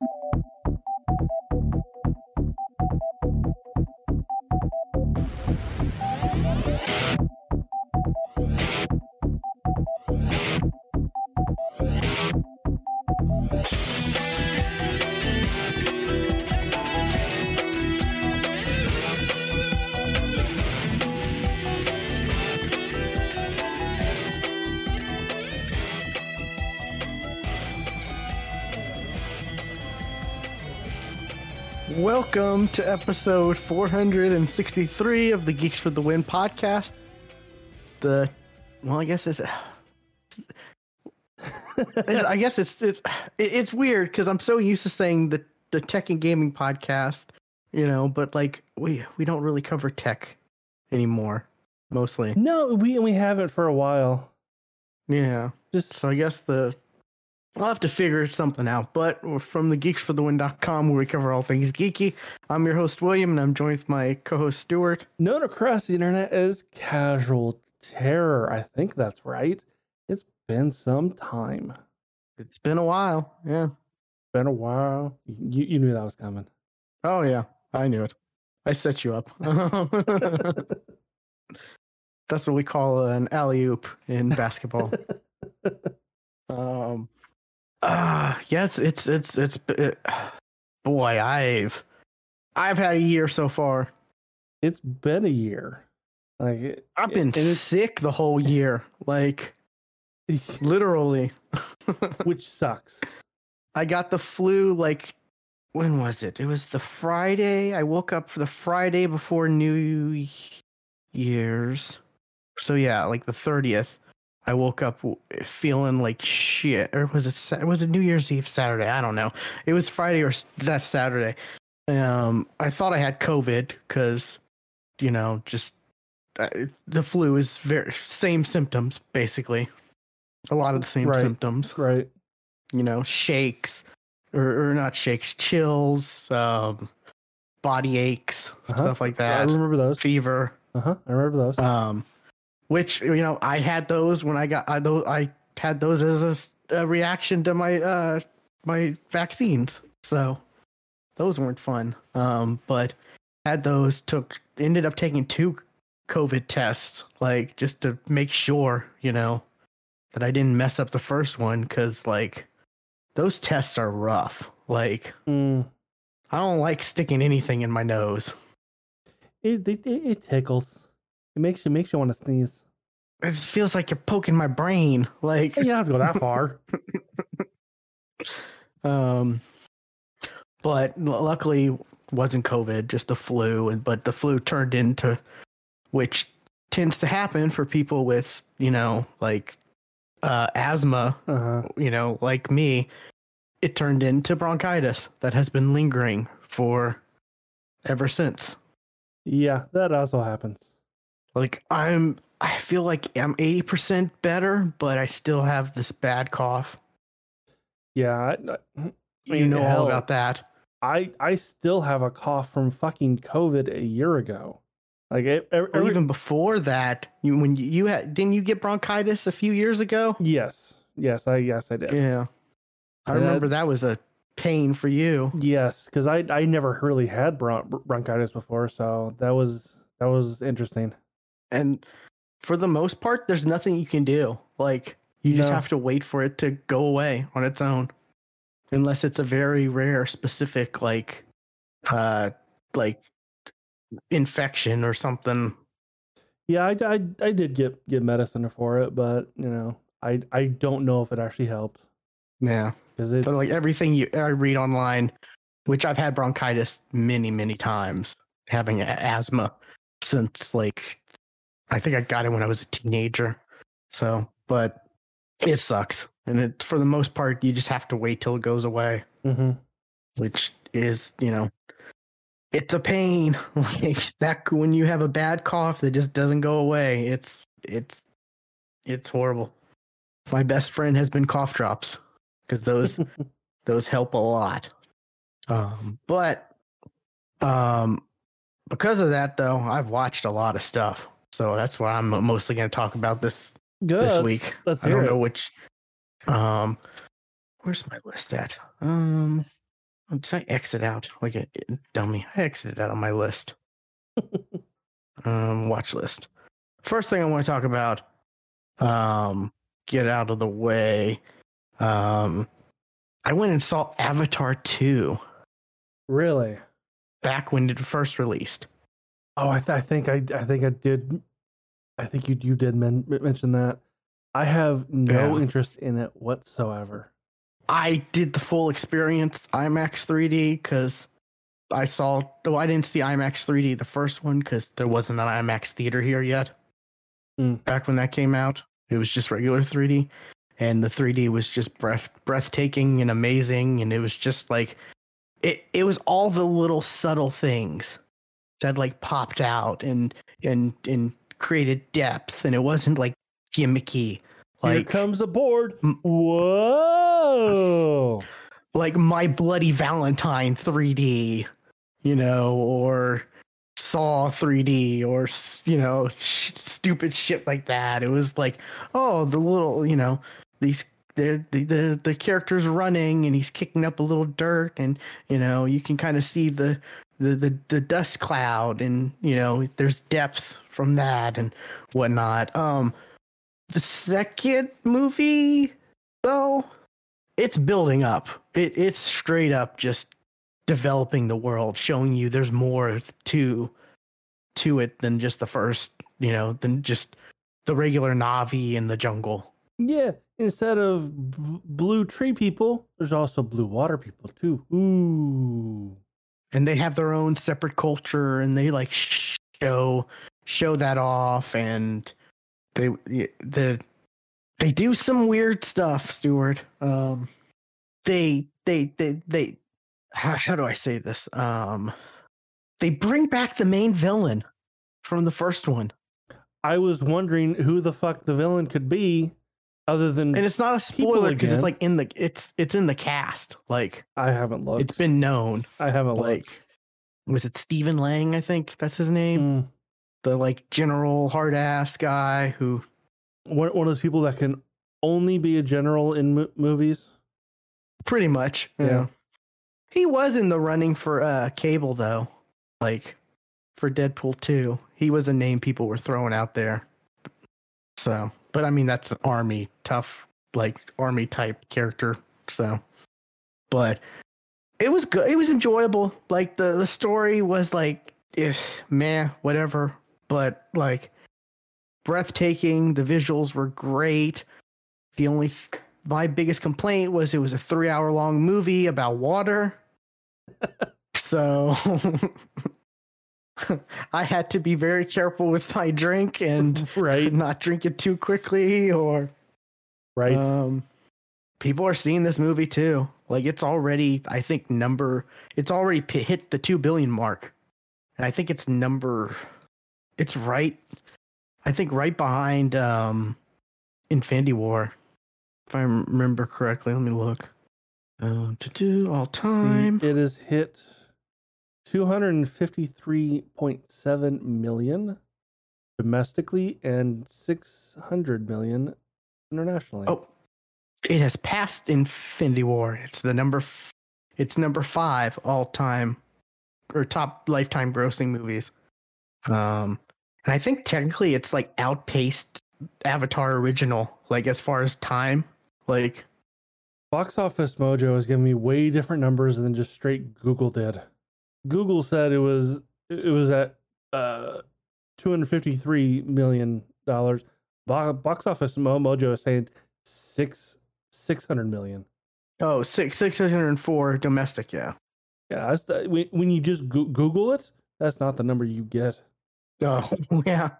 you Welcome to episode 463 of the Geeks for the Win podcast. The well, I guess it's, it's I guess it's it's it's weird because I'm so used to saying the the tech and gaming podcast, you know, but like we we don't really cover tech anymore, mostly. No, we we haven't for a while. Yeah. Just So I guess the I'll have to figure something out. But we're from the geeksforthewin.com where we cover all things geeky. I'm your host William and I'm joined with my co-host Stuart. known across the internet as casual terror. I think that's right. It's been some time. It's been a while. Yeah. Been a while. You you knew that was coming. Oh yeah, I knew it. I set you up. That's what we call an alley oop in basketball. um, ah, yes, it's it's it's it, boy, I've I've had a year so far. It's been a year. Like it- I've been it's- sick the whole year, like literally. which sucks. I got the flu like when was it? It was the Friday. I woke up for the Friday before New Year's. So yeah, like the 30th. I woke up feeling like shit. Or was it was it New Year's Eve Saturday? I don't know. It was Friday or that Saturday. Um I thought I had COVID cuz you know, just uh, the flu is very same symptoms basically. A lot of the same Right. symptoms Right. you know, shakes or, or not shakes, chills, um, body aches, Uh-huh. stuff like that. I remember those. fever. Uh huh. I remember those. Um, which you know, I had those when I got I those I had those as a reaction to my uh my vaccines. So those weren't fun. Um, but had those took ended up taking two COVID tests, like just to make sure, you know, that I didn't mess up the first one because like those tests are rough. Like Mm, I don't like sticking anything in my nose. it it it tickles. It makes you makes you want to sneeze. It feels like you're poking my brain. Like You don't have to go that far. Um, but luckily wasn't COVID, just the flu, and but the flu turned into, which tends to happen for people with you know like uh, asthma, Uh huh. you know, like me. It turned into bronchitis that has been lingering for ever since. Yeah, that also happens. Like I'm, I feel like I'm eighty percent better, but I still have this bad cough. Yeah. I, I, You know all about that. I I still have a cough from fucking COVID a year ago. Like it, every, Or even before that, you when you, you had didn't you get bronchitis a few years ago? yes, yes, I yes I did. Yeah. I That- remember that was a pain for you. Yes, because I I never really had bron- bronchitis before, so that was that was interesting. And for the most part, there's nothing you can do. Like you just have to wait for it to go away on its own. Unless it's a very rare specific like uh like infection or something. Yeah, I, I, I did get get medicine for it, but you know I I don't know if it actually helped Yeah. because it But like everything you I read online, which I've had bronchitis many, many times, having asthma since like I think I got it when I was a teenager. So, but it sucks. And it for the most part you just have to wait till it goes away, Mhm. which is, you know, it's a pain. Like that when you have a bad cough that just doesn't go away. It's it's it's horrible. My best friend has been cough drops because those those help a lot. Um, but um, because of that, though, I've watched a lot of stuff, so that's what I'm mostly going to talk about this Good. this week. Let's I don't it. know which. Um, where's my list at? Um, Did I exit out like a a dummy? I exited out on my list. um, watch list. First thing I want to talk about, um, get out of the way. Um, I went and saw Avatar 2 Really? back when it first released. Oh, I, th- I think I I think I did. I think you you did men- mention that. I have no Yeah. interest in it whatsoever. I did the full experience IMAX 3D because I saw. Well, I didn't see IMAX 3D the first one because there wasn't an IMAX theater here yet. Mm. Back when that came out, it was just regular 3D, and the 3D was just breath breathtaking and amazing, and it was just like it. It was all the little subtle things that like popped out and and and created depth, and it wasn't like gimmicky. Here Like comes the board. M- Whoa! like my bloody valentine 3d you know or saw 3d or you know sh- stupid shit like that it was like oh the little you know these the the the, the characters running and he's kicking up a little dirt and you know you can kind of see the the, the the dust cloud and you know there's depth from that and whatnot um the second movie though it's building up. It it's straight up just developing the world, showing you there's more to to it than just the first, you know, than just the regular Navi in the jungle. Yeah, instead of b- blue tree people, there's also blue water people too. Ooh. And they have their own separate culture and they like show show that off and they the they do some weird stuff, Stuart. Um they they they they how, how do I say this? Um they bring back the main villain from the first one. I was wondering who the fuck the villain could be, other than And it's not a spoiler because it's like in the it's it's in the cast. Like I haven't looked. it's been known. I haven't Like looked. was it Stephen Lang, I think that's his name? Mm. The like general hard ass guy who One, one of those people that can only be a general in mo- movies. Pretty much. Yeah. Yeah. He was in the running for uh Cable though. Like for Deadpool 2. He was a name people were throwing out there. So, but I mean that's an army tough like army type character. So, but it was good. It was enjoyable. Like the the story was like if meh, whatever, but like breathtaking. The visuals were great. The only th- my biggest complaint was it was a three hour long movie about water. so I had to be very careful with my drink and Right. not drink it too quickly or Right. um people are seeing this movie too. Like it's already I think number it's already hit the 2 billion mark. And I think it's number it's right I think right behind um Infinity War. If I remember correctly, let me look. Um, to do all See, time. it has hit 253.7 million domestically and 600 million internationally. Oh, it has passed Infinity War. It's the number. F- it's number five all time, or top lifetime grossing movies. Um, and I think technically it's like outpaced Avatar original, like as far as time. Like, Box Office Mojo is giving me way different numbers than just straight Google did. Google said it was it was at uh 253 million dollars. Box Office Mojo is saying six 600 million. oh, six six hundred and four domestic. Yeah. Yeah, that's the, when, when you just Google it, that's not the number you get. Oh yeah.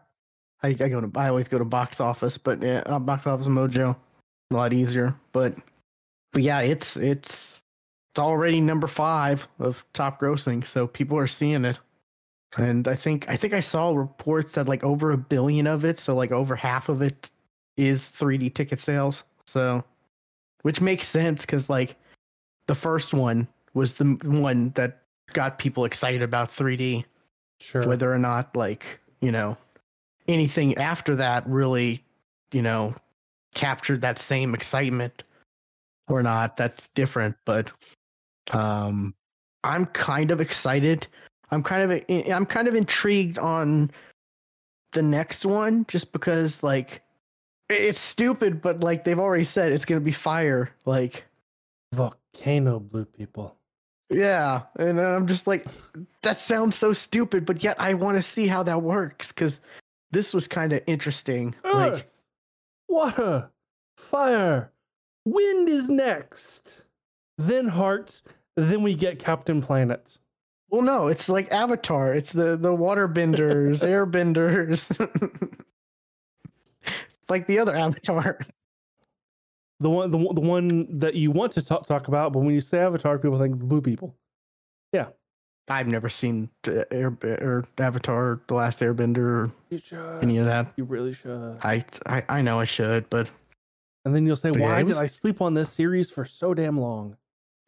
I, I go to I always go to box office, but yeah, uh, box office mojo, a lot easier. But but yeah, it's it's it's already number five of top grossing, so people are seeing it. And I think I think I saw reports that like over a billion of it, so like over half of it is 3D ticket sales. So which makes sense because like the first one was the one that got people excited about 3D Sure. whether or not like you know anything after that really you know captured that same excitement or not that's different but Um, I'm kind of excited. I'm kind of I'm kind of intrigued on the next one just because like it's stupid, but like they've already said it's gonna be fire. Like volcano blue people. Yeah, and I'm just like, that sounds so stupid, but yet I want to see how that works because this was kind of interesting. Earth, like, water, fire, wind is next, then heart, then we get Captain Planet. Well, no, it's like Avatar. It's the the water benders, air benders, like the other Avatar. The one, the, the one that you want to talk, talk about, but when you say Avatar, people think the blue people. Yeah, I've never seen Air or Avatar, The Last Airbender, or any of that. You really should. I, I I know I should, but and then you'll say, "Why yeah, was, did I sleep on this series for so damn long?"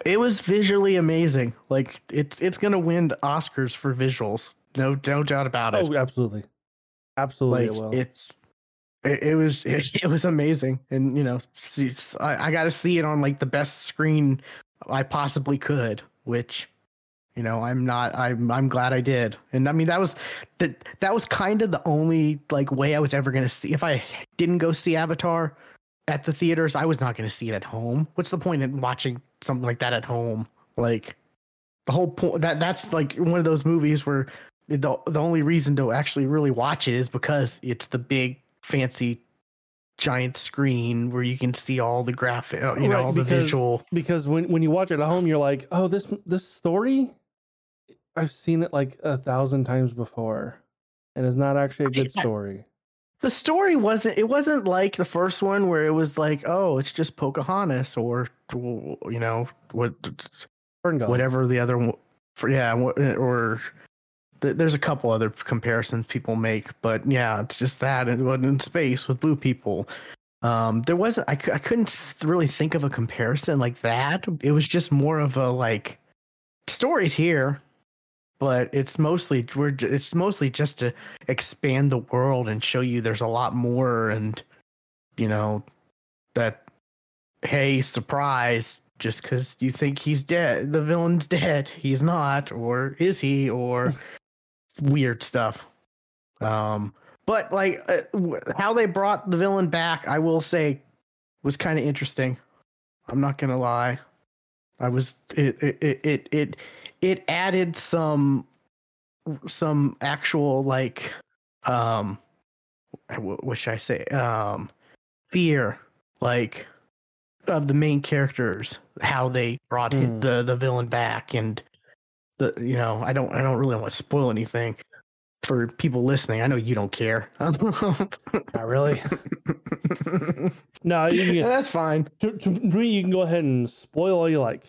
It was visually amazing. Like it's it's gonna win Oscars for visuals. No no doubt about it. Oh, absolutely, absolutely. Like, it it's it, it was it, it, was amazing, and you know, I, I got to see it on like the best screen I possibly could, which you know i'm not i'm i'm glad i did and i mean that was that that was kind of the only like way i was ever going to see if i didn't go see avatar at the theaters i was not going to see it at home what's the point in watching something like that at home like the whole point that that's like one of those movies where the the only reason to actually really watch it is because it's the big fancy giant screen where you can see all the graphic, uh, you know, all because, the visual. Because when when you watch it at home, you're like, oh, this this story, I've seen it like a thousand times before, and it's not actually a good story. The story wasn't. It wasn't like the first one where it was like, oh, it's just Pocahontas or you know what, whatever the other, for yeah, or there's a couple other comparisons people make, but yeah, it's just that it was in space with blue people. Um, there wasn't. I, I couldn't really think of a comparison like that. It was just more of a like stories here, but it's mostly we're it's mostly just to expand the world and show you there's a lot more, and you know that hey, surprise, just because you think he's dead, the villain's dead. He's not, or is he? Or weird stuff. Um, but like uh, how they brought the villain back, I will say, was kind of interesting. I'm not gonna lie. I was it it it it it added some some actual like um what should I say um fear like of the main characters how they brought mm. the the villain back and the you know I don't I don't really want to spoil anything for people listening. I know you don't care. Not really. no, you can, that's fine. To, to me, you can go ahead and spoil all you like.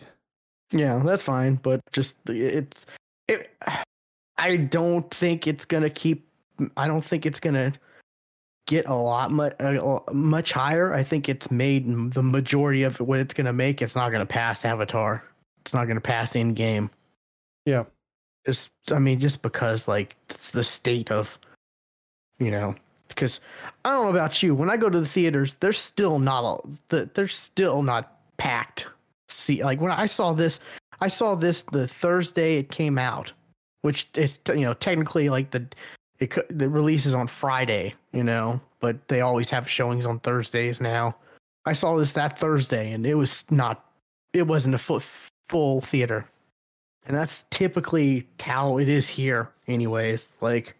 Yeah, that's fine. But just it's it. I don't think it's gonna keep. I don't think it's gonna get a lot much uh, much higher. I think it's made the majority of what it's gonna make. It's not gonna pass Avatar. It's not gonna pass Endgame. Yeah. Just I mean, just because like it's the state of you know, because I don't know about you. When I go to the theaters, they're still not all the they're still not packed. See, like when I saw this, I saw this the Thursday it came out, which it's you know technically like the it the release is on Friday, you know, but they always have showings on Thursdays now. I saw this that Thursday, and it was not, it wasn't a full full theater and that's typically how it is here anyways like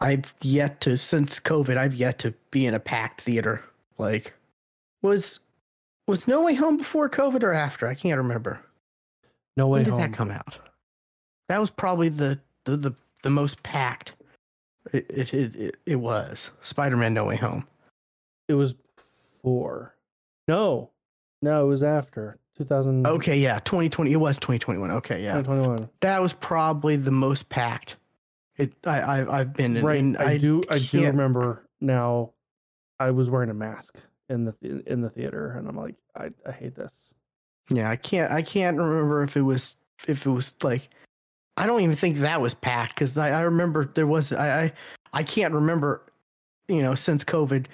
i've yet to since covid i've yet to be in a packed theater like was was no way home before covid or after i can't remember no way when did home. that come out that was probably the the the, the most packed it it, it it was spider-man no way home it was four no no it was after 2000. Okay, yeah, 2020. It was 2021. Okay, yeah, 2021. That was probably the most packed. It. I. I I've been in, right. I, I, do. I do remember now. I was wearing a mask in the in the theater, and I'm like, I. I hate this. Yeah, I can't. I can't remember if it was if it was like. I don't even think that was packed because I, I remember there was. I, I. I can't remember. You know, since COVID,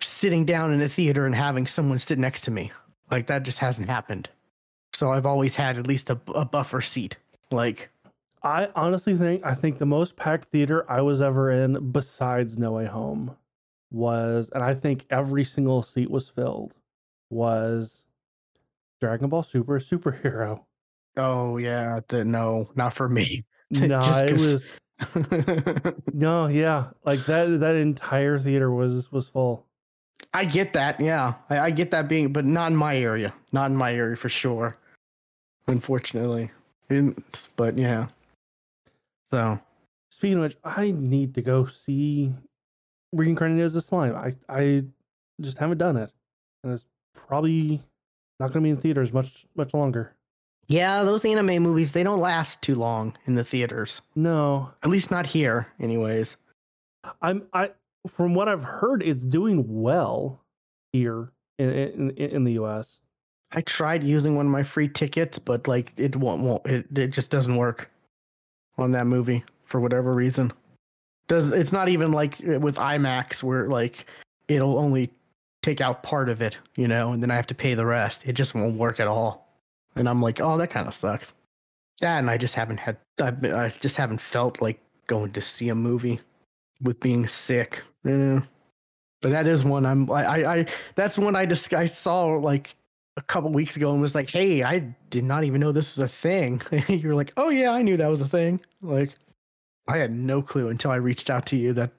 sitting down in a theater and having someone sit next to me. Like that just hasn't happened. so I've always had at least a, a buffer seat. Like, I honestly think I think the most packed theater I was ever in, besides No Way Home, was, and I think every single seat was filled, was Dragon Ball Super Superhero. oh yeah, the no, not for me. No, it was no, yeah, like that. That entire theater was was full. I get that. Yeah, I, I get that being, but not in my area. Not in my area for sure. Unfortunately, but yeah. So Speaking of which, I need to go see Reincarnated as a Slime. I I just haven't done it, and it's probably not going to be in theaters much much longer. yeah, those anime movies they don't last too long in the theaters. No, At least not here, anyways. I'm I from what I've heard, it's doing well here in in, in the U.S. I tried using one of my free tickets, but like it won't, won't it, it just doesn't work on that movie for whatever reason. Does it's not even like uh, with IMAX where like it'll only take out part of it, you know, and then I have to pay the rest. It just won't work at all. And I'm like, oh, that kind of sucks. That and I just haven't had been, I just haven't felt like going to see a movie with being sick. Yeah. But that is one I'm I, I that's one I just I saw like a couple weeks ago and was like, "Hey, I did not even know this was a thing." You're like, "Oh yeah, I knew that was a thing." Like, I had no clue until I reached out to you that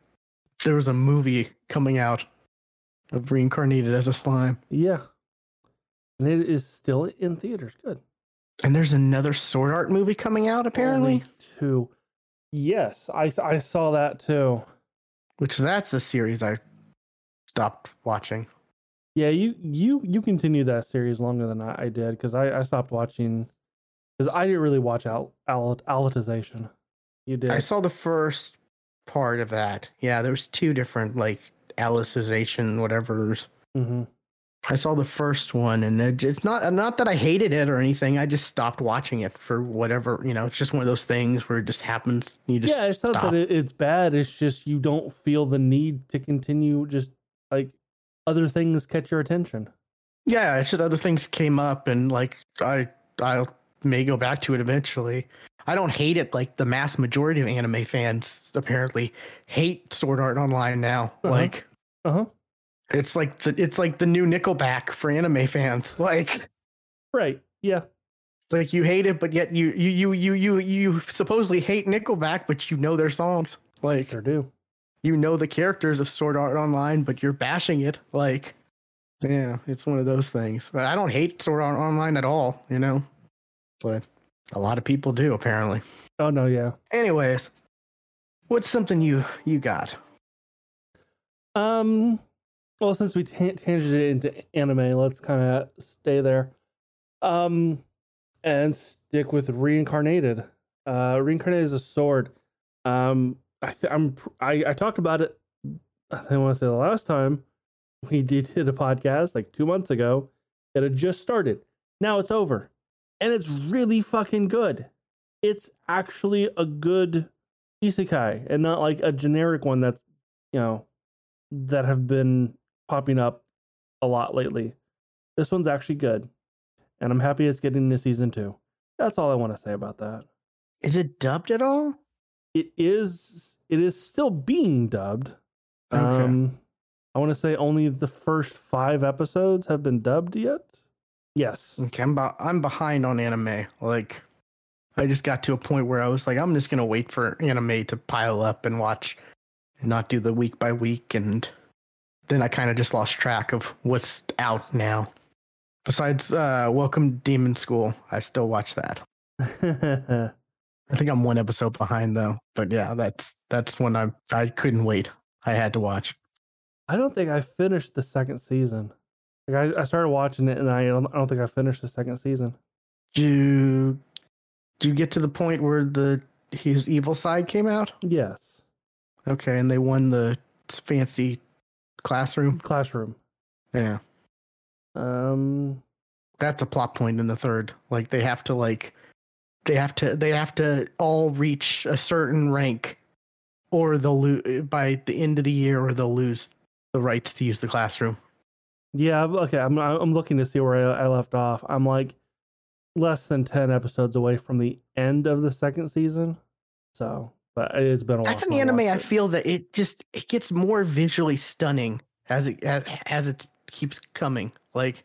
there was a movie coming out of reincarnated as a slime, Yeah, and it is still in theaters. Good. and there's another Sword Art movie coming out apparently, Only two. Yes, I, I saw that too. which that's the series I stopped watching. Yeah, you you you continue that series longer than I, I did because I, I stopped watching because I didn't really watch out out Alicization. You did. I saw the first part of that. Yeah, there was two different like Alicization whatever's. hmm I saw the first one, and it, it's not not that I hated it or anything. I just stopped watching it for whatever you know. It's just one of those things where it just happens. You just Yeah, it's stop. not that it, it's bad. It's just you don't feel the need to continue. Just like other things catch your attention. yeah, it's just other things came up, and like I I may go back to it eventually. I don't hate it like the mass majority of anime fans apparently hate Sword Art Online now. Uh-huh. Like Uh huh. it's like the it's like the new Nickelback for anime fans. Like Right. Yeah. It's like you hate it, but yet you you you you you you supposedly hate Nickelback, but you know their songs. Like Sure do. you know the characters of Sword Art Online, but you're bashing it. Like, yeah, it's one of those things. But I don't hate Sword Art Online at all, you know. But a lot of people do apparently. Oh no. Yeah. Anyways, what's something you you got? Um. Well, since we tan- tangented into anime, let's kind of stay there. Um, and stick with reincarnated. Uh, reincarnated is a sword. Um, I th- I'm pr- I I talked about it. I want to say the last time we did, did a podcast like two months ago that had just started. Now it's over, and it's really fucking good. It's actually a good isekai, and not like a generic one that's you know that have been popping up a lot lately. This one's actually good, and I'm happy it's getting into season two. That's all I want to say about that. Is it dubbed at all? It is it is still being dubbed. Okay. Um, I want to say only the first five episodes have been dubbed yet. Yes. Okay, I'm I'm behind on anime. Like, I just got to a point where I was like, I'm just gonna wait for anime to pile up and watch, and not do the week by week. And then I kind of just lost track of what's out now. Besides, uh, Welcome Demon School, I still watch that. I think I'm one episode behind though. But yeah, that's that's when I I couldn't wait. I had to watch. I don't think I finished the second season. Like I, I started watching it, and I don't, I don't think I finished the second season. Do you, do you get to the point where the his evil side came out? Yes. Okay, and they won the fancy classroom. Classroom. Yeah, Um. that's a plot point in the third. Like they have to like they have to they have to all reach a certain rank, or they'll lose by the end of the year, or they'll lose the rights to use the classroom. Yeah. Okay. I'm I'm looking to see where I, I left off. I'm like, less than 10 episodes away from the end of the second season. So, but it's been a while. That's an since I anime. I feel that it just it gets more visually stunning as it as, as it keeps coming. Like,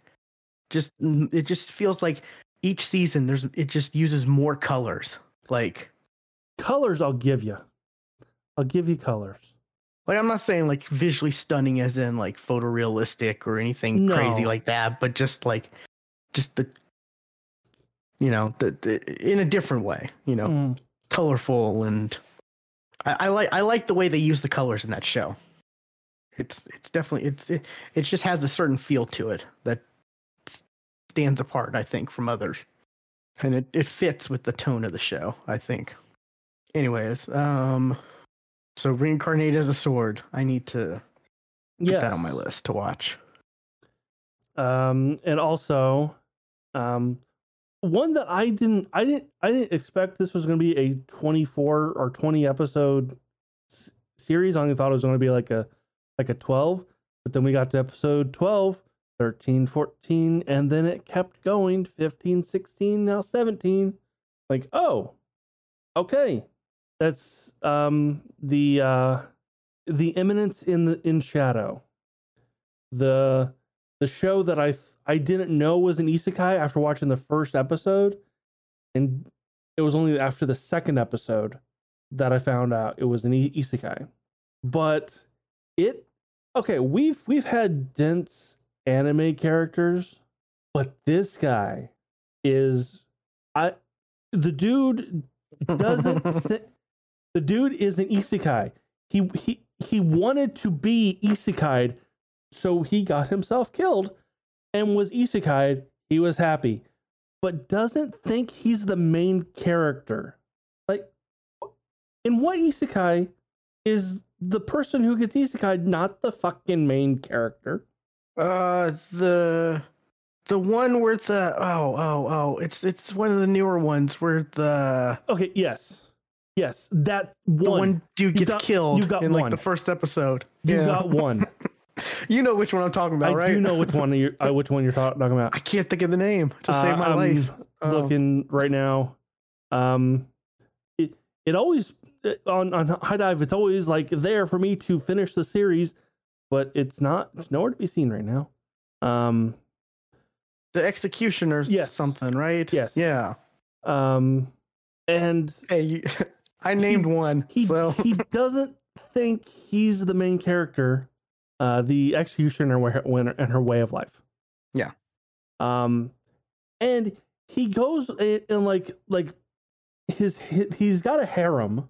just mm, it just feels like each season there's it just uses more colors. Like, colors I'll give you. I'll give you colors. Like I'm not saying like visually stunning as in like photorealistic or anything crazy like that, but just like just the you know the, the in a different way. You know, Mm. colorful and I, I like I like the way they use the colors in that show. It's it's definitely it's it, it just has a certain feel to it that stands apart, I think, from others, and it, it fits with the tone of the show. I think. Anyways, um, so reincarnate as a sword. I need to put Yes. that on my list to watch. Um, and also, um, one that I didn't, I didn't, I didn't expect this was going to be a 24 or 20 episode s- series. I only thought it was going to be like a, like a 12, but then we got to episode 12, 13, 14, and then it kept going 15, 16, now 17. Like, oh, okay. That's, um, the, uh, the eminence in the, in shadow. The, the show that I th- I didn't know was an isekai after watching the first episode, and it was only after the second episode that I found out it was an isekai. But it okay, we've we've had dense anime characters, but this guy is I the dude doesn't thi- the dude is an isekai. He he he wanted to be isekai'd, so he got himself killed and was isekai'd. He was happy, but doesn't think he's the main character. Like, in what isekai is the person who gets isekai'd not the fucking main character? Uh, the the one where the oh oh oh it's it's one of the newer ones where the Okay, yes, yes, that the one. one dude gets got- killed you got in like the first episode. you Yeah. got one. you know which one I'm talking about, I right? do know which one you're uh, which one you're talking about. I can't think of the name to save Uh, my I'm life. Oh. Looking right now, um, it it always uh, on on HIDIVE. It's always like there for me to finish the series, but it's not. It's nowhere to be seen right now. Um, the executioner's Yes. something, right? Yes. Yeah. um, and Hey, you, I named one. he so he doesn't think he's the main character. Uh, the executioner and her way of life. Yeah. Um, and he goes in, in like like his, his he's got a harem,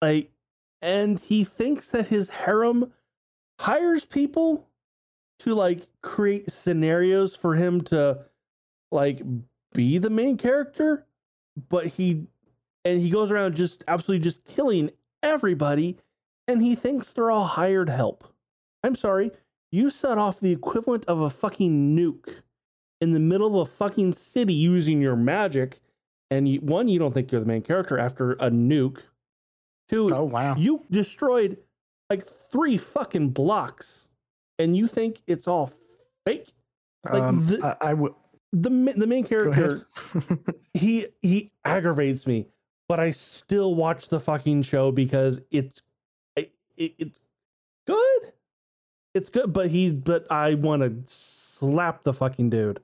like, and he thinks that his harem hires people to like create scenarios for him to like be the main character, but he and he goes around just absolutely just killing everybody and he thinks they're all hired help. I'm sorry, you set off the equivalent of a fucking nuke in the middle of a fucking city using your magic and you, one you don't think you're the main character after a nuke. Two, oh wow. you destroyed like three fucking blocks and you think it's all fake? like um, the- I, I would The the main character he he aggravates me, but I still watch the fucking show because it's it, it, it's good. It's good, but he's but I want to slap the fucking dude.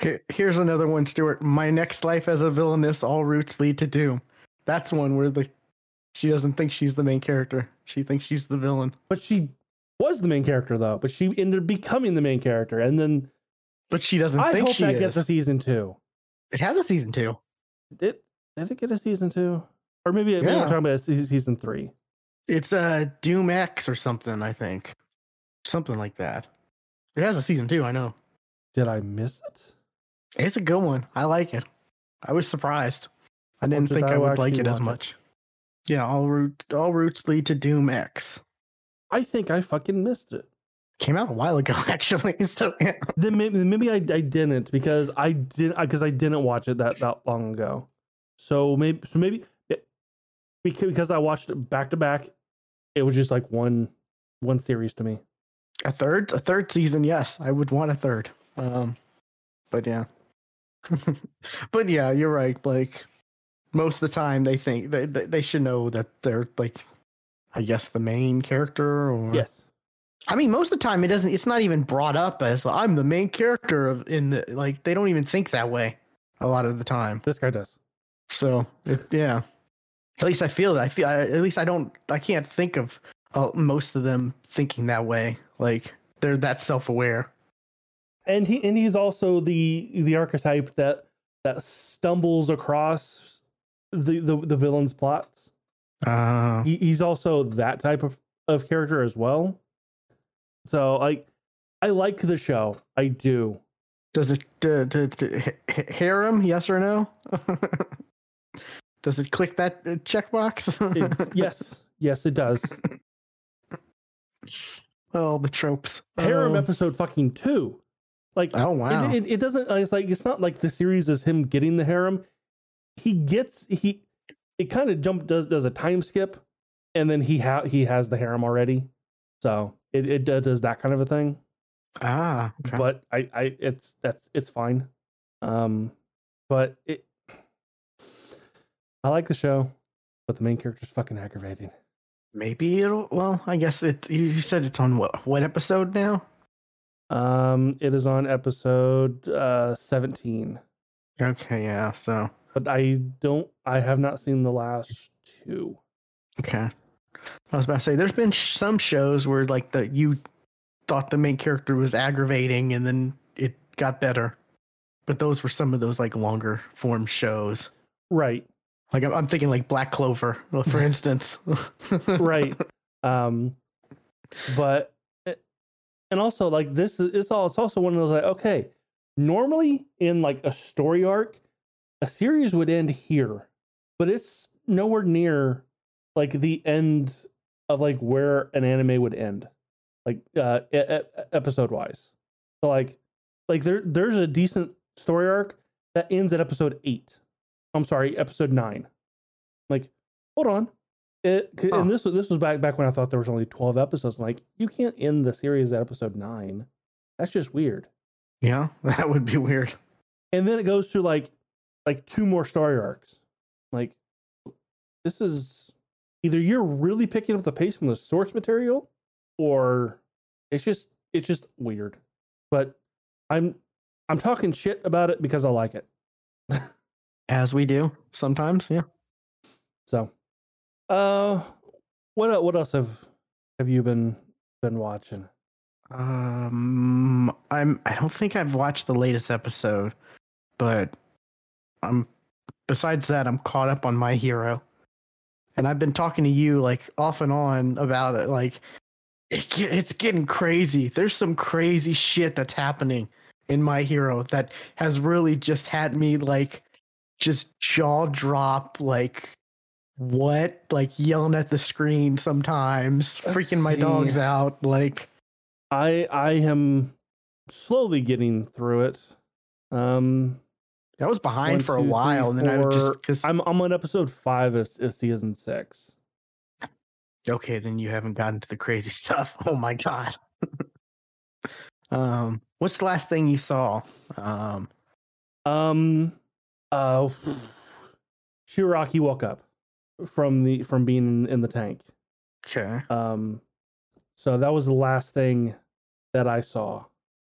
Here, here's another one, Stuart. My next life as a villainess, all routes lead to doom. That's one where the she doesn't think she's the main character. She thinks she's the villain. But she was the main character though. But she ended up becoming the main character, and then But she doesn't I hope she that is. gets a season two. it has a season two. Did did it get a season two? Or maybe, maybe I'm talking about a season three. It's uh Doom X or something, I think. Something like that. It has a season two, I know. Did I miss it? It's a good one. I like it. I was surprised. I didn't think I I would like it as watch it? much. Yeah, all route all routes lead to Doom X. I think I fucking missed it. Came out a while ago, actually. So yeah. Then maybe, maybe I, I didn't because I didn't because I didn't watch it that, that long ago. So maybe so maybe it, because because I watched it back to back, it was just like one one series to me. a third, a third season. Yes, I would want a third. Um, but yeah, but yeah, you're right. Like most of the time, they think they they, they should know that they're like, I guess the main character. Or Yes. I mean, most of the time it doesn't. It's not even brought up as I'm the main character of in the like. They don't even think that way a lot of the time. This guy does. So it, yeah, at least I feel that. I feel I, at least I don't. I can't think of uh, most of them thinking that way. Like they're that self aware. and he and he's also the the archetype that that stumbles across the the, the villain's plots. Uh, He, he's also that type of, of character as well. So like I like the show. I do. does it uh, d- d- h- h- harem? Yes or no? does it click that uh, checkbox? It- yes. Yes, it does. oh, the tropes. Harem Oh. episode fucking two. Like Oh wow. it, it, it doesn't it's like it's not like the series is him getting the harem. He gets he it kind of jump does does a time skip and then he ha- he has the harem already. So it, it do- does that kind of a thing. ah, okay. But I I it's that's it's fine. Um but it I like the show, but the main character's fucking aggravating. maybe it'll. Well, I guess it. You said it's on what what episode now? Um it is on episode uh 17. Okay, yeah. So But I don't I have not seen the last two. okay. I was about to say, there's been sh- some shows where like the you thought the main character was aggravating, and then it got better. But those were some of those like longer form shows. Right. Like I'm, thinking like Black Clover, for instance. right. Um but eh, and also like this is it's all it's also one of those like okay normally in like a story arc a series would end here but it's nowhere near like the end of like where an anime would end like uh e- e- episode wise so like like there there's a decent story arc that ends at episode 8 i'm sorry episode 9 like hold on it, Huh. and this was this was back back when I thought there was only twelve episodes. I'm like, you can't end the series at episode nine. That's just weird. yeah, that would be weird. And then it goes to like like two more story arcs. Like this is either you're really picking up the pace from the source material, or it's just it's just weird. But I'm I'm talking shit about it because I like it. As we do sometimes, yeah. So, uh, what what else have have you been been watching? Um, I'm. I don't think I've watched the latest episode, but I'm. Besides that, I'm caught up on My Hero, and I've been talking to you like off and on about it. Like, it, it's getting crazy. There's some crazy shit that's happening in My Hero that has really just had me like, just jaw drop. Like, what? Like yelling at the screen sometimes, Let's freaking my see. dogs out. Like. I I am slowly getting through it. Um, I was behind One, for a two, three, while, and then I would just because I'm I'm on episode five of, of season six. okay, then you haven't gotten to the crazy stuff. Oh my god. um, what's the last thing you saw? Um, Um, uh, Shigaraki woke up from the from being in, in the tank. okay, Um, so that was the last thing that I saw.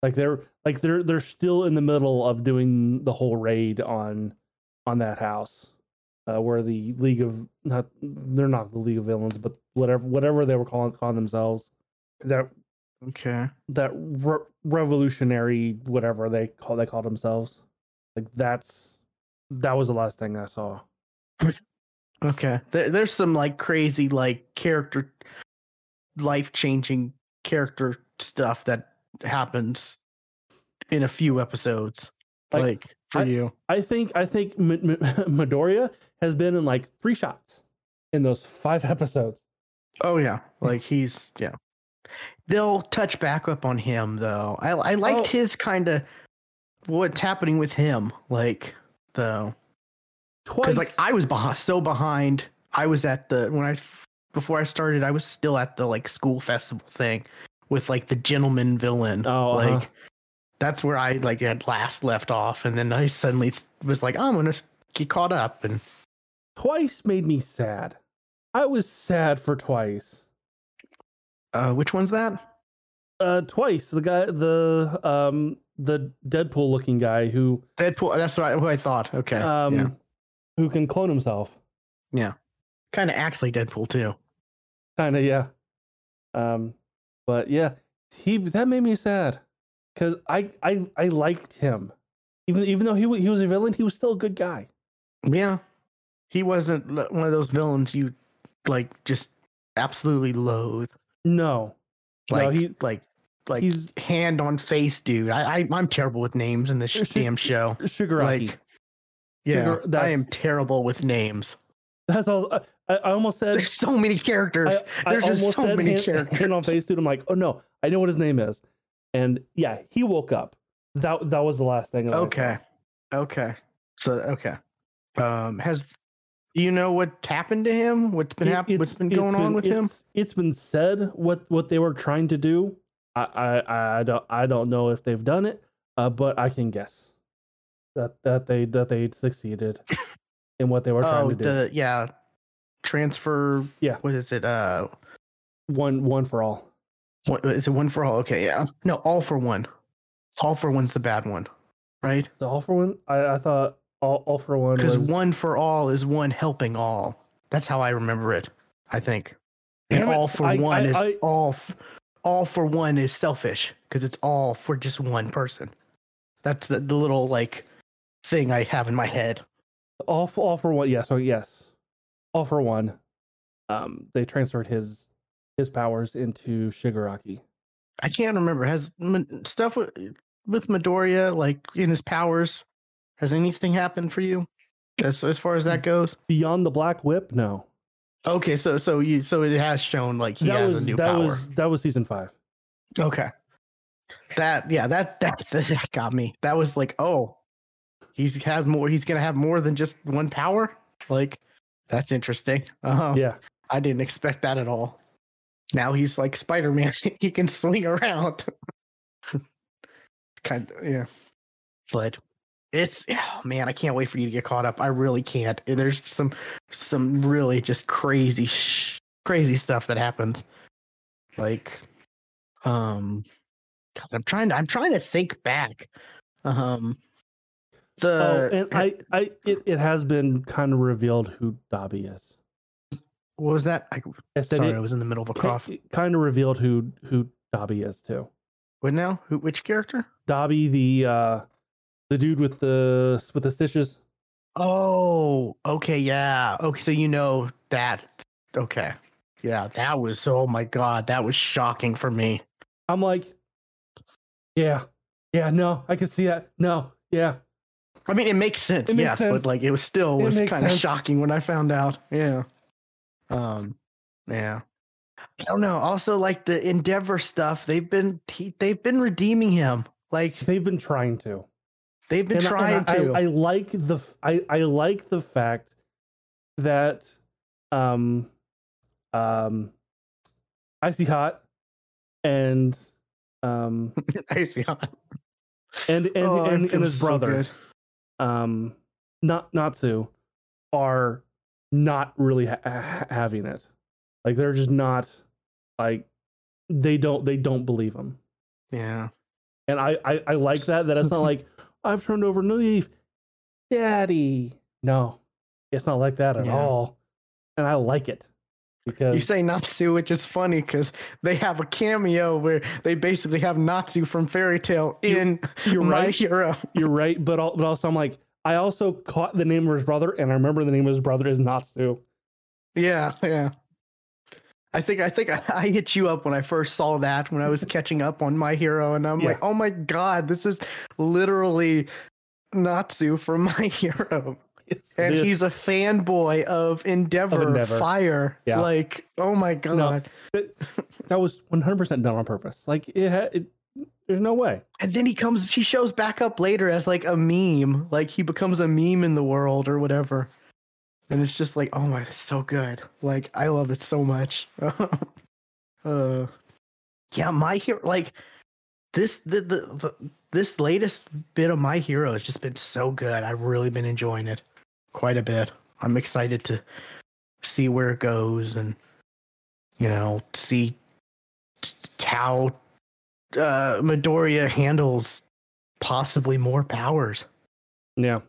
Like they're like they're they're still in the middle of doing the whole raid on on that house, uh, where the League of not they're not the League of Villains, but whatever whatever they were calling calling themselves. That okay, that re- revolutionary whatever they call they call themselves. Like that's that was the last thing I saw. okay. There, there's some like crazy like character, life changing character stuff that happens in a few episodes. Like, Like, for I- you, I think I think M- M- Midoriya has been in like three shots in those five episodes. oh yeah, like he's yeah. They'll touch back up on him though. I I liked Oh. his kind of what's happening with him, like though. Twice, because like I was behind, so behind. I was at the when I before I started, I was still at the like school festival thing with like the gentleman villain. Oh, uh-huh. like That's where I like had last left off, and then I suddenly was like, I'm gonna get caught up, and Twice made me sad. I was sad for Twice. uh, which one's that? Uh, Twice, the guy, the um, the Deadpool looking guy who Deadpool. That's what I, what I thought. Okay, um, yeah, who can clone himself. Yeah, kind of acts like Deadpool too. Kind of, yeah. Um, but yeah, he that made me sad because I I I liked him, even even though he he was a villain, he was still a good guy. Yeah, he wasn't one of those villains you like just absolutely loathe. No, Like no, he like like he's hand on face, dude. I, I I'm terrible with names in this Sh- damn show. Shigaraki. Like, yeah, I am terrible with names. That's all. I, I almost said. There's so many characters. I, I There's just so many hand, characters. hand on face, dude. I'm like, oh no, I know what his name is, and yeah, he woke up. That that was the last thing. Okay. Okay. So okay. Um has do you know what happened to him? What's been happening? What's been going on with him? it's- It's been said what what they were trying to do. I I I don't I don't know if they've done it, uh, but I can guess that that they that they succeeded in what they were trying Oh, to do. the yeah. Transfer Yeah. What is it? Uh one one for all. what is it one for all? Okay, yeah. No, all for one. All for one's the bad one. Right? The all for one. I, I thought all, all for one Because was one for all is one helping all. That's how I remember it. I think. And all for I- one I- is I- all. F- all for one is selfish because it's all for just one person. That's the, the little like thing I have in my head. all for, all for one. Yeah. So yes, all for one. Um, they transferred his his powers into Shigaraki. I can't remember. Has stuff with, with Midoriya like in his powers? Has anything happened for you? As as far as that goes. Beyond the Black Whip, no. Okay, so so you so it has shown like he that has was a new that power. was that was season five. Okay. That yeah, that, that that got me. That was like, oh, he's has more. He's gonna have more than just one power. Like, that's interesting. Uh, Yeah. I didn't expect that at all. Now he's like Spider Man. he can swing around. kind of yeah, but it's oh man, I can't wait for you to get caught up. I really can't. There's some some really just crazy sh- crazy stuff that happens. Like, um, God, I'm trying to I'm trying to think back. Um, the oh, and I, I, it, it has been kind of revealed who Dabi is. what was that? I, I sorry, it, I was in the middle of a cough. kind of revealed who who Dabi is too. What now? Who? Which character? Dabi, the uh, the dude with the with the stitches. Oh, okay, yeah. Okay, so you know that. Okay, yeah, that was. Oh my god, that was shocking for me. I'm like, yeah, yeah, no, I can see that. No, yeah, I mean, it makes sense, It makes yes, sense. but like it was still It was kind of shocking when I found out. Yeah. Um. Yeah. I don't know. Also, like the Endeavor stuff, they've been he, they've been redeeming him. Like they've been trying to. They've been And trying and I, to. I, I like the I, I like the fact that um um icy hot and um icy hot and and Oh, and, and his so brother good. um not Natsu are not really ha- ha- having it like they're just not like they don't they don't believe him Yeah. and I, I I like that. That it's not like I've turned over a new leaf, Daddy. No, it's not like that at Yeah. all, and I like it because You say Natsu, which is funny because they have a cameo where they basically have Natsu from Fairy Tail in you're My right. Hero. You're right, but but also I'm like I also caught the name of his brother, and I remember the name of his brother is Natsu. Yeah, yeah. I think I think I, I hit you up when I first saw that when I was catching up on My Hero, and I'm Yeah. like, oh my god, this is literally Natsu from My Hero, It's- and he's a fanboy of Endeavor, Endeavor. Fire. Yeah. Like, oh my god. that was 100 percent done on purpose. Like it, had, it there's no way. And then he comes, he shows back up later as like a meme, like he becomes a meme in the world or whatever. And it's just like, oh my, it's so good. Like I love it so much. uh, yeah, my hero, like this the, the, the this latest bit of my hero has just been so good. I've really been enjoying it quite a bit. I'm excited to see where it goes and you know see t- how uh, Midoriya handles possibly more powers. Yeah.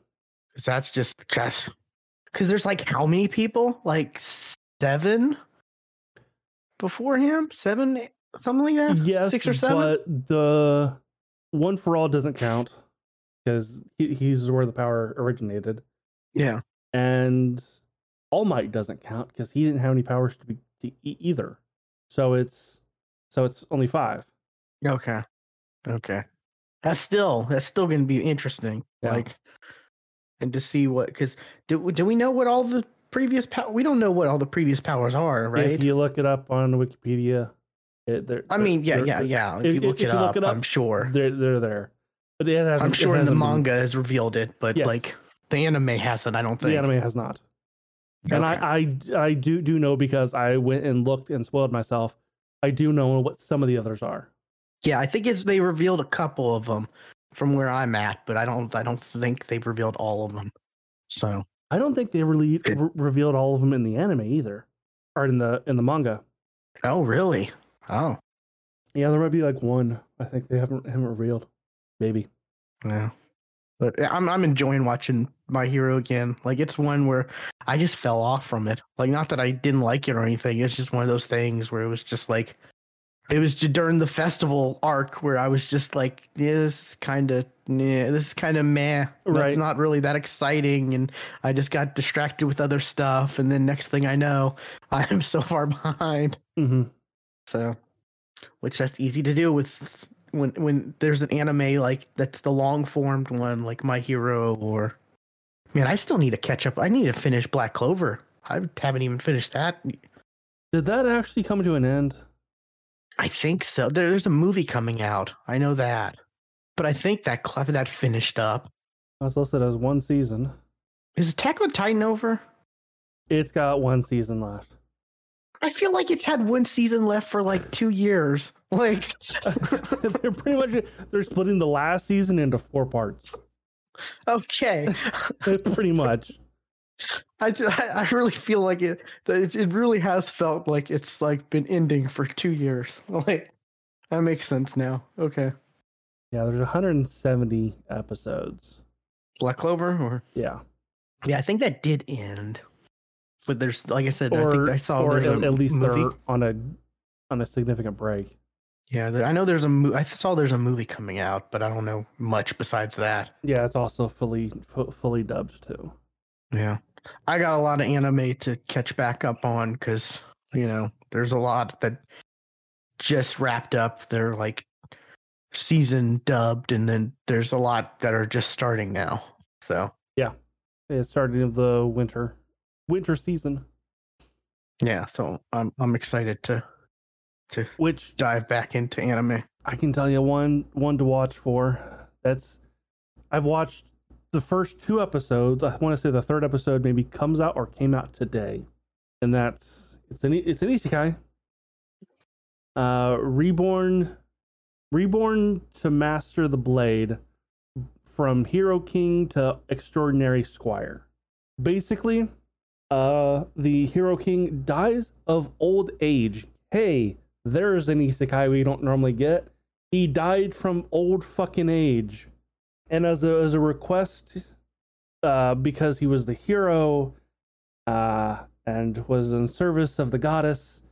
Because that's just just because there's like how many people? Like seven before him? Seven, something like that? Yes. Six or seven? But the one for all doesn't count because he, he's where the power originated. Yeah. And All Might doesn't count because he didn't have any powers to be to e- either. So it's so it's only five. Okay. Okay. That's still that's still going to be interesting. Yeah. Like, and to see what because do do we know what all the previous power? We don't know what all the previous powers are, right? If you look it up on Wikipedia, it, they're, I mean, yeah, yeah, yeah. If, if- you look, if it, you up, look it up, I'm sure. They're they're there, but it hasn't. I'm sure in the hasn't been- manga has revealed it, but Yes. like the anime hasn't. I don't think. the anime has not. And Okay. I, I I do do know because I went and looked and spoiled myself. I do know what some of the others are. Yeah, I think it's they revealed a couple of them from where I'm at, but I don't I don't think they've revealed all of them. So I don't think they really re- revealed all of them in the anime either, or in the in the manga. oh really? Oh Yeah, there might be like one. I think they haven't haven't revealed. Maybe. yeah. But I'm I'm enjoying watching My Hero again. Like it's one where I just fell off from it. Like not that I didn't like it or anything. It's just one of those things where it was just like it was during the festival arc where I was just like, yeah, this is kind of, yeah, this is kind of meh, Right. Not really that exciting, and I just got distracted with other stuff, and then next thing I know, I am so far behind. hmm So, which that's easy to do with when when there's an anime like that's the long formed one, like My Hero, or man, I still need to catch up. I need to finish Black Clover. I haven't even finished that. Did that actually come to an end? I think so. There's a movie coming out. I know that, but I think that that finished up. It's listed as one season. Is Attack on Titan over? It's got one season left. I feel like it's had one season left for like two years. Like, they're pretty much they're splitting the last season into four parts. okay, pretty much. I, I I really feel like it. It, it really has felt like it's like been ending for two years. Like, that makes sense now. Okay, Yeah, there's 170 episodes. Black Clover, or Yeah. yeah, I think that did end. But there's, like I said, I think I saw or at, least movie. they're on a on a significant break. Yeah, there, I know there's a. Mo- I saw there's a movie coming out, but I don't know much besides that. Yeah, it's also fully fu- fully dubbed too. Yeah, I got a lot of anime to catch back up on because you know there's a lot that just wrapped up. They're like season dubbed, and then there's a lot that are just starting now. So yeah. It's starting of the winter winter season, yeah, so I'm I'm excited to to which dive back into anime. I can tell you one one to watch for. That's I've watched the first two episodes. I want to say the third episode maybe comes out or came out today, and that's it's an it's an isekai. Uh, reborn, reborn to master the blade, from hero king to extraordinary squire. Basically, uh, the hero king dies of old age. Hey, there's an isekai we don't normally get. He died from old fucking age. And as a, as a request, uh, because he was the hero uh, and was in service of the goddess,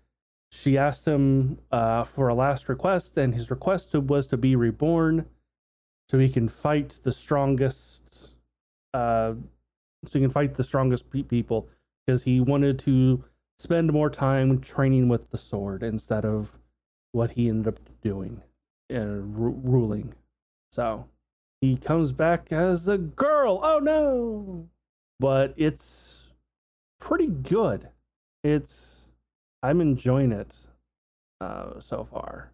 she asked him uh, for a last request, and his request was to be reborn so he can fight the strongest, uh, so he can fight the strongest pe- people because he wanted to spend more time training with the sword instead of what he ended up doing and ru- ruling. So he comes back as a girl. Oh no! But it's pretty good. It's I'm enjoying it uh, so far.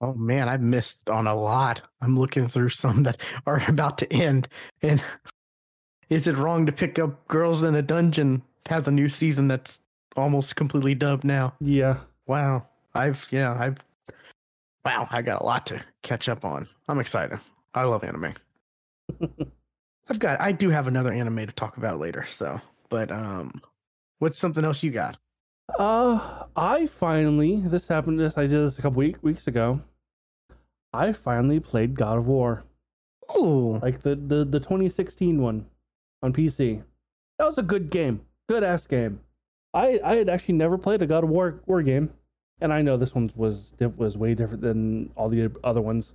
Oh man, I've missed on a lot. I'm looking through some that are about to end. And is it wrong to pick up Girls in a Dungeon? Has a new season that's almost completely dubbed now. Yeah, Wow. I've yeah, I've Wow, I got a lot to catch up on. I'm excited. I love anime. I've got I do have another anime to talk about later, so but um what's something else you got? Uh, I finally this happened. This I did this a couple week, weeks ago. I finally played God of War, Ooh. like the the the 2016 one on PC. That was a good game, good ass game. I I had actually never played a God of War War game, and I know this one was was way different than all the other ones.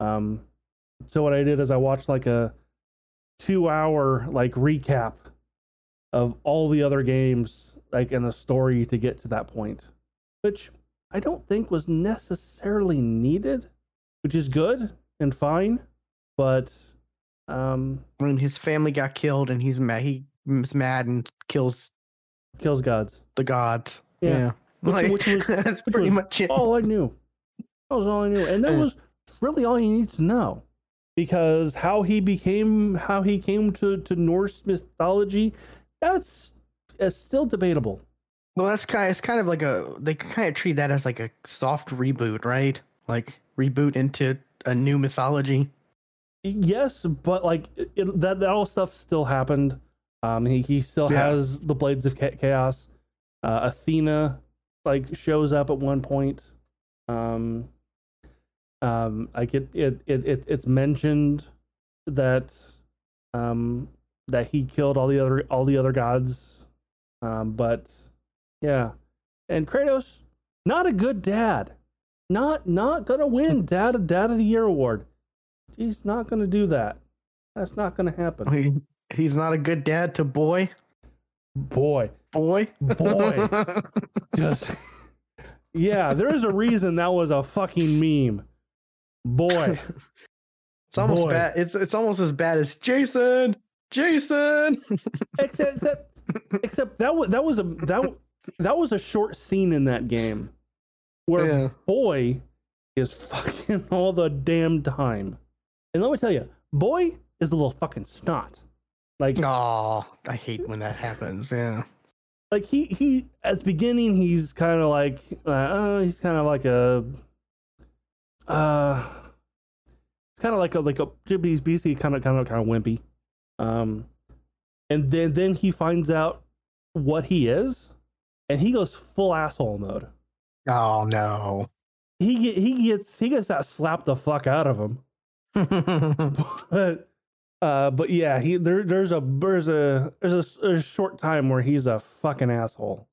Um, so what I did is I watched like a two hour like recap of all the other games like in the story to get to that point which i don't think was necessarily needed which is good and fine but um When his family got killed and he's mad he's mad and kills kills gods the gods. Yeah. Yeah. Which- Like, which was- that's which pretty was much it. all i knew that was all i knew and that was really all you need to know because how he became how he came to to norse mythology that's uh, still debatable Well, that's kind. It's kind of like a. They kind of treat that as like a soft reboot, right? Like reboot into a new mythology. Yes, but like it- that, that all stuff still happened. Um, he he still Yeah. has the blades of chaos. Uh, Athena like shows up at one point. Um, um, like it it, it it it's mentioned that um that he killed all the other all the other gods. Um, but yeah, and Kratos not a good dad. Not not gonna win dad dad of the year award. He's not going to do that. That's not going to happen. He- He's not a good dad to boy. Boy, Boy. boy, just yeah. There's a reason that was a fucking meme. Boy, It's almost Boy. bad. It's it's almost as bad as Jason. Jason. except except except that was that was a that that was a short scene in that game where yeah. boy is fucking all the damn time. And let me tell you, boy is a little fucking snot. Like Oh, I hate when that happens. Yeah. like he he at the beginning he's kind of like uh, uh he's kind of like a uh it's kind of like a like a he's basically kind of kind of kind of wimpy. Um and then then he finds out what he is and he goes full asshole mode. Oh no. he get, he gets he gets that slap the fuck out of him. But uh but yeah he there there's a there's a there's a, a short time where he's a fucking asshole.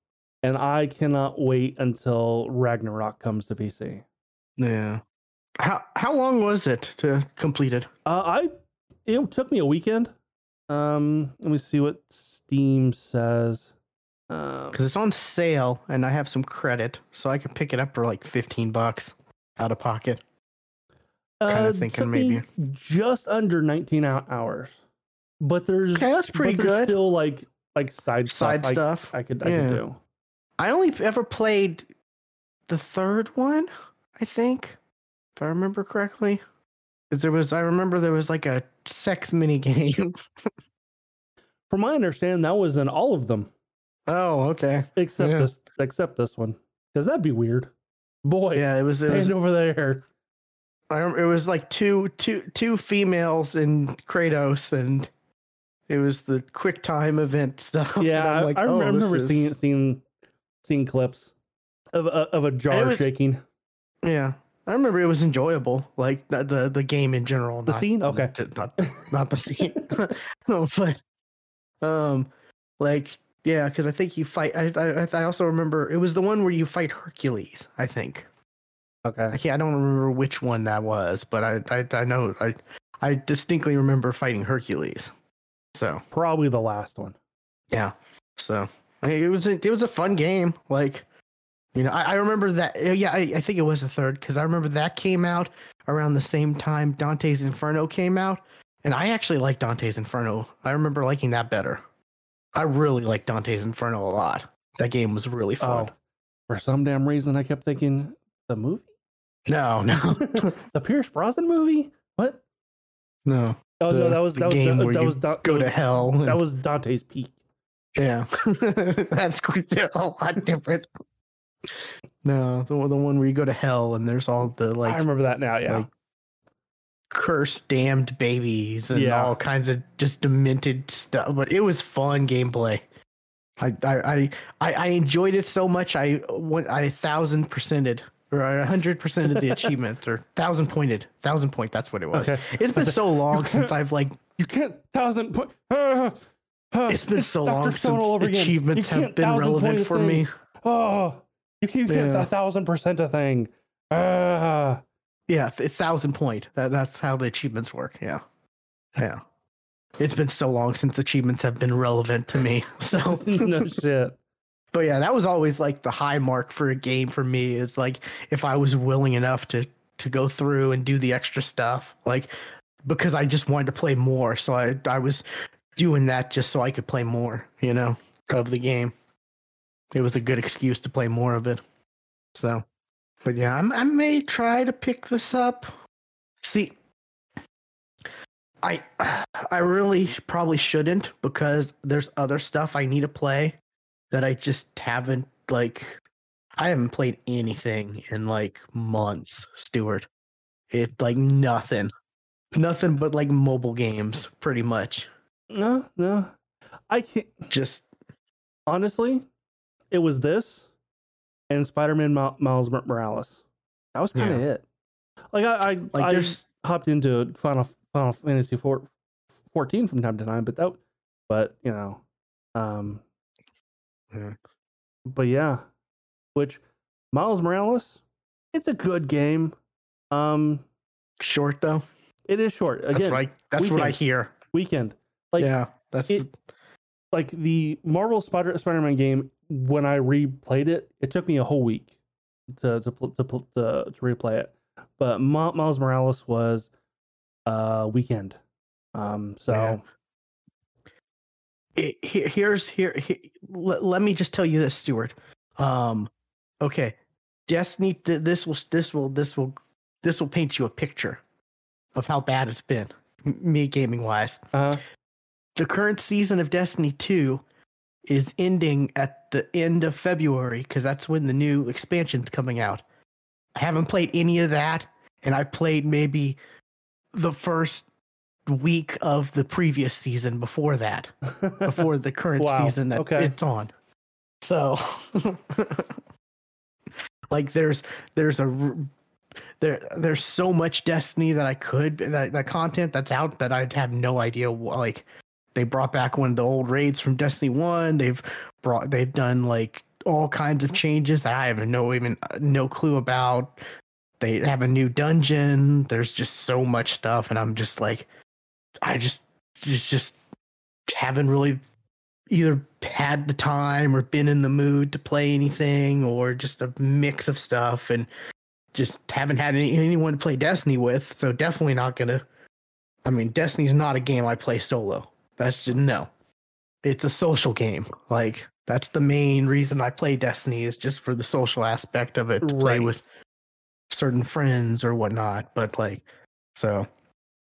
And i cannot wait until ragnarok comes to pc yeah. How how long was it to complete it? uh i it took me a weekend um let me see what steam says um Because it's on sale and I have some credit, so I can pick it up for like fifteen bucks out of pocket. kinda uh, thinking maybe. just under 19 hou- hours but there's Okay, that's pretty but there's good. still like like side Side stuff I- I, could i Yeah. could do I only ever played the third one, I think, if I remember correctly. Because there was, I remember there was like a sex mini game. from my understanding that was in all of them oh, okay. except Yeah. this except this one because that'd be weird boy Yeah, it was. It was. over there I remember it was like two, two, two females in Kratos, and it was the quick time event stuff. yeah I'm i, like, I oh, remember seeing is- seeing seeing clips of a, of a jar was- shaking Yeah, I remember it was enjoyable, like the the, the game in general. The not- scene? Okay. not not the scene. no, but um, like yeah, because I think you fight. I, I I also remember it was the one where you fight Hercules. I think I okay can't. I don't remember which one that was, but I I, I know I I distinctly remember fighting Hercules. So probably the last one yeah, so I mean, it was a, it was a fun game. Like, you know, I, I remember that. uh, Yeah, I, I think it was the third because I remember that came out around the same time Dante's Inferno came out, and I actually like Dante's Inferno. I remember liking that better. I really like Dante's Inferno a lot. That game was really fun. oh for some damn reason i kept thinking the movie No, no, the pierce brosnan movie what no. oh no that was that was that, that was Da- Go to hell. that was dante's peak yeah. That's a lot different. No, the one- the one where you go to hell and there's all the like. I remember that now. Yeah. like, cursed damned babies and Yeah. all kinds of just demented stuff. But it was fun gameplay. I I I, I enjoyed it so much. I went I thousand percented or a hundred percent of the achievements or thousand pointed thousand point. That's what it was. Okay. It's been so long since I've like You can't thousand point. Uh, uh, it's been so Dr. long Stone since achievements have been relevant for thing. me. Oh, you keep getting Yeah. a thousand percent a thing. Uh, Yeah, a thousand point. That that's how the achievements work. Yeah, yeah. It's been so long since achievements have been relevant to me. So, no shit. but yeah, that was always like the high mark for a game for me. Is like if I was willing enough to to go through and do the extra stuff, like because I just wanted to play more. So I I was doing that just so I could play more. You know, of the game. It was a good excuse to play more of it. So, but yeah, I'm, I may try to pick this up. See, I I really probably shouldn't because there's other stuff I need to play that I just haven't like I haven't played anything in like months, Stuart. It like nothing. Nothing but like mobile games, pretty much. No, no. I can't. Just Honestly, it was this and Spider-Man Mi- Miles Mor- Morales. That was kind of it. Like I, I, like I there's hopped into Final Final Fantasy 4, 14 from time to time, but that, but you know, um, Yeah. but yeah, which Miles Morales, it's a good game. Um, short though. it is short. Again, That's right. That's what I hear. weekend. Like yeah, that's it- like the Marvel Spider Spider-Man game. When I replayed it, it took me a whole week to to to, to, to replay it. But Mi- Miles Morales was uh weekend. Um, so it, here, here's here, he- let, let me just tell you this stuart um okay destiny th- this will this will this will this will paint you a picture of how bad it's been me gaming wise uh, the current season of destiny 2 is ending at the end of february because that's when the new expansion's coming out i haven't played any of that and i played maybe the first week of the previous season before that before the current Wow, season that okay. it's on. So, like, there's there's a there there's so much Destiny that I could that that content that's out that I'd have no idea. Like, they brought back one of the old raids from Destiny One. They've brought they've done like all kinds of changes that I have no even uh, no clue about. They have a new dungeon. There's just so much stuff, and I'm just like, I just just just haven't really either had the time or been in the mood to play anything or just a mix of stuff and just haven't had any, anyone to play Destiny with. So definitely not gonna. I mean, Destiny's not a game I play solo. That's just no. It's a social game. Like that's the main reason I play Destiny is just for the social aspect of it to play with certain friends or whatnot. But like, so,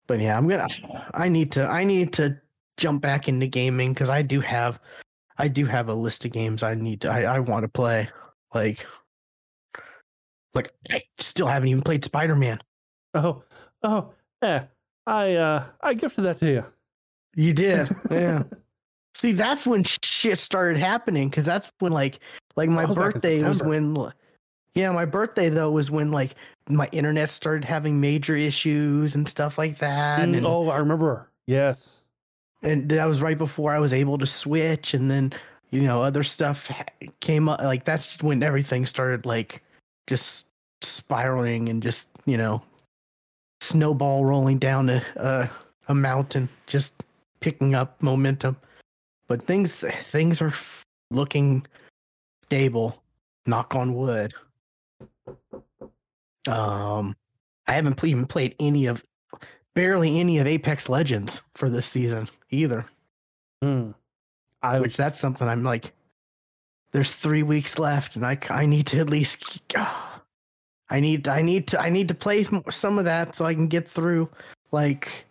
but yeah, I'm gonna. I need to. I need to jump back into gaming because I do have. I do have a list of games I need to. I, I want to play. Like, like I still haven't even played Spider Man. oh oh yeah. I uh I gifted that to you. You did, yeah. See, that's when shit started happening because that's when like like my was birthday was when yeah, my birthday though was when like my internet started having major issues and stuff like that. Mm, and, oh, I remember. Yes. and that was right before I was able to switch and then you know other stuff came up like that's when everything started like just spiraling and just you know snowball rolling down a a, a mountain just picking up momentum but things things are looking stable knock on wood um i haven't even played any of barely any of apex legends for this season either Hmm. I which that's something I'm like. There's three weeks left, and I I need to at least. I need I need to I need to play some- some of that so I can get through, like,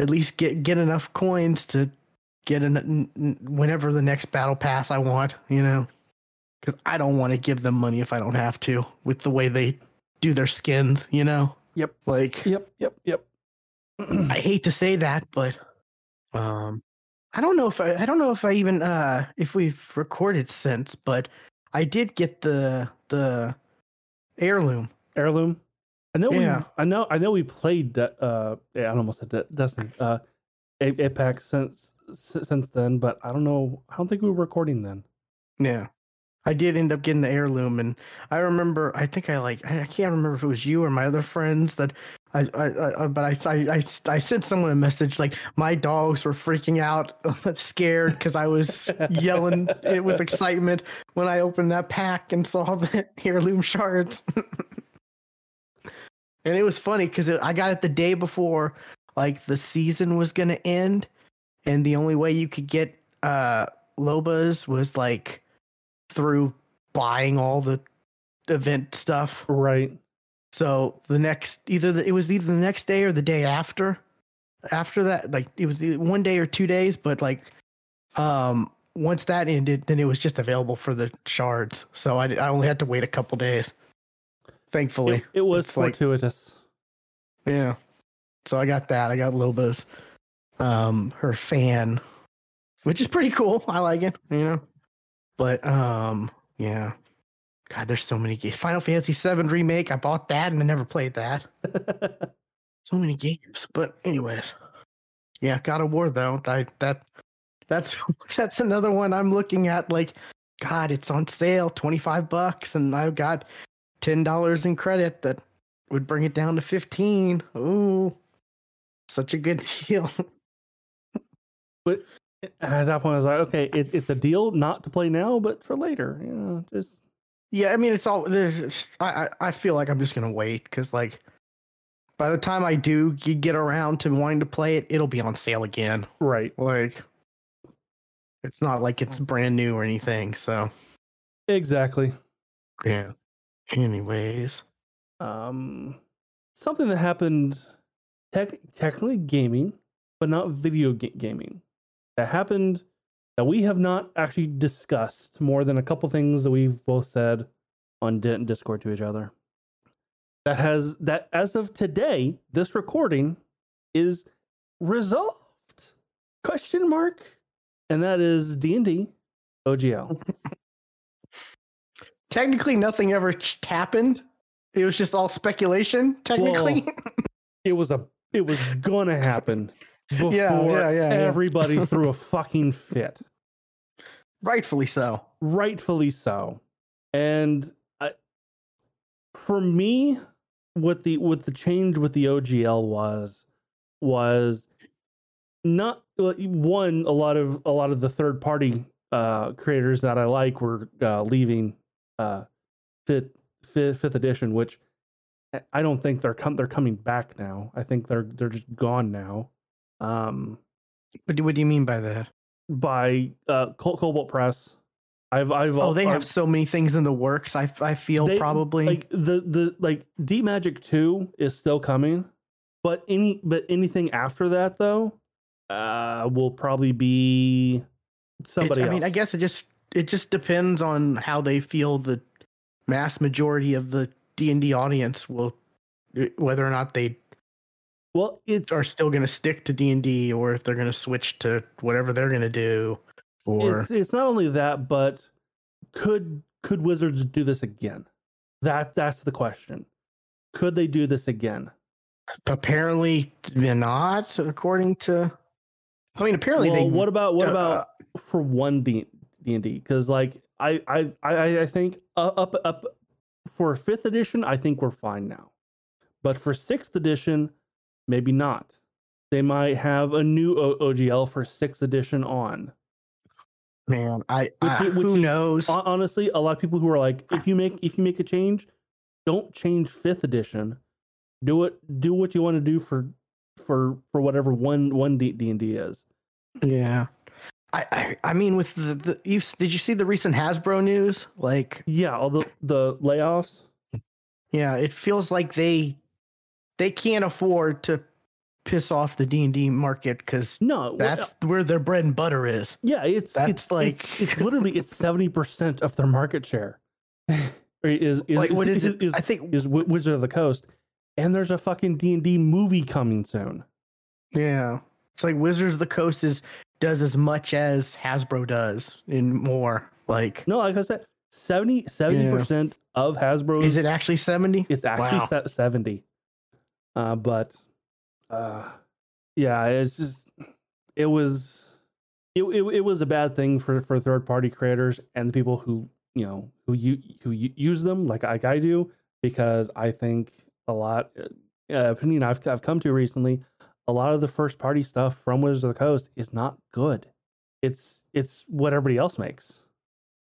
at least get get enough coins to get an whenever the next battle pass I want. You know. because I don't want to give them money if I don't have to. With the way they do their skins, you know. Yep. Like Yep, yep, yep. I hate to say that, but um, I don't know if I I don't know if I even uh if we've recorded since, but I did get the the heirloom. Heirloom. I know Yeah. we I know I know we played that uh yeah, I almost said De- Destiny. Uh A- Apex since since then, but I don't know I don't think we were recording then. Yeah. I did end up getting the heirloom, and I remember. I think I like. I can't remember if it was you or my other friends that. I, I, I but I, I, I, I sent someone a message like my dogs were freaking out, scared because I was yelling it with excitement when I opened that pack and saw the heirloom shards. And it was funny because I got it the day before, like the season was gonna end, and the only way you could get uh Lobas was like through buying all the event stuff. Right. So the next either the, it was either the next day or the day after. After that, like it was one day or two days, but like um once that ended, then it was just available for the shards. So I I only had to wait a couple days. Thankfully, It, it was It's like- fortuitous. yeah. So I got that. I got Loba's um her fan, which is pretty cool. I like it, you know. But um yeah. God, there's so many games. Final Fantasy VII remake. I bought that and I never played that. So many games. But anyways. Yeah, God of War though. I that that's that's another one I'm looking at like God, it's on sale, 25 bucks, and I've got ten dollars in credit that would bring it down to 15. Ooh. Such a good deal. But uh, at that point I was like, okay, it, it's a deal not to play now, but for later. You know, just Yeah, I mean, it's all. There's, I I I feel like I'm just gonna wait because like, by the time I do g- get around to wanting to play it, it'll be on sale again. right. Like, it's not like it's mm. brand new or anything. So Exactly. yeah. Anyways, um, something that happened tech, technically gaming, but not video ga- gaming. That happened that we have not actually discussed more than a couple things that we've both said on Di- Discord to each other. That has that as of today, this recording is resolved. Question mark, and that is D and D OGL. technically, nothing ever happened. It was just all speculation. Technically, it was a it was gonna happen before Yeah, yeah, yeah, everybody threw a fucking fit rightfully so. rightfully so and I, for me what the what the change with the ogl was was not well, one a lot of a lot of the third party uh creators that i like were uh leaving uh fifth fifth, fifth edition which I- i don't think they're com- they're coming back now i think they're they're just gone now um What do, what do you mean by that? by uh Col- Kobold Press i've i've Oh, they I've- have so many things in the works. I I feel They- probably. like the the like Deep Magic 2 is still coming, but any but anything after that though uh will probably be It- somebody I mean, I guess it just it just depends on how they feel the mass majority of the D and D audience will, uh, whether or not they well it's are still going to stick to D and D or if they're going to switch to whatever they're going to do. Or it's it's not only that but could could Wizards do this again? That that's the question. Could they do this again? apparently not, according to. I mean, apparently well, they. what about what uh, about for one D and D? Because like I I I I think up up for fifth edition, I think we're fine now, but for sixth edition, maybe not. They might have a new o- OGL for sixth edition on. man? I, Which I- which who is knows? Hon- Honestly, a lot of people who are like, if you make if you make a change, don't change fifth edition. Do it. Do what you want to do for for for whatever one one D and D is. yeah. I, I I mean, with the, the you did you see the recent Hasbro news? Like, Yeah, all the the layoffs. Yeah, it feels like they they can't afford to piss off the D and D market because No, uh that's where their bread and butter is. yeah, it's that's it's like- it's, it's literally it's seventy percent of their market share. Is is like what is, is, it? is, I think is Wizard of the Coast, and there's a fucking D and D movie coming soon. yeah, it's like Wizards of the Coast is does as much as Hasbro does in more. Like, No, like I said, 70 percent of Hasbro is it actually seventy? It's actually Wow. se- 70. Uh, but uh, yeah, it's just it was it, it, it was a bad thing for for third party creators and the people who you know who you who use them like like I do because I think a lot uh, opinion I've I've come to recently a lot of the first party stuff from Wizards of the Coast is not good. It's it's what everybody else makes.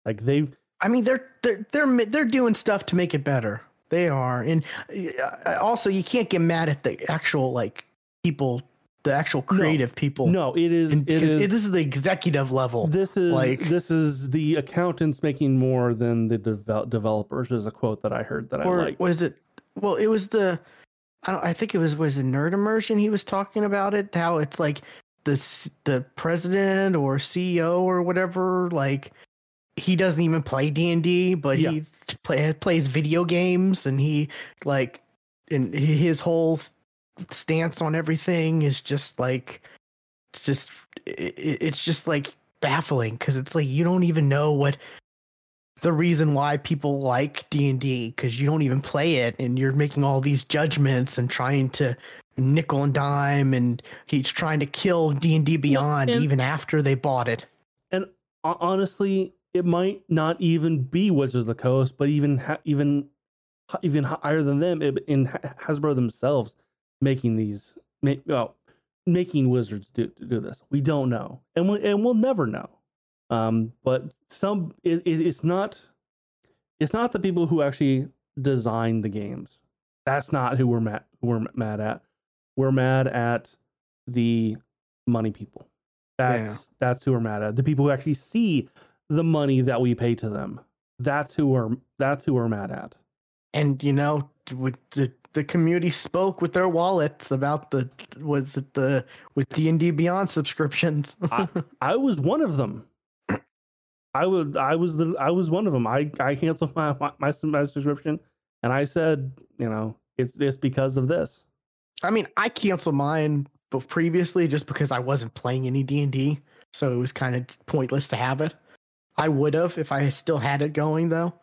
Like they've I mean, they're they're they're they're doing stuff to make it better. They are, and uh, also you can't get mad at the actual like people, the actual No. creative people. no, it is And- it is this is the executive level. This is Like- this is the accountants making more than the devel- developers. Is a quote that I heard that I like. was it? Well, it was the. I, don't, I think it was was it nerd immersion. He was talking about it. How it's like the the president or CEO or whatever. Like he doesn't even play D and D, but Yeah. he play, plays video games, and he like and his whole stance on everything is just like it's just it, it's just like baffling because it's like you don't even know what the reason why people like D&D cuz you don't even play it and you're making all these judgments and trying to nickel and dime and he's trying to kill D&D Beyond and- even after they bought it. And Honestly, it might not even be Wizards of the Coast, but even ha- even even higher than them in Hasbro themselves making these make well making Wizards do do this. We don't know, and we and we'll never know. Um, but some it, it, it's not it's not the people who actually design the games. That's not who we're mad who we're mad at. We're mad at the money people. That's that's who we're mad at. The people who actually see the money that we pay to them. That's who we're that's who we're mad at. And you know, with the the community spoke with their wallets about the was it the with D&D Beyond subscriptions. I was one of them. I was I was the I was one of them. I I canceled my my, my subscription, and I said, you know, it's it's because of this. I mean, I canceled mine but previously just because I wasn't playing any D and D, so it was kind of pointless to have it. I would have if I still had it going though,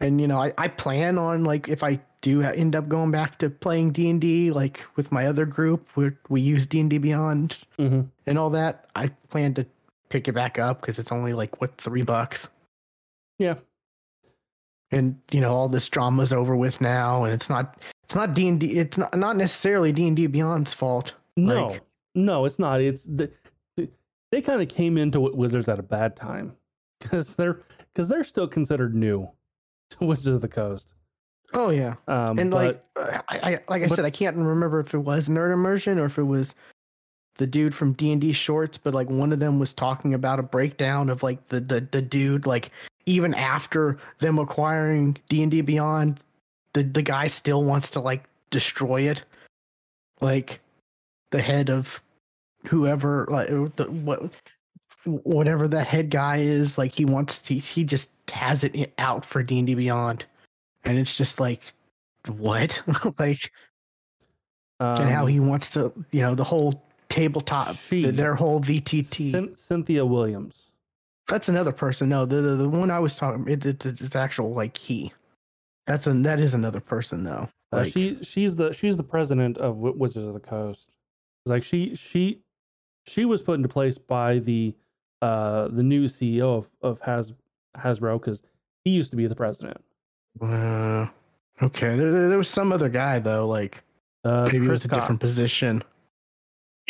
and you know, I, I plan on like if I do end up going back to playing D and D like with my other group where we use D and D Beyond Mm-hmm. and all that, I plan to pick it back up because it's only like what three bucks. Yeah. and you know all this drama's over with now, and it's not it's not D and D. It's not not necessarily D and D Beyond's fault. No, Like- no, it's not. It's the, the they kind of came into Wizards at a bad time because they're because they're still considered new to Wizards of the Coast. Oh yeah. Um, and but, like uh, I, I like I but- said, I can't remember if it was Nerd Immersion or if it was the dude from D and D Shorts, but like one of them was talking about a breakdown of like the the the dude like even after them acquiring D and D Beyond, the the guy still wants to like destroy it, like the head of whoever like the what whatever that head guy is like he wants to he just has it out for D&D Beyond. And it's just like what? Like and how um, he wants to you know the whole tabletop she- th- their whole VTT Cyn- Cynthia Williams. that's another person. No the the, the one I was talking it, it, it's it's actual like he. That's a that is another person though. Uh, she she's the she's the president of Wi- Wizards of the Coast. It's like she she she was put into place by the uh the new CEO of of Has Hasbro because he used to be the president. uh, okay. There, there, there was some other guy though like Uh, maybe it was a different position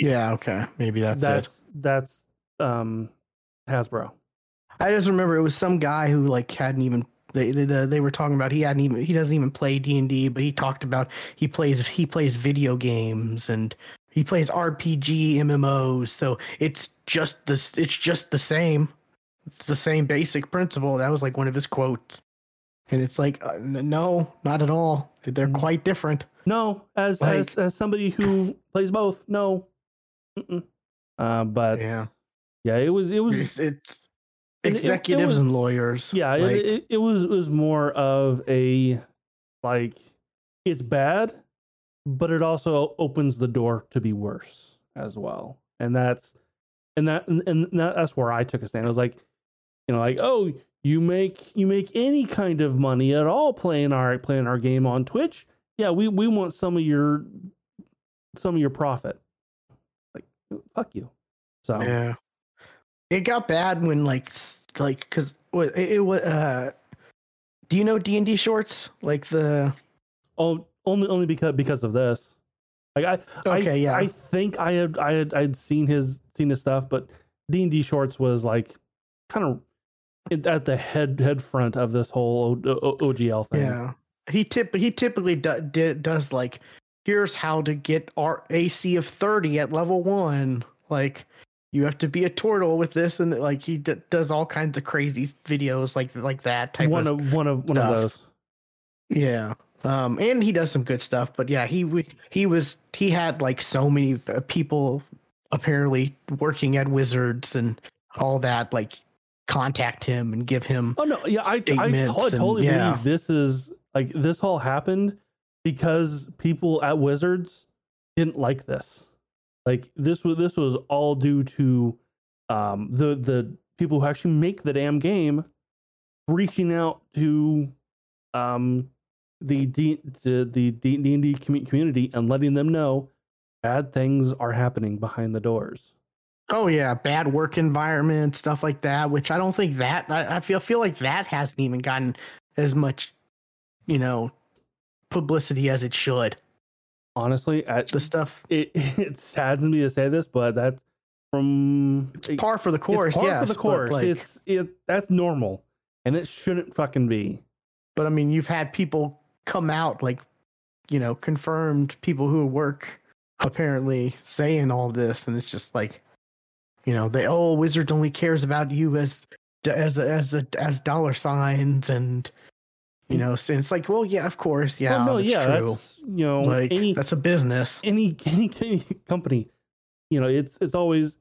yeah okay maybe that's, it That's that's um Hasbro. I just remember it was some guy who like hadn't even they they, they they were talking about he hadn't even he doesn't even play D and D, but he talked about he plays he plays video games and he plays RPG MMOs. So it's just this it's just the same. It's the same basic principle. That was like one of his quotes. and it's like uh, no, not at all. They're Mm. quite different. No, as Like- as as somebody who plays both, no. Uh, but Yeah. yeah, it was it was It's, it's And it- it executives was- and lawyers. yeah, like, it, it, was it was more of a like it's bad, but it also opens the door to be worse as well, and that's and that and, and that, that's where I took a stand. I was like, you know, like oh, you make you make any kind of money at all playing our playing our game on Twitch. Yeah, we we want some of your some of your profit. Fuck you. So Yeah. It got bad when like like because what it, was. Uh, do you know D and D shorts? Like the Oh, only only because because of this. Like I, Okay, I, yeah. I think I had I had I'd seen his seen his stuff, but D and D shorts was like kind of at the head head front of this whole o, o, OGL thing. yeah he tip he typically do, does like here's how to get our AC of thirty at level one. Like you have to be a turtle with this, and like he d- does all kinds of crazy videos like like that type of one of of one of one stuff. of those. Yeah. Um, and he does some good stuff, but yeah, he he was he had like so many uh, people apparently working at Wizards and all that like contact him and give him Oh no, yeah, I I, I Statements and- totally yeah. believe this is like this all happened because people at Wizards didn't like this. Like this was this was all due to um the the people who actually make the damn game reaching out to um the D, to the D and D community and letting them know bad things are happening behind the doors. oh yeah bad work environment stuff like that, which I don't think that I, I feel feel like that hasn't even gotten as much you know publicity as it should. Honestly, at The stuff it it saddens me to say this, but that's from it's par for the course, It's par yes, for the course. like- it's it that's normal, and it shouldn't fucking be. but I mean, you've had people come out like, you know, confirmed people who work apparently saying all this, and it's just like, you know, they oh, Wizards only cares about you as as as as dollar signs, and you know, so it's like, well, yeah, of course, yeah, well, no, that's yeah, true. that's you know like any that's a business. any any any company, you know, it's it's always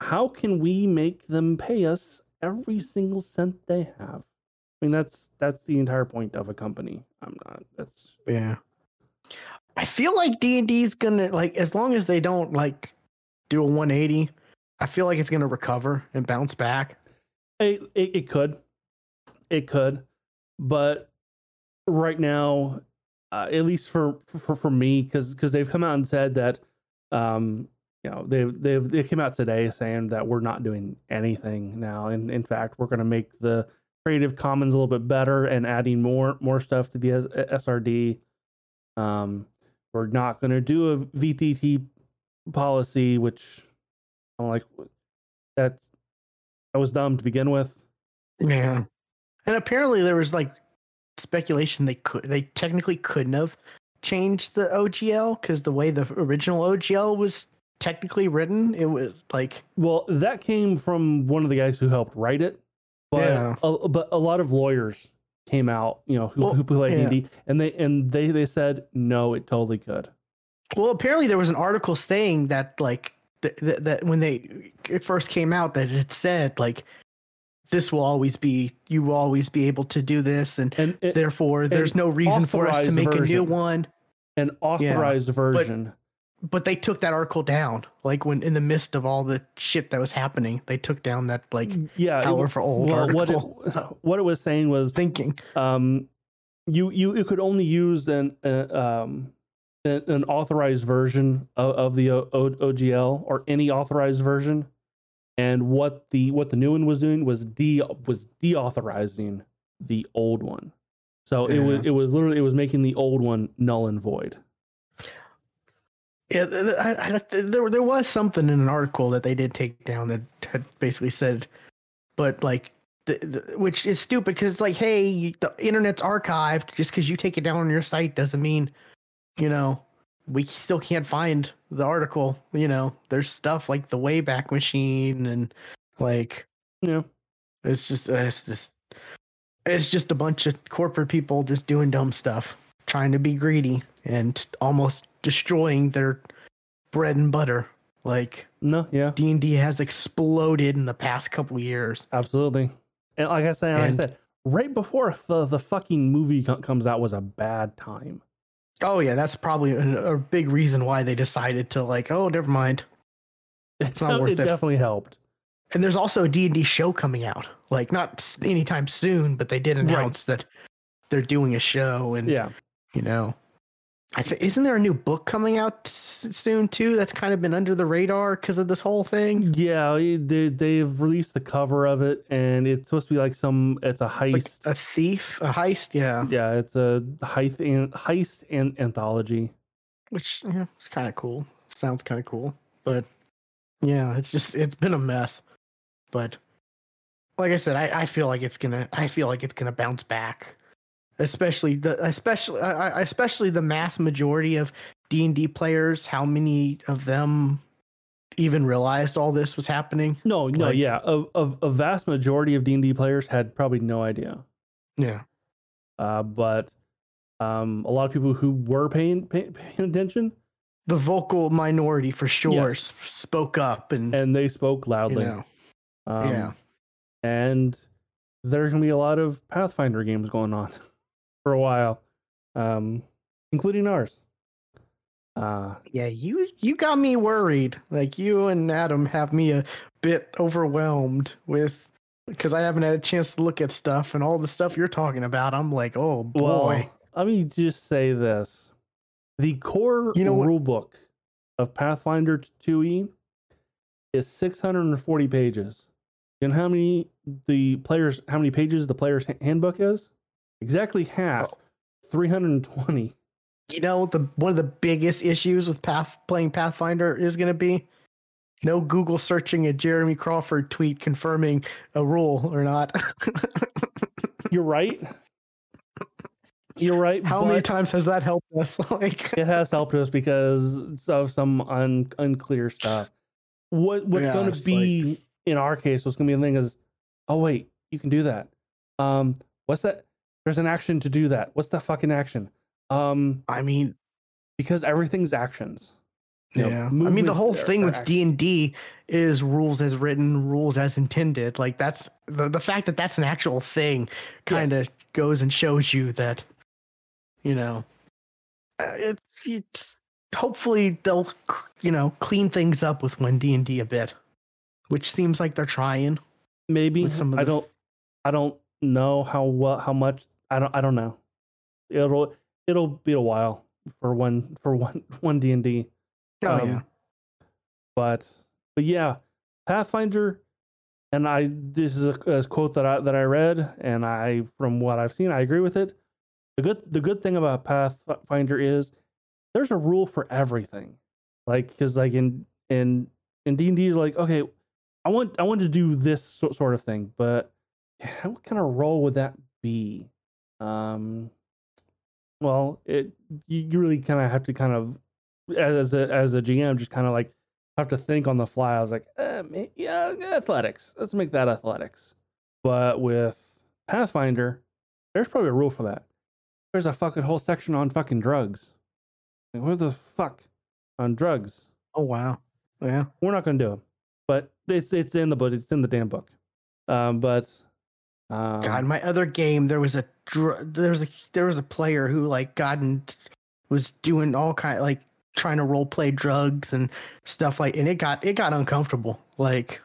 how can we make them pay us every single cent they have. I mean, that's that's the entire point of a company. I'm not. That's Yeah. I feel like D and D's gonna like as long as they don't like do a 180, I feel like it's gonna recover and bounce back. It, it, it could. It could. But right now, uh, at least for, for, for me, because because they've come out and said that, um, you know, they've, they've, they came out today saying that we're not doing anything now. And in fact, we're going to make the Creative Commons a little bit better and adding more more stuff to the SRD. Um, we're not going to do a VTT policy, which I'm like, that's that was dumb to begin with. Yeah. And apparently there was like speculation they could they technically couldn't have changed the OGL because the way the original OGL was technically written, it was like Well, that came from one of the guys who helped write it, but Yeah. a, but a lot of lawyers came out, you know, who, Well, who play yeah. D&D, and they and they they said no, it totally could. well apparently there was an article saying that like th- th- that when they it first came out that it said like this will always be you will always be able to do this. And And it, therefore there's no reason for us to make a new one. an authorized version. but they took that article down like when in the midst of all the shit that was happening they took down that like yeah, it- powerful old well, what article. It, So, what it was saying was thinking. um, you you you could only use an uh, um an, an authorized version of, of the o, o, OGL or any authorized version, and what the what the new one was doing was de was deauthorizing the old one. So it was it was literally it was making the old one null and void. yeah I, I, there, there was something in an article that they did take down that had basically said but like the, the, which is stupid because it's like hey the internet's archived just because you take it down on your site doesn't mean you know we still can't find the article you know there's stuff like the wayback machine and like Yeah. it's just uh, it's just it's just a bunch of corporate people just doing dumb stuff, trying to be greedy and almost destroying their bread and butter. Like No, yeah, D and D has exploded in the past couple years. absolutely. And like I said, like I said, right before the, the fucking movie comes out was a bad time. Oh yeah, that's probably a, a big reason why they decided to like, oh, never mind. It's not worth it it. definitely helped. And there's also a D&D show coming out. Like not anytime soon, but they did announce that they're doing a show and Yeah. you know. I think isn't there a new book coming out s- soon too that's kind of been under the radar because of this whole thing? Yeah, they they've released the cover of it, and it's supposed to be like some. It's a heist. It's like a thief, a heist, yeah. yeah, it's a heist and heist and anthology. Which yeah, it's kind of cool. Sounds kind of cool, but yeah, it's just it's been a mess. But like I said, I, I feel like it's gonna I feel like it's gonna bounce back, especially the especially I, I- especially the mass majority of D and D players. How many of them even realized all this was happening? No, no, Like- yeah, a, a, a vast majority of D and D players had probably no idea. Yeah, Uh, but um, a lot of people who were paying pay, paying attention the vocal minority for sure Yes. spoke up and, and they spoke you loudly. know Um, yeah. and there's gonna be a lot of Pathfinder games going on for a while, um, including ours. Uh, Yeah, you you got me worried. Like you and Adam have me a bit overwhelmed with because I haven't had a chance to look at stuff and all the stuff you're talking about. I'm like, oh boy. well, let me just say this: the core You know what- rule book of Pathfinder 2e is 640 pages. And how many the players? How many pages the player's handbook is? Exactly half, Oh. 320. you know the one of the biggest issues with Path playing Pathfinder is going to be no Google searching a Jeremy Crawford tweet confirming a rule or not. You're right. You're right. How many times has that helped us? like, it has helped us because of some un, unclear stuff. What what's Yeah, going to be in our case? What's going to be the thing is, oh wait, you can do that. Um, what's that? There's an action to do that. What's the fucking action? Um, I mean, because everything's actions. You know, yeah. I mean, the whole thing with. D and D is rules as written, rules as intended. Like that's the the fact that that's an actual thing kind of Yes. goes and shows you that, you know, uh, it's, it's hopefully they'll you know clean things up with one D and D a bit, which seems like they're trying. maybe some of I the- don't I don't know how what how much I don't I don't know. It'll it'll be a while for one for one one D and D. Oh Um, yeah, but but yeah, Pathfinder, and I this is a, a quote that I that I read, and I from what I've seen, I agree with it. The good the good thing about Pathfinder is there's a rule for everything, like because like in in in D and D, like okay, I want I want to do this so, sort of thing, but what kind of role would that be? Um, well, it you, you really kind of have to kind of as a as a GM just kind of like have to think on the fly. I was like, eh, yeah, athletics. Let's make that athletics. But with Pathfinder, there's probably a rule for that. There's a fucking whole section on fucking drugs. Like, what the fuck on drugs? oh wow, yeah. We're not gonna do it, but it's it's in the book. It's in the damn book. Um, but um, God, my other game there was a there was a there was a player who like got and was doing all kind like trying to role play drugs and stuff like and it got it got uncomfortable like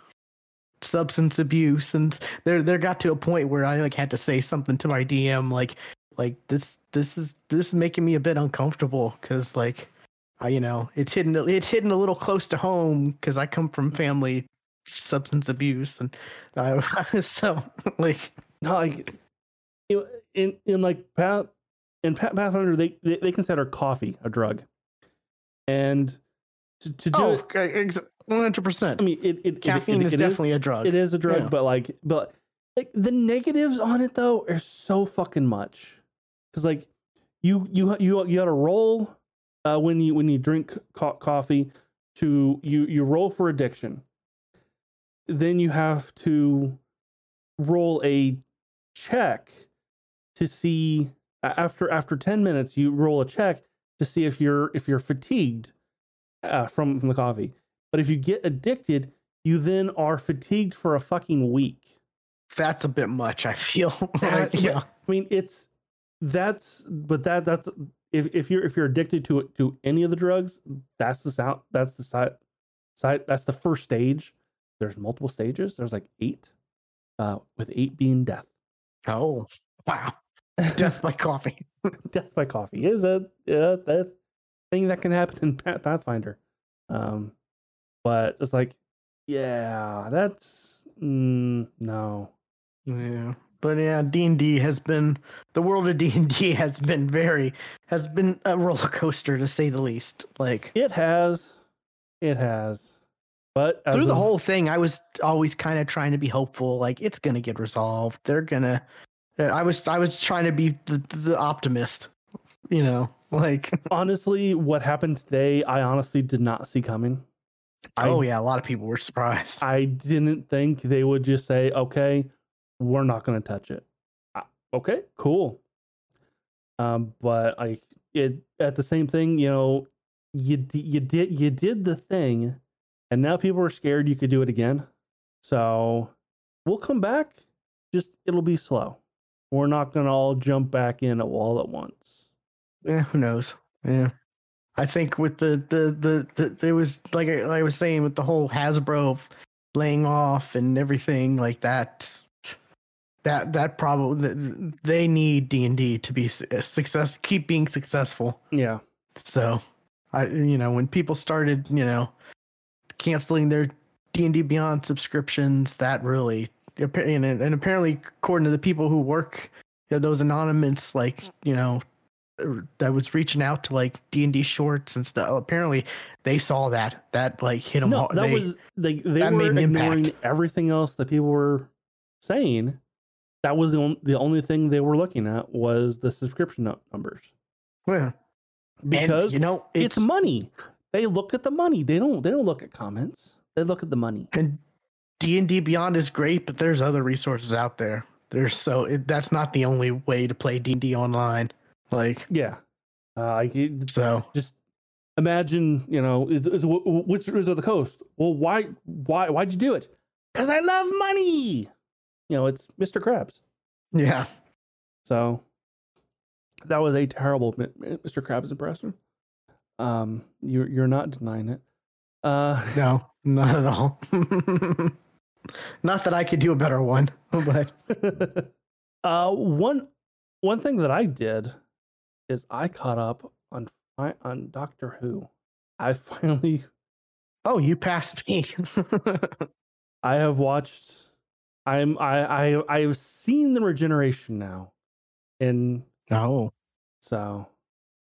substance abuse and there there got to a point where I like had to say something to my DM like like this this is this is making me a bit uncomfortable because like I you know it's hidden it's hidden a little close to home because I come from family substance abuse and I uh, so like No, like you know, in in like Path in Pa- Pathfinder, they, they they consider coffee a drug, and to, to do Oh, it, one hundred percent. I mean, it, it Caffeine it- is it definitely a drug. it is a drug, Yeah. but like but like the negatives on it though are so fucking much because like you you you you got to roll uh, when you when you drink co- coffee to you you roll for addiction, then you have to roll a check to see after after 10 minutes you roll a check to see if you're if you're fatigued uh, from from the coffee. But if you get addicted, you then are fatigued for a fucking week. That's a bit much, I feel. That- Like, yeah. I mean, it's that's but that that's if if you're if you're addicted to it to any of the drugs, that's the sound that's the side side that's the first stage. There's multiple stages. There's like eight, uh, with eight being death. Oh, wow. Death by coffee. death by coffee is a uh, that thing that can happen in Pathfinder. Um, but it's like, yeah, that's mm, no. Yeah. But yeah, D and D has been the world of D and D has been very has been a roller coaster to say the least. Like It has, it has, but through the of- whole thing, I was always kind of trying to be hopeful. Like it's gonna get resolved. They're gonna. I was I was trying to be the, the optimist. You know, like honestly, what happened today, I honestly did not see coming. I- oh yeah, a lot of people were surprised. I didn't think they would just say, okay, we're not going to touch it. Uh, Okay, cool. Um, but I it at the same thing, you know, you you did you did the thing, and now people are scared you could do it again. So we'll come back. Just it'll be slow. We're not going to all jump back in all at once. Yeah, who knows? Yeah. I think with the the the, the there was like I, like I was saying with the whole Hasbro laying off and everything like that that that probably they need D&D to be a uh, success keep being successful. Yeah. So I you know when people started, you know, canceling their D&D Beyond subscriptions, that really and, and apparently according to the people who work you know, those anonymous like, you know, er, that was reaching out to like D&D shorts and stuff. Apparently they saw that that like hit them No, hard. that They- was they they that were ignoring impact. everything else that people were saying. That was the only, the only thing they were looking at was the subscription numbers yeah. because and, you know it's, money. They look at the money. They don't they don't look at comments. They look at the money. and D&D Beyond is great, but there's other resources out there. There's so it, that's not the only way to play D&D online. Like Yeah. Uh, so just imagine, you know, it's, it's, Wizards of the coast. Well, why why why'd you do it? Because I love money. You know, it's Mr. Krabs. yeah. So that was a terrible Mr. Krabs impression. Um, you're you're not denying it. Uh, No, not at all. not that I could do a better one, but uh, one one thing that I did is I caught up on on Doctor Who. I finally oh, you passed me. I have watched. I'm I I I've seen the regeneration now, and oh, so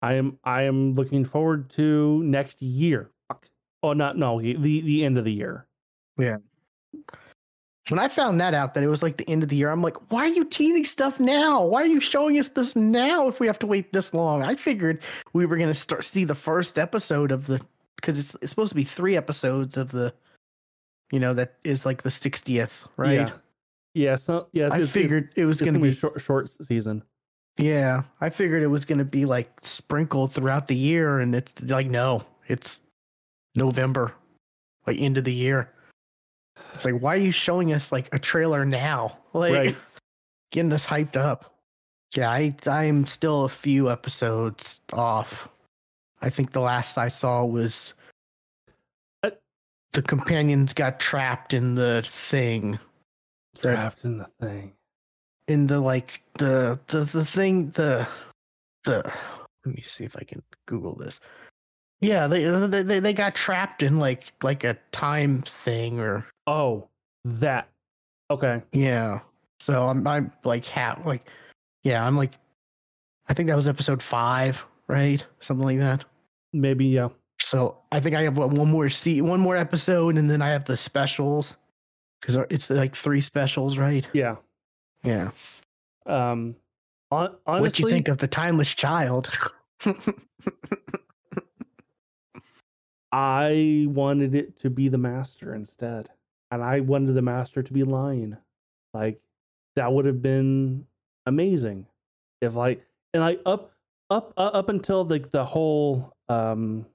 I am I am looking forward to next year. Fuck. Oh, not no the the end of the year. When I found that out that it was like the end of the year, I'm like, why are you teasing stuff now? Why are you showing us this now if we have to wait this long? I figured we were gonna start see the first episode of the because it's, it's supposed to be three episodes of the, you know, that is like the 60th, right? Yeah. Yeah. So yeah, I figured it was gonna, gonna be be, a short short season. yeah. I figured it was gonna be like sprinkled throughout the year, and it's like no, it's November, like end of the year. It's like why are you showing us like a trailer now? Like Right. getting us hyped up. Yeah, I I'm still a few episodes off. I think the last I saw was Uh, the companions got trapped in the thing Trapped in the thing. in the like the the the thing the the let me see if I can Google this. Yeah, they they they, got trapped in like like a time thing or Oh, that. Okay. yeah. So I'm I'm like half like yeah I'm like I think that was episode five right something like that. Maybe yeah. So I think I have what, one more see one more episode and then I have the specials because it's like three specials right? Yeah. Yeah. Um. Honestly, what do you think of the timeless child? I wanted it to be the master instead, and I wanted the master to be lying. Like that would have been amazing. if like and like up up uh, up until like the whole um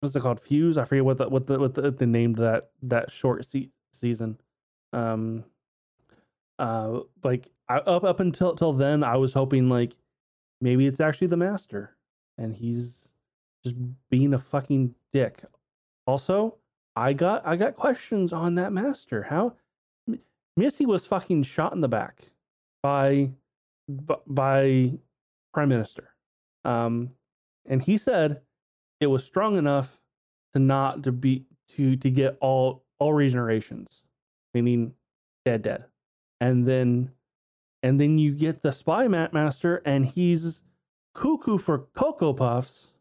what's it called fuse i forget what the what the what the, the name that that short se- season um uh like I, up up until till then i was hoping like maybe it's actually the master and he's just being a fucking dick also i got i got questions on that master. How missy was fucking shot in the back by by prime minister. Um and he said it was strong enough to not to be to to get all all regenerations meaning dead dead. And then and then you get the spy mat master and he's cuckoo for cocoa puffs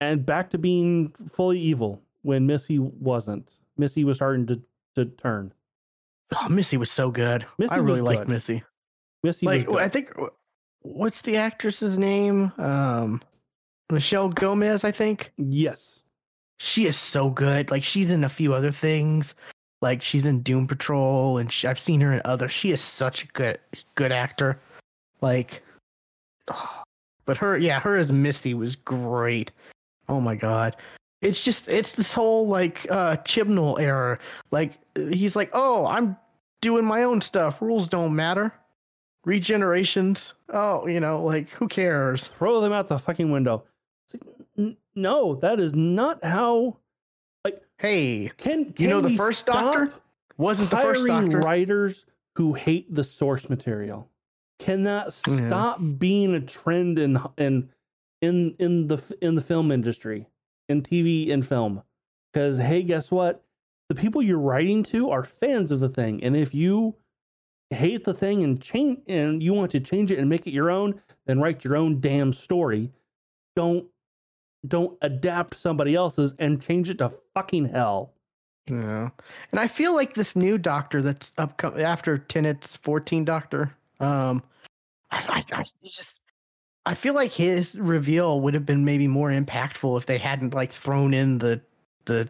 and back to being fully evil when missy wasn't missy was starting to to turn Oh, Missy was so good. Missy I really liked. Missy. missy like. I think what's the actress's name? Um Michelle Gomez, I think. yes She is so good. Like she's in a few other things. Like she's in Doom Patrol and she, I've seen her in other. She is such a good good actor. Like but her yeah, her as Misty was great. Oh my god. It's just it's this whole like uh Chibnall error. Like he's like, "Oh, I'm doing my own stuff. Rules don't matter." Regenerations. Oh, you know, like who cares? throw them out the fucking window it's like, n- no that is not how Like, Hey, can, You know can the first Doctor? wasn't the first doctor. writers who hate the source material can that Yeah. stop being a trend in in in in the in the film industry in tv and film. Because hey guess what? The people you're writing to are fans of the thing and if you hate the thing and change and you want to change it and make it your own then write your own damn story. Don't don't adapt somebody else's and change it to fucking hell. Yeah. And I feel like this new doctor that's upcoming after Tennant's 14 doctor, um, I, I, I just, I feel like his reveal would have been maybe more impactful if they hadn't like thrown in the, the,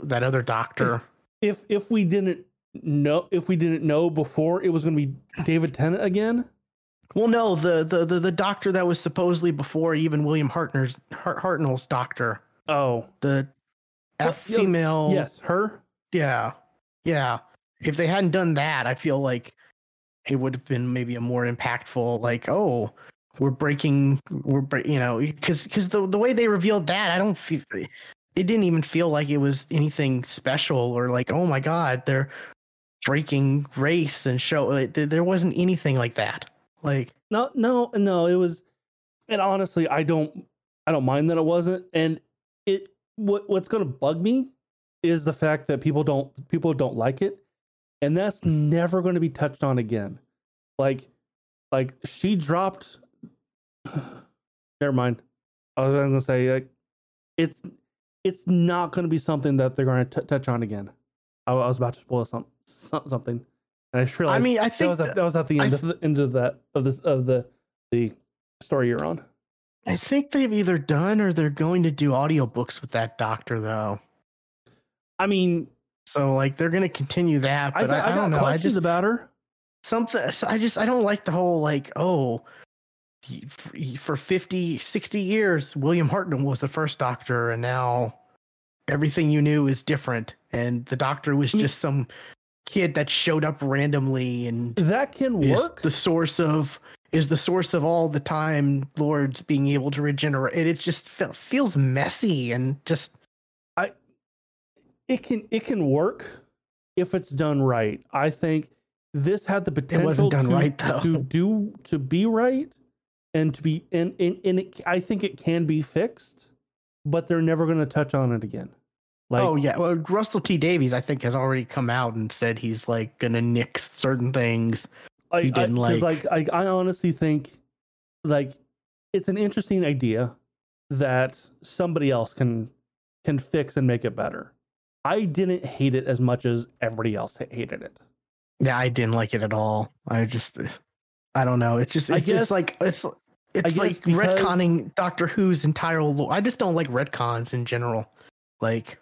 that other doctor. if if we didn't know if we didn't know before it was going to be David Tennant again. Well, no, the, the, the, the doctor that was supposedly before even William Hartner's, Hart, Hartnell's doctor, Oh, the F female. yes, her. Yeah. Yeah. If they hadn't done that, I feel like it would have been maybe a more impactful, like, oh, we're breaking, we're, you know, because because the, the way they revealed that, I don't feel, it didn't even feel like it was anything special or like, oh my God, they're breaking race and show, there wasn't anything like that. Like, No, no, no. It was, and honestly, I don't, I don't mind that it wasn't. And it, what, what's to bug me is the fact that people don't, people don't like it, and that's never going to be touched on again. Like, like she dropped. Never mind. I was going to say like, it's, it's not going to be something that they're going to touch on again. I, I was about to spoil some, some something, and I just realized. I mean, I that think was at, that was at the end of the end of that of this of the the story you're on. I think they've either done or they're going to do audiobooks with that doctor, though. I mean, So, like, they're going to continue that, I, but got, I, I, I don't know. I just, about her. something i just i don't like the whole like oh for 50 60 years william hartnell was the first doctor and now everything you knew is different and the doctor was mm. just some kid that showed up randomly and That can is work. the source of is the source of all the time lords being able to regenerate it, it just fe- feels messy and just I it can it can work if it's done right. I think this had the potential wasn't done to, right, though. to do to be right and to be and and, and it, I think it can be fixed, but they're never going to touch on it again. Like oh yeah well russell t davies i think has already come out and said he's like gonna nix certain things I, you didn't I, like. like I, I honestly think like it's an interesting idea that somebody else can can fix and make it better. I didn't hate it as much as everybody else hated it. Yeah, I didn't like it at all. I just, I don't know. It's just, I it's guess- just like it's, it's like because- retconning Doctor Who's entire lore. I just don't like retcons in general. Like,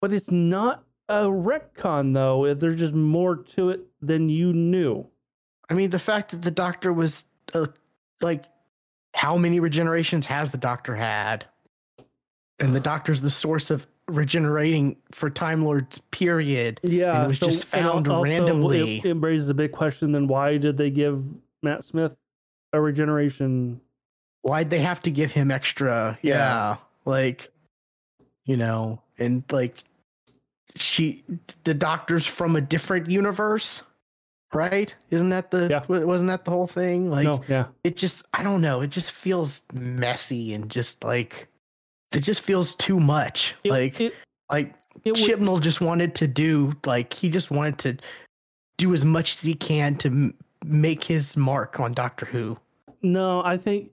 But it's not a retcon though. There's just more to it than you knew. I mean, the fact that the Doctor was, uh, like, how many regenerations has the Doctor had? And the Doctor's the source of regenerating for Time Lords. Period. Yeah, it was just found also, randomly. It, it raises a big question. Then why did they give Matt Smith a regeneration? Why'd they have to give him extra? Yeah. Yeah, like you know, and like she, the Doctor's from a different universe, right? Isn't that the? Yeah. Wasn't that the whole thing? Like, no, yeah, it just I don't know. It just feels messy and just like it just feels too much. It- like it, like it was, just wanted to do like he just wanted to do as much as he can to m- make his mark on Doctor Who. no. I think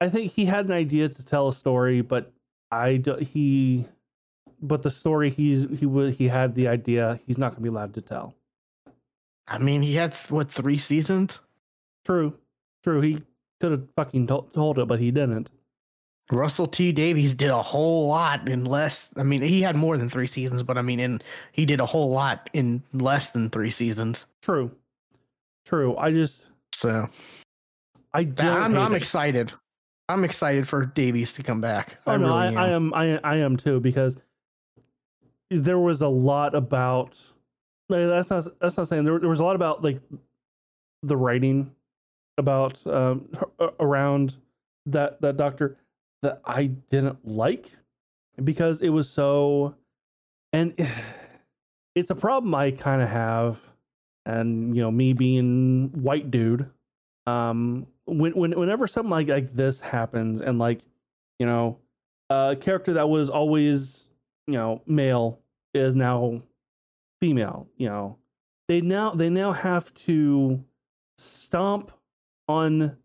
I think he had an idea to tell a story, but I do, he, but the story he's he was he had the idea. He's not going to be allowed to tell. I mean, he had what three seasons? True, true. He could have fucking to- told it, but he didn't. Russell T Davies did a whole lot in less. I mean, he had more than three seasons, but I mean, in he did a whole lot in less than three seasons. True, true. I just So I don't. I'm, I'm it. excited. I'm excited for Davies to come back. Oh no, really I, I am I I am too because there was a lot about like, that's not that's not saying there, there was a lot about like the writing about um around that that doctor that I didn't like because it was so and it's a problem I kind of have and you know me being white dude um when, when whenever something like, like this happens and like you know a character that was always you know male is now female you know they now they now have to stomp on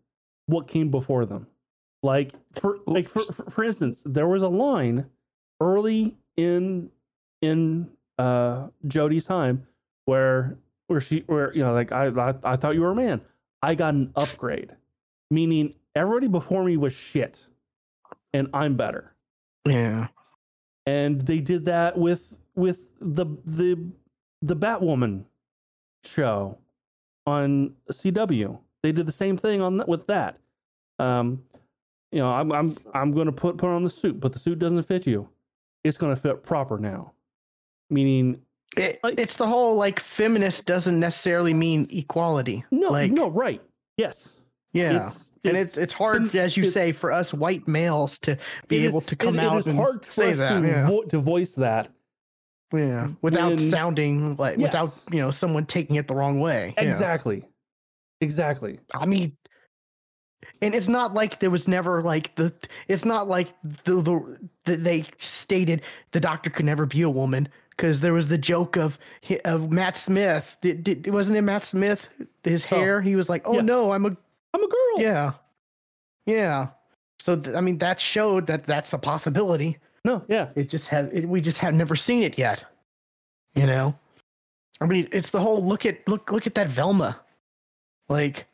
what came before them. Like for like for, for, instance there was a line early in in uh Jodie's time where where she where you know like I, I I thought you were a man. I got an upgrade meaning everybody before me was shit and I'm better Yeah. and they did that with with the the the Batwoman show on CW. They did the same thing on th- with that. Um, you know, I'm I'm I'm going to put put on the suit, but the suit doesn't fit you. It's going to fit proper now. Meaning, It, Like- it's the whole like feminist doesn't necessarily mean equality. no, like, no, right? Yes, Yeah. It's, and it's it's hard, fem- as you say, for us white males to be able to come it- out It and hard for say us that. to, yeah. vo- to voice that yeah. Without when- sounding like without you know someone taking it the wrong way. Yeah. exactly, exactly. I mean, and it's not like there was never like the. It's not like the the, the they stated the doctor could never be a woman because there was the joke of of Matt Smith. Did, did wasn't it Matt Smith? His Oh. hair. He was like, "Oh Yeah. no, I'm a I'm a girl. yeah, yeah." So th- I mean, that showed that that's a possibility. No, yeah. It just has. It, we just have never seen it yet. You know, I mean, it's the whole look at look look at that Velma, like,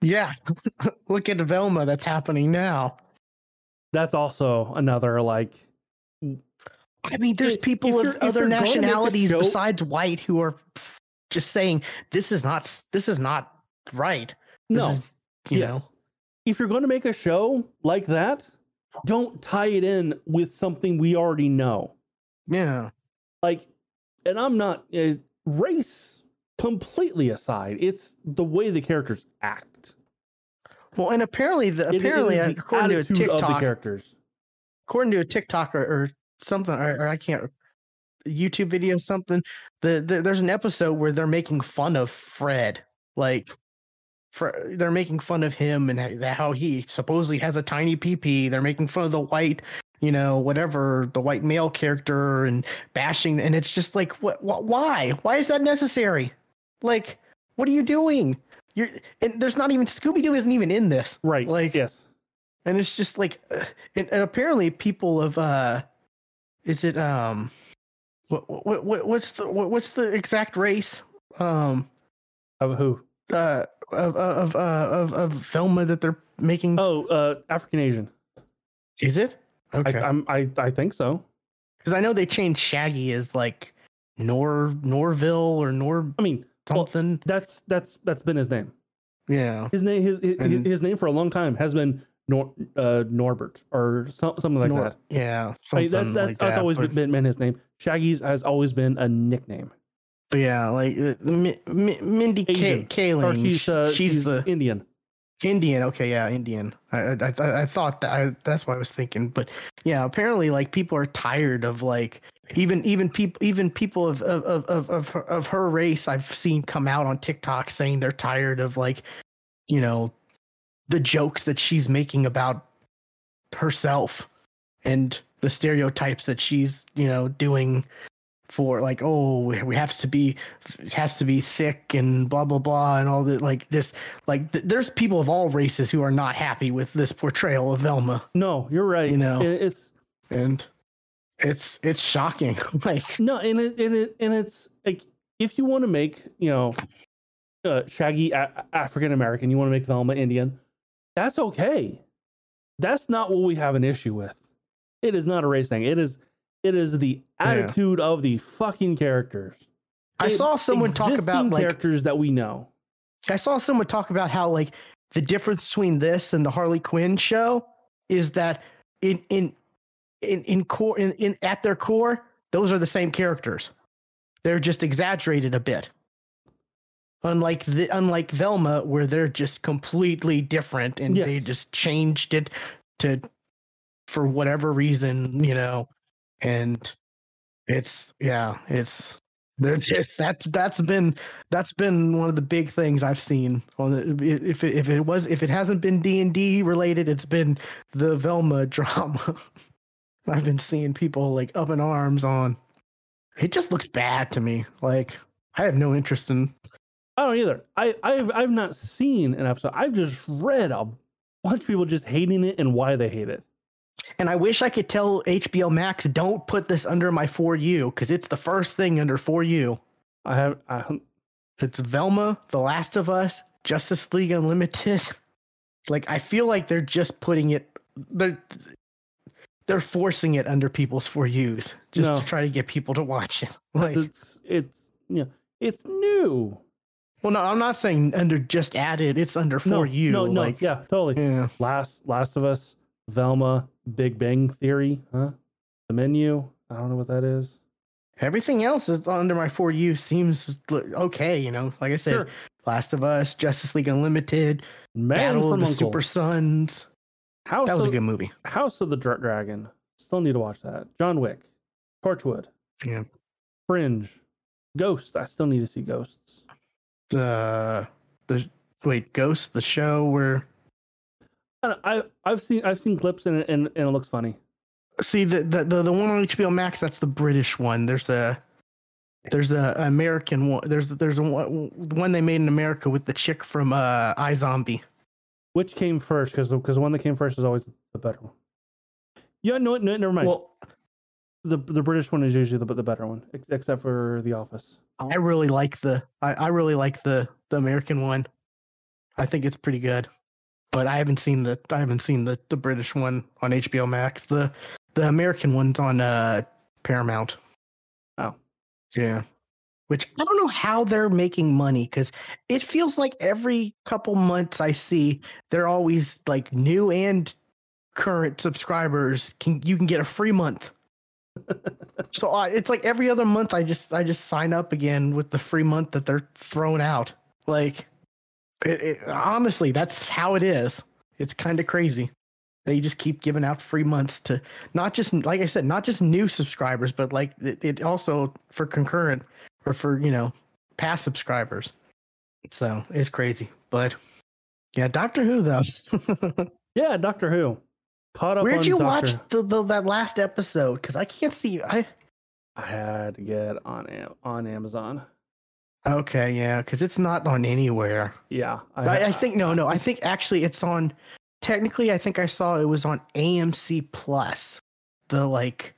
yeah, look at Velma that's happening now. That's also another like I mean, there's people of other you're gonna make a nationalities besides white who are just saying this is not this is not right. This no. is- you yes. know, If you're going to make a show like that, don't tie it in with something we already know. yeah, Like, and I'm not uh, race completely aside. It's the way the characters act. well, and apparently the It- apparently the according to a attitude of the TikTok, characters. according to a TikTok or, or something, or, or I can't YouTube video something. The, the there's an episode where they're making fun of Fred, like. For, they're making fun of him and how he supposedly has a tiny PP. They're making fun of the white, you know, whatever the white male character and bashing. And it's just like, what? what why? Why is that necessary? Like, what are you doing? You're and there's not even Scooby Doo isn't even in this Right. Like- yes. and it's just like uh, and, and apparently people of uh is it um what what, what what's the what, what's the exact race um Of who? uh of uh of uh of of Velma that they're making Oh, uh, African Asian. is it okay I, I'm, I, I think so. because I know they changed Shaggy as like Nor Norville or Nor I mean, well, something that's that's that's been his name. Yeah. His name his his, And- his name for a long time has been Nor, uh, Norbert or some, something like Nor- that. Yeah. Something that's that's, like that's that, always but- been, been his name. Shaggy's has always been a nickname. But yeah, like uh, Mi- Mi- Mindy K- Kaling. She's uh, she's, she's the Indian. Indian. Okay, yeah, Indian. I I, I, I thought that I, that's what I was thinking. But yeah, apparently, like people are tired of like even even people even people of of of of of her, of her race. I've seen come out on TikTok saying they're tired of like you know the jokes that she's making about herself and the stereotypes that she's you know doing for like oh we we have to be it has to be thick and blah blah blah and all that like this like th- there's people of all races who are not happy with this portrayal of Velma No, you're right. You know. It's and it's it's shocking like no, and it, and it and it's like if you want to make you know uh, Shaggy a- African American, you want to make Velma Indian, that's okay. That's not what we have an issue with. It is not a race thing. It is it is the Yeah. attitude of the fucking characters. I It- saw someone talk about like characters that we know. I saw someone talk about how like the difference between this and the Harley Quinn show is that in in in in core in, in at their core those are the same characters. They're just exaggerated a bit. Unlike the unlike Velma where they're just completely different and they just changed it to for whatever reason, you know. And it's yeah, it's there's just that's that's been that's been one of the big things I've seen on the if it, if it was if it hasn't been D and D related, it's been the Velma drama. I've been seeing people like up in arms on. It just looks bad to me. Like I have no interest in. I don't either. I, I've I've not seen an episode. I've just read a bunch of people just hating it and why they hate it. And I wish I could tell HBO Max don't put this under my for you because it's the first thing under for you. I have I, It's Velma, The Last of Us, Justice League Unlimited. Like I feel like they're just putting it they're they're forcing it under people's for yous just No. to try to get people to watch it. Like it's it's yeah it's new. well no, I'm not saying under just added, it's under for no, you. No, no, like yeah, totally. yeah. Last Last of Us, Velma, Big Bang Theory, huh? The menu. I don't know what that is. Everything else that's under my for you seems okay, you know. Like I said, Sure. Last of Us, Justice League Unlimited, Man Battle of the Uncle. Super Sons. House That was of, a good movie. House of the Dra- Dragon. Still need to watch that. John Wick, Torchwood, Yeah. Fringe, Ghost. I still need to see Ghosts. The the wait, Ghost, the show where I, I I've seen I've seen clips and it, and, and it looks funny. see the, the the the one on HBO Max. That's the British one. There's a there's a American one. There's there's a one, one they made in America with the chick from uh iZombie. Which came first? Because because the one that came first is always the better one. Yeah, no, no never mind. Well, the the British one is usually the the better one, ex- except for The Office. I really like the I, I really like the the American one. I think it's pretty good. But I haven't seen the I haven't seen the the British one on HBO Max. The the American one's on uh Paramount. Oh. Yeah. Which I don't know how they're making money cuz it feels like every couple months I see they're always like new and current subscribers can you can get a free month. so uh, it's like every other month I just I just sign up again with the free month that they're throwing out. Like it, it, honestly, that's how it is. It's kind of crazy. They just keep giving out free months to not just like I said, not just new subscribers, but like it, it also for concurrent or for you know past subscribers. So it's crazy, but yeah, Doctor Who though. Yeah, Doctor Who. Caught up Where'd on you Doctor. watch the, the that last episode? Because I can't see. I I had to get on on Amazon. Okay, yeah, because it's not on anywhere. Yeah, I, I think no, no. I think actually it's on. Technically, I think I saw it was on AMC Plus, the like,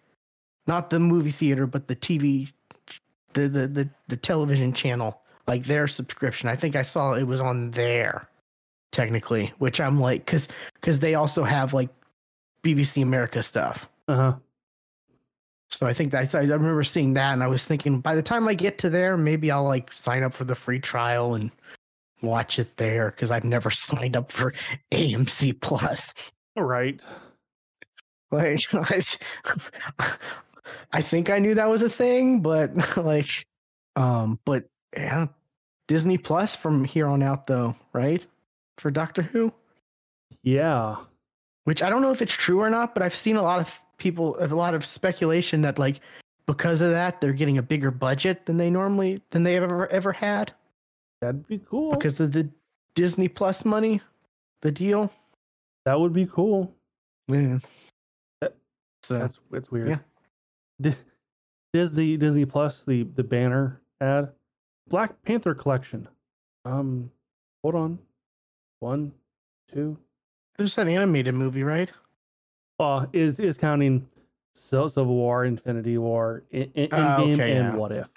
not the movie theater, but the TV, the the the, the television channel, like their subscription. I think I saw it was on there, technically. Which I'm like, because because they also have like BBC America stuff. Uh huh. So I think that I remember seeing that, and I was thinking by the time I get to there, maybe I'll like sign up for the free trial and watch it there because I've never signed up for AMC Plus. Right. Like, I, I think I knew that was a thing, but like, um, but yeah, Disney Plus from here on out, though, right? For Doctor Who, Yeah. which I don't know if it's true or not, but I've seen a lot of people, have a lot of speculation that like because of that, they're getting a bigger budget than they normally than they ever ever had That'd be cool. because of the Disney Plus money, the deal. that would be cool. Yeah. That- So That's it's weird. Yeah. Dis- Disney Disney Plus the the banner ad Black Panther collection. Um, hold on, one, two. there's that animated movie, right? Uh, is is counting Civil Civil War, Infinity War, in, in, Ah, Endgame, okay, and yeah. What If.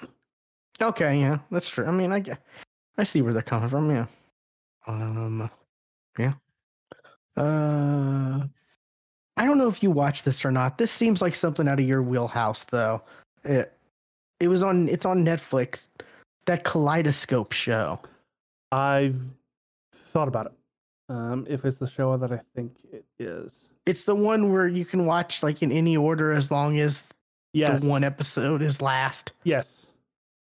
Okay, yeah, that's true. I mean, I I see where they're coming from. Yeah. Um. Yeah. Uh. I don't know if you watched this or not. This seems like something out of your wheelhouse, though. It, it was on. It's on Netflix. That Kaleidoscope show. I've thought about it. Um, if it's the show that I think it is. It's the one where you can watch like in any order as long as Yes. the one episode is last. Yes.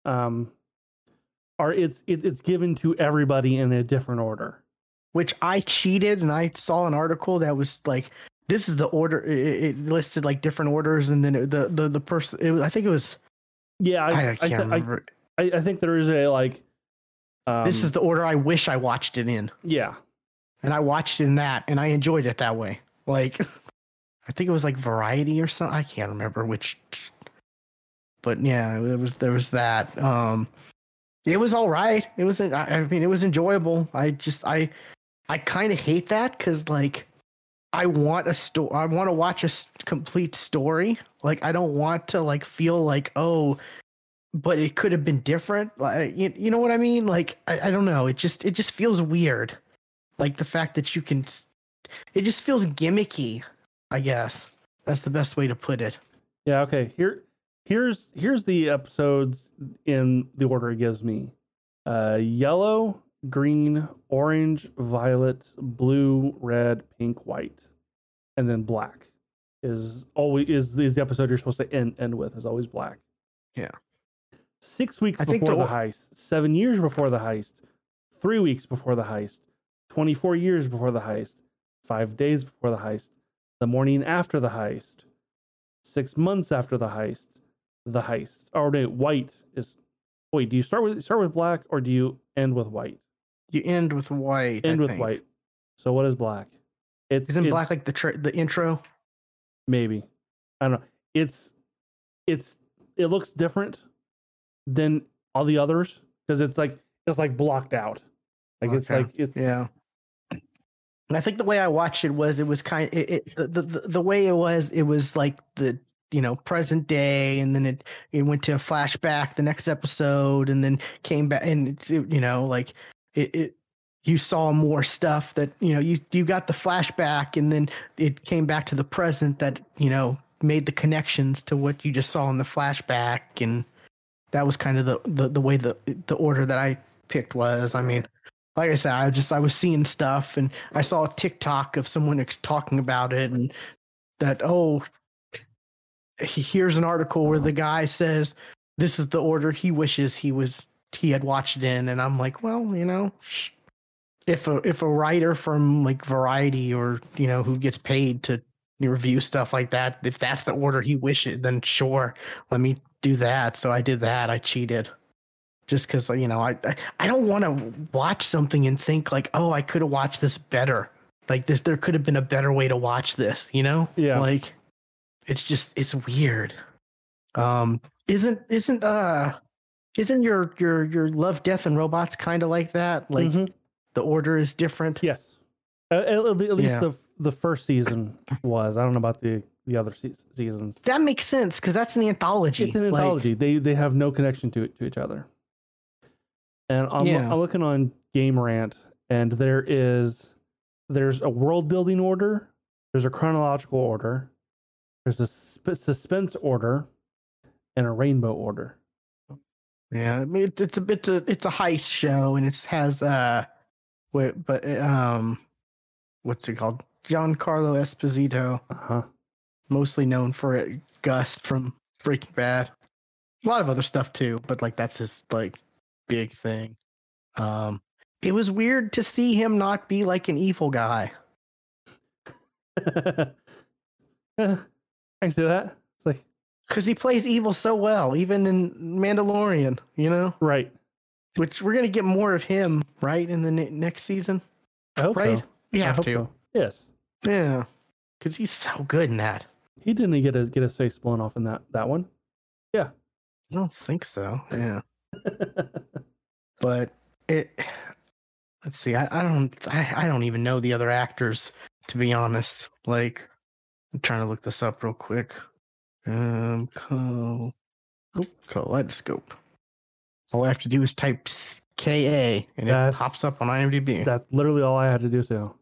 Um, or it's it's it's given to everybody in a different order. which I cheated and I saw an article that was like, this is the order. It, it listed like different orders, and then it, the the the person. It was, I think it was. Yeah, I, I, I, can't th- remember. I, I think there is a like. Um, this is the order I wish I watched it in, yeah. And I watched it in that, and I enjoyed it that way. Like, I think it was like Variety or something. I can't remember which. But yeah, it was there was that. Um, it was all right. It was. I mean, it was enjoyable. I just I I kind of hate that because like I want a story. I want to watch a complete story. Like I don't want to like feel like oh, but it could have been different. Like you, you know what I mean? Like I, I don't know. It just it just feels weird. Like the fact that you can. It just feels gimmicky. I guess that's the best way to put it. Yeah. Okay. Here, here's here's the episodes in the order it gives me: uh, yellow, green, orange, violet, blue, red, pink, white, and then black is always is is the episode you're supposed to end end with is always black. Yeah. Six weeks I think before the the, heist, seven years before the heist, three weeks before the heist, twenty four years before the heist, five days before the heist, the morning after the heist, six months after the heist, the heist. Or no, white is. Wait, do you start with start with black or do you end with white? You end with white. I End with think. white. So what is black? It's Isn't it's- black like the tra- the intro? maybe I don't know. It's it's it looks different than all the others because it's like it's like blocked out. Like it's like it's Yeah. And I think the way I watched it was it was kind it, it the, the the- way it was it was like the you know present day and then it it went to a flashback the next episode and then came back and it, you know like it, it you saw more stuff that you know you you got the flashback and then it came back to the present that you know made the connections to what you just saw in the flashback and that was kind of the the, the way the the order that I picked was. I mean like I said, I just I was seeing stuff and I saw a TikTok of someone talking about it and that oh here's an article where the guy says this is the order he wishes he was he had watched it in and I'm like, well, you know, if a if a writer from like Variety or you know who gets paid to review stuff like that, if that's the order he wishes, then sure, let me do that. So I did that. I cheated just because you know I I, don't want to watch something and think like oh I could have watched this better like this there could have been a better way to watch this you know Yeah. like it's just it's weird um isn't isn't uh isn't your your your love death and robots kind of like that like Mhm. the order is different yes. At, at- at least Yeah. the the first season was. I don't know about the the other seasons. that makes sense because that's an anthology It's an like- anthology. they they have no connection to it to each other. And I'm, Yeah. I'm looking on Game Rant, and there is there's a world building order, there's a chronological order, there's a sp- suspense order, and a rainbow order. Yeah, I mean it, it's a bit a, it's a heist show and it has uh wait, but uh, um what's it called? Giancarlo Esposito, Uh huh. mostly known for it, Gus from Breaking Bad. A lot of other stuff too, but like that's his like big thing. Um it was weird to see him not be like an evil guy. yeah, I can see that. It's like Cuz he plays evil so well, even in Mandalorian, you know? right. Which we're going to get more of him, right, in the ne- next season, I hope right? so. We have to. so. Yes. Yeah. Cuz he's so good in that. He didn't get his get his face blown off in that that one. Yeah. I don't think so. Yeah. but it let's see i, I don't I, I don't even know the other actors to be honest. Like i'm trying to look this up real quick. Um co oh, kaleidoscope all i have to do is type ka and it pops up on imdb. That's literally all I had to do too.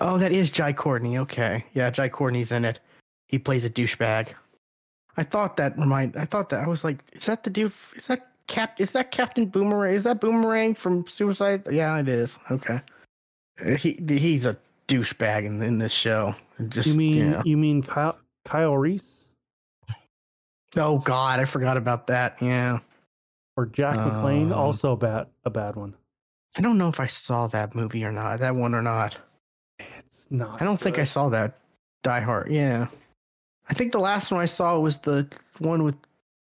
oh that is jai courtney okay. Yeah jai courtney's in it. He plays a douchebag. I thought that remind i thought that i was like is that the dude is that cap is that captain boomerang is that boomerang from suicide yeah it is okay Uh, he he's a douchebag in, in this show just You mean yeah. you mean Kyle Kyle Reese oh god i forgot about that yeah or Jack McClane? Um, Also a bad a bad one. i don't know if i saw that movie or not that one or not It's not. i don't think i saw that die hard yeah i think the last one i saw was the one with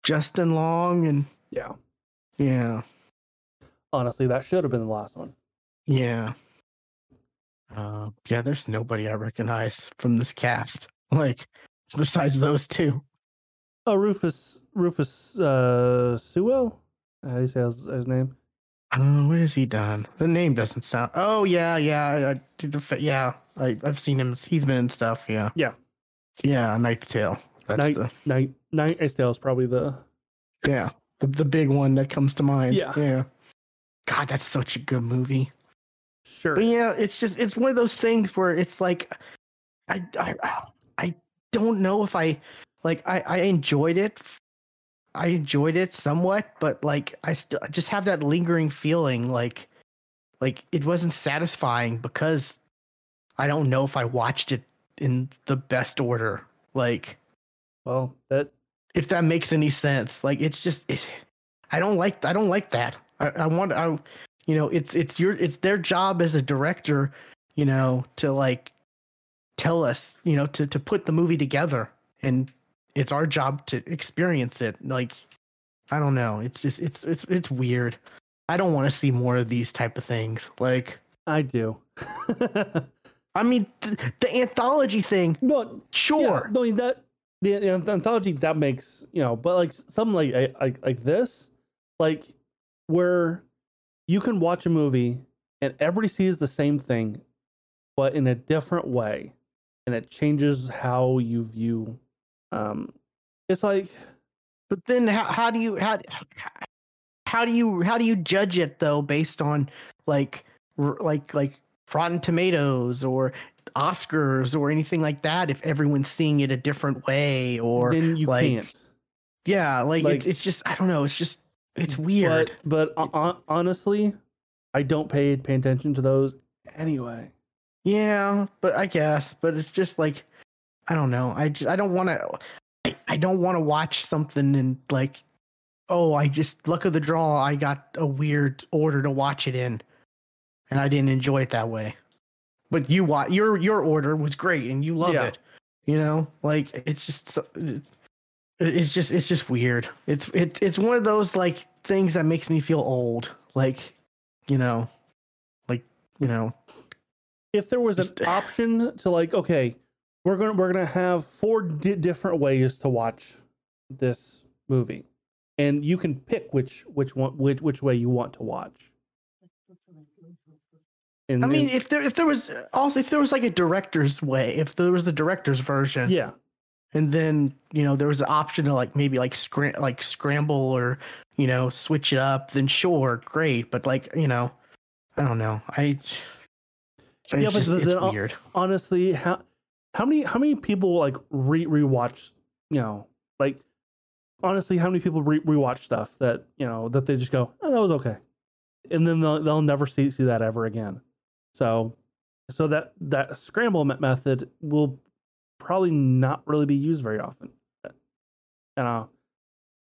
justin long and Yeah. Yeah Honestly, that should have been the last one. Yeah. Uh, yeah, there's nobody I recognize from this cast. Like, besides those two. Oh, Rufus Rufus uh Sewell. How do you say his, his name? Uh, what has he done? The name doesn't sound. Oh yeah, yeah, I, I did the yeah. I I've seen him. He's been in stuff. Yeah. Yeah. Yeah, A Knight's Tale. That's Night the Night Night Ice Tale is probably the yeah the the big one that comes to mind. Yeah. Yeah. God, that's such a good movie. sure. But yeah, it's just it's one of those things where it's like I I I don't know if I like I I enjoyed it. I enjoyed it somewhat, but like I still I just have that lingering feeling like like it wasn't satisfying because I don't know if I watched it in the best order. Like Well, that if that makes any sense. Like it's just it, I don't like I don't like that. I, I want I you know it's it's your it's their job as a director, you know, to like tell us, you know, to to put the movie together and it's our job to experience it. Like I don't know. It's just it's it's it's weird. I don't want to see more of these type of things. Like I do. I mean th- the anthology thing, no, sure. Yeah, no, that the, the anthology that makes you know, but like something like like like this, like where you can watch a movie and everybody sees the same thing, but in a different way, and it changes how you view. Um, it's like But then how how do you how how do you how do you judge it though based on like like like Rotten Tomatoes or Oscars or anything like that if everyone's seeing it a different way or then you like, can't. yeah like, like- it's it's just I don't know it's just it's weird But but hon- honestly, I don't pay pay attention to those anyway. yeah but I guess but it's just like I don't know I just, I don't want to I, I don't want to watch something and like oh I just luck of the draw I got a weird order to watch it in and I didn't enjoy it that way but you wa- your your order was great and you love Yeah. it you know? Like it's just it's just it's just weird. It's it, it's one of those like things that makes me feel old like you know? Like you know? If there was Just- an option to like okay we're gonna we're gonna have four di- different ways to watch this movie and you can pick which which one which which way you want to watch and I mean, and- if there if there was also if there was like a director's way, if there was the director's version, yeah and then you know there was an option to like maybe like scram like scramble or you know switch it up, then sure, great. But like you know, I don't know. I Yeah, but just, the- it's uh, weird. honestly how how many how many people like re rewatch you know like honestly, how many people re- rewatch stuff that you know that they just go, "Oh, that was okay," and then they'll they'll never see see that ever again. So, so that that scramble method will probably not really be used very often. And uh,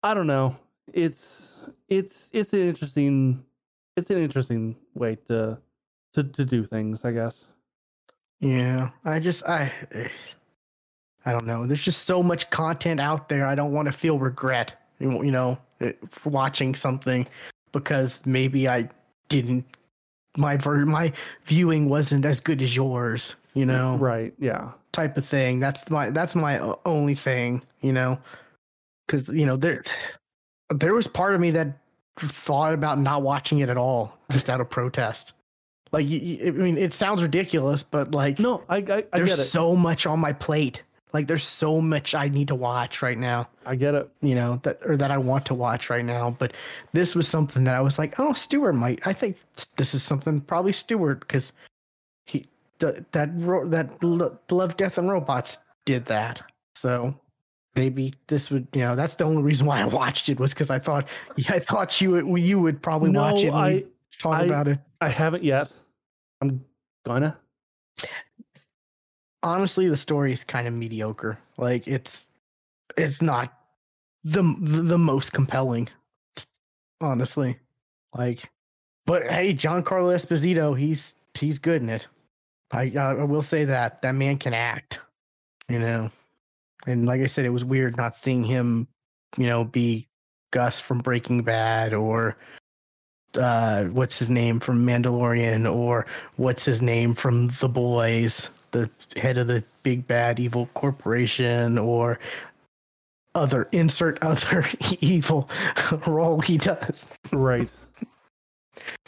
I don't know. It's it's it's an interesting it's an interesting way to to to do things, I guess. Yeah, I just I eh, I don't know. There's just so much content out there. I don't want to feel regret, you know, eh, watching something because maybe I didn't my ver- my viewing wasn't as good as yours, you know, Right. Yeah. type of thing. That's my that's my only thing, you know, because you know there there was part of me that thought about not watching it at all, just out of protest. Like, I mean, it sounds ridiculous, but like, No, I I, I there's get it. so much on my plate. Like there's so much I need to watch right now, I get it. you know, that or that I want to watch right now. But this was something that I was like, oh, Stewart might. I think this is something probably Stewart because he that ro- that Love, Death and Robots did that. So maybe this would, you know, that's the only reason why I watched it was because I thought, yeah, I thought you would, you would probably no, watch it and I talk I- about it. I haven't yet. I'm gonna. Honestly the story is kind of mediocre. Like it's it's not the the most compelling honestly. Like but hey Giancarlo Esposito he's he's good in it. I I will say that that man can act you know? And like I said it was weird not seeing him you know be Gus from Breaking Bad or uh what's his name from Mandalorian or what's his name from The Boys the head of the big bad evil corporation or other insert other evil role he does. Right.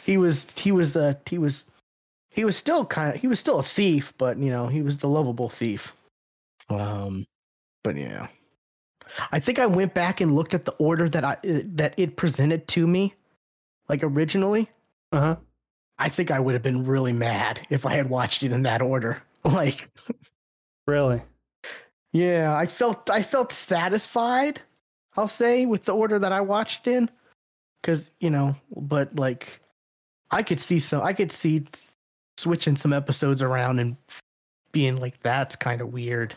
he was he was uh he was he was still kind of he was still a thief but you know he was the lovable thief. Um but yeah. I think i went back and looked at the order that i that it presented to me like originally. Uh huh. i think i would have been really mad if i had watched it in that order like Really. Yeah, I felt I felt satisfied. I'll say with the order that I watched in, because you know, but like, I could see some. I could see switching some episodes around and being like, that's kind of weird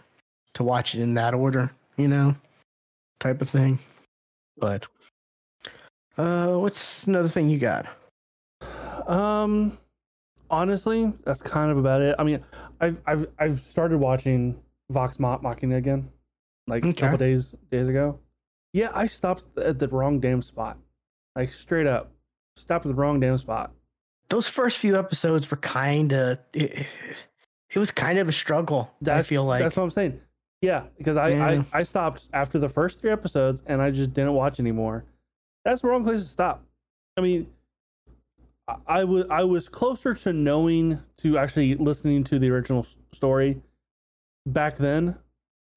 to watch it in that order, you know, type of thing. But, uh, what's another thing you got? Um, honestly, that's kind of about it. I mean, I've I've I've started watching Vox Mach Machina again, like a couple days days ago. Yeah, I stopped at the wrong damn spot. Like straight up, stopped at the wrong damn spot. Those first few episodes were kind of. It, it was kind of a struggle. That's, I feel like that's what I'm saying. Yeah, because I, Yeah. I I stopped after the first three episodes and I just didn't watch anymore. That's the wrong place to stop. I mean, I, was I was closer to knowing to actually listening to the original story back then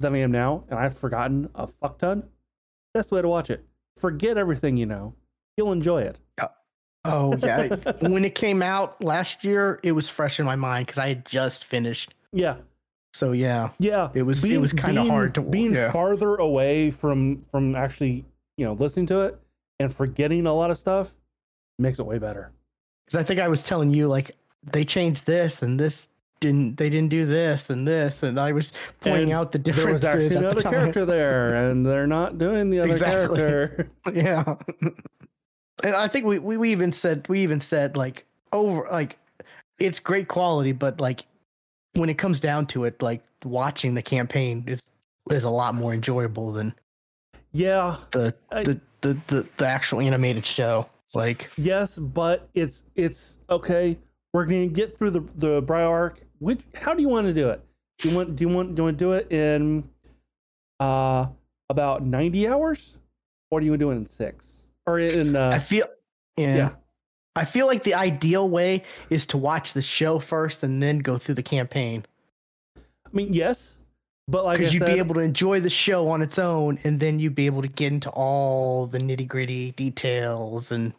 than I am now, and I've forgotten a fuck ton. That's the way to watch it. Forget everything you know. You'll enjoy it. Oh yeah, when it came out last year, it was fresh in my mind because I had just finished. Yeah, So yeah, yeah. it was it was kind of hard to being yeah. farther away from from actually you know listening to it and forgetting a lot of stuff makes it way better. Because I think I was telling you like they changed this and this didn't they didn't do this and this and I was pointing And out the There differences. was actually at the another character there, and they're not doing the other Exactly. character. yeah. and I think we, we we even said we even said like over like it's great quality, but like when it comes down to it, like watching the campaign is is a lot more enjoyable than yeah, the I- the, the the the actual animated show. Like yes, but it's it's okay. We're gonna get through the the Brio arc. Which how do you want to do it? Do you want do you want do you want to do it in uh about ninety hours, or do you want to do it in six or in uh I feel yeah. yeah. I feel like the ideal way is to watch the show first and then go through the campaign. I mean yes, but like I Because you'd said, be able to enjoy the show on its own and then you'd be able to get into all the nitty gritty details and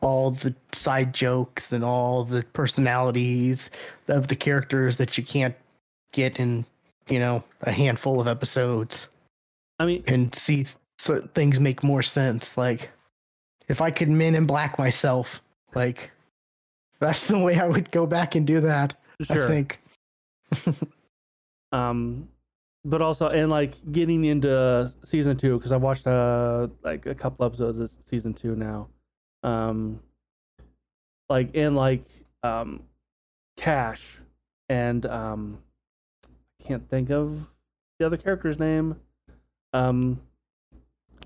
all the side jokes and all the personalities of the characters that you can't get in, you know, a handful of episodes I mean and see so things make more sense. Like if I could men in black myself, like that's the way I would go back and do that. Sure. I think. um but also and like getting into season two because i've watched uh like a couple episodes of season two now um like in like um Kash and um i can't think of the other character's name um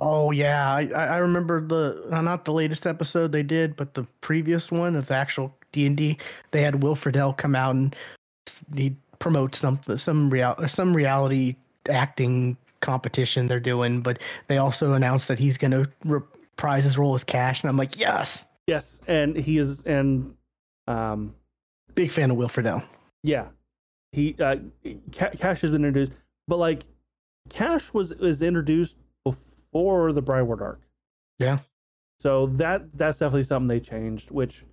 Oh yeah, I I I remember the uh, not the latest episode they did, but the previous one of the actual D and D. They had Will Friedle come out and he promote something, some real, some reality acting competition they're doing. But they also announced that he's going to reprise his role as Kash, and I'm like, yes, yes and he is and um big fan of Will Friedle. Yeah, he uh, Ca- Kash has been introduced, but like Kash was was introduced before the Briarwood arc. Yeah. So that that's definitely something they changed, which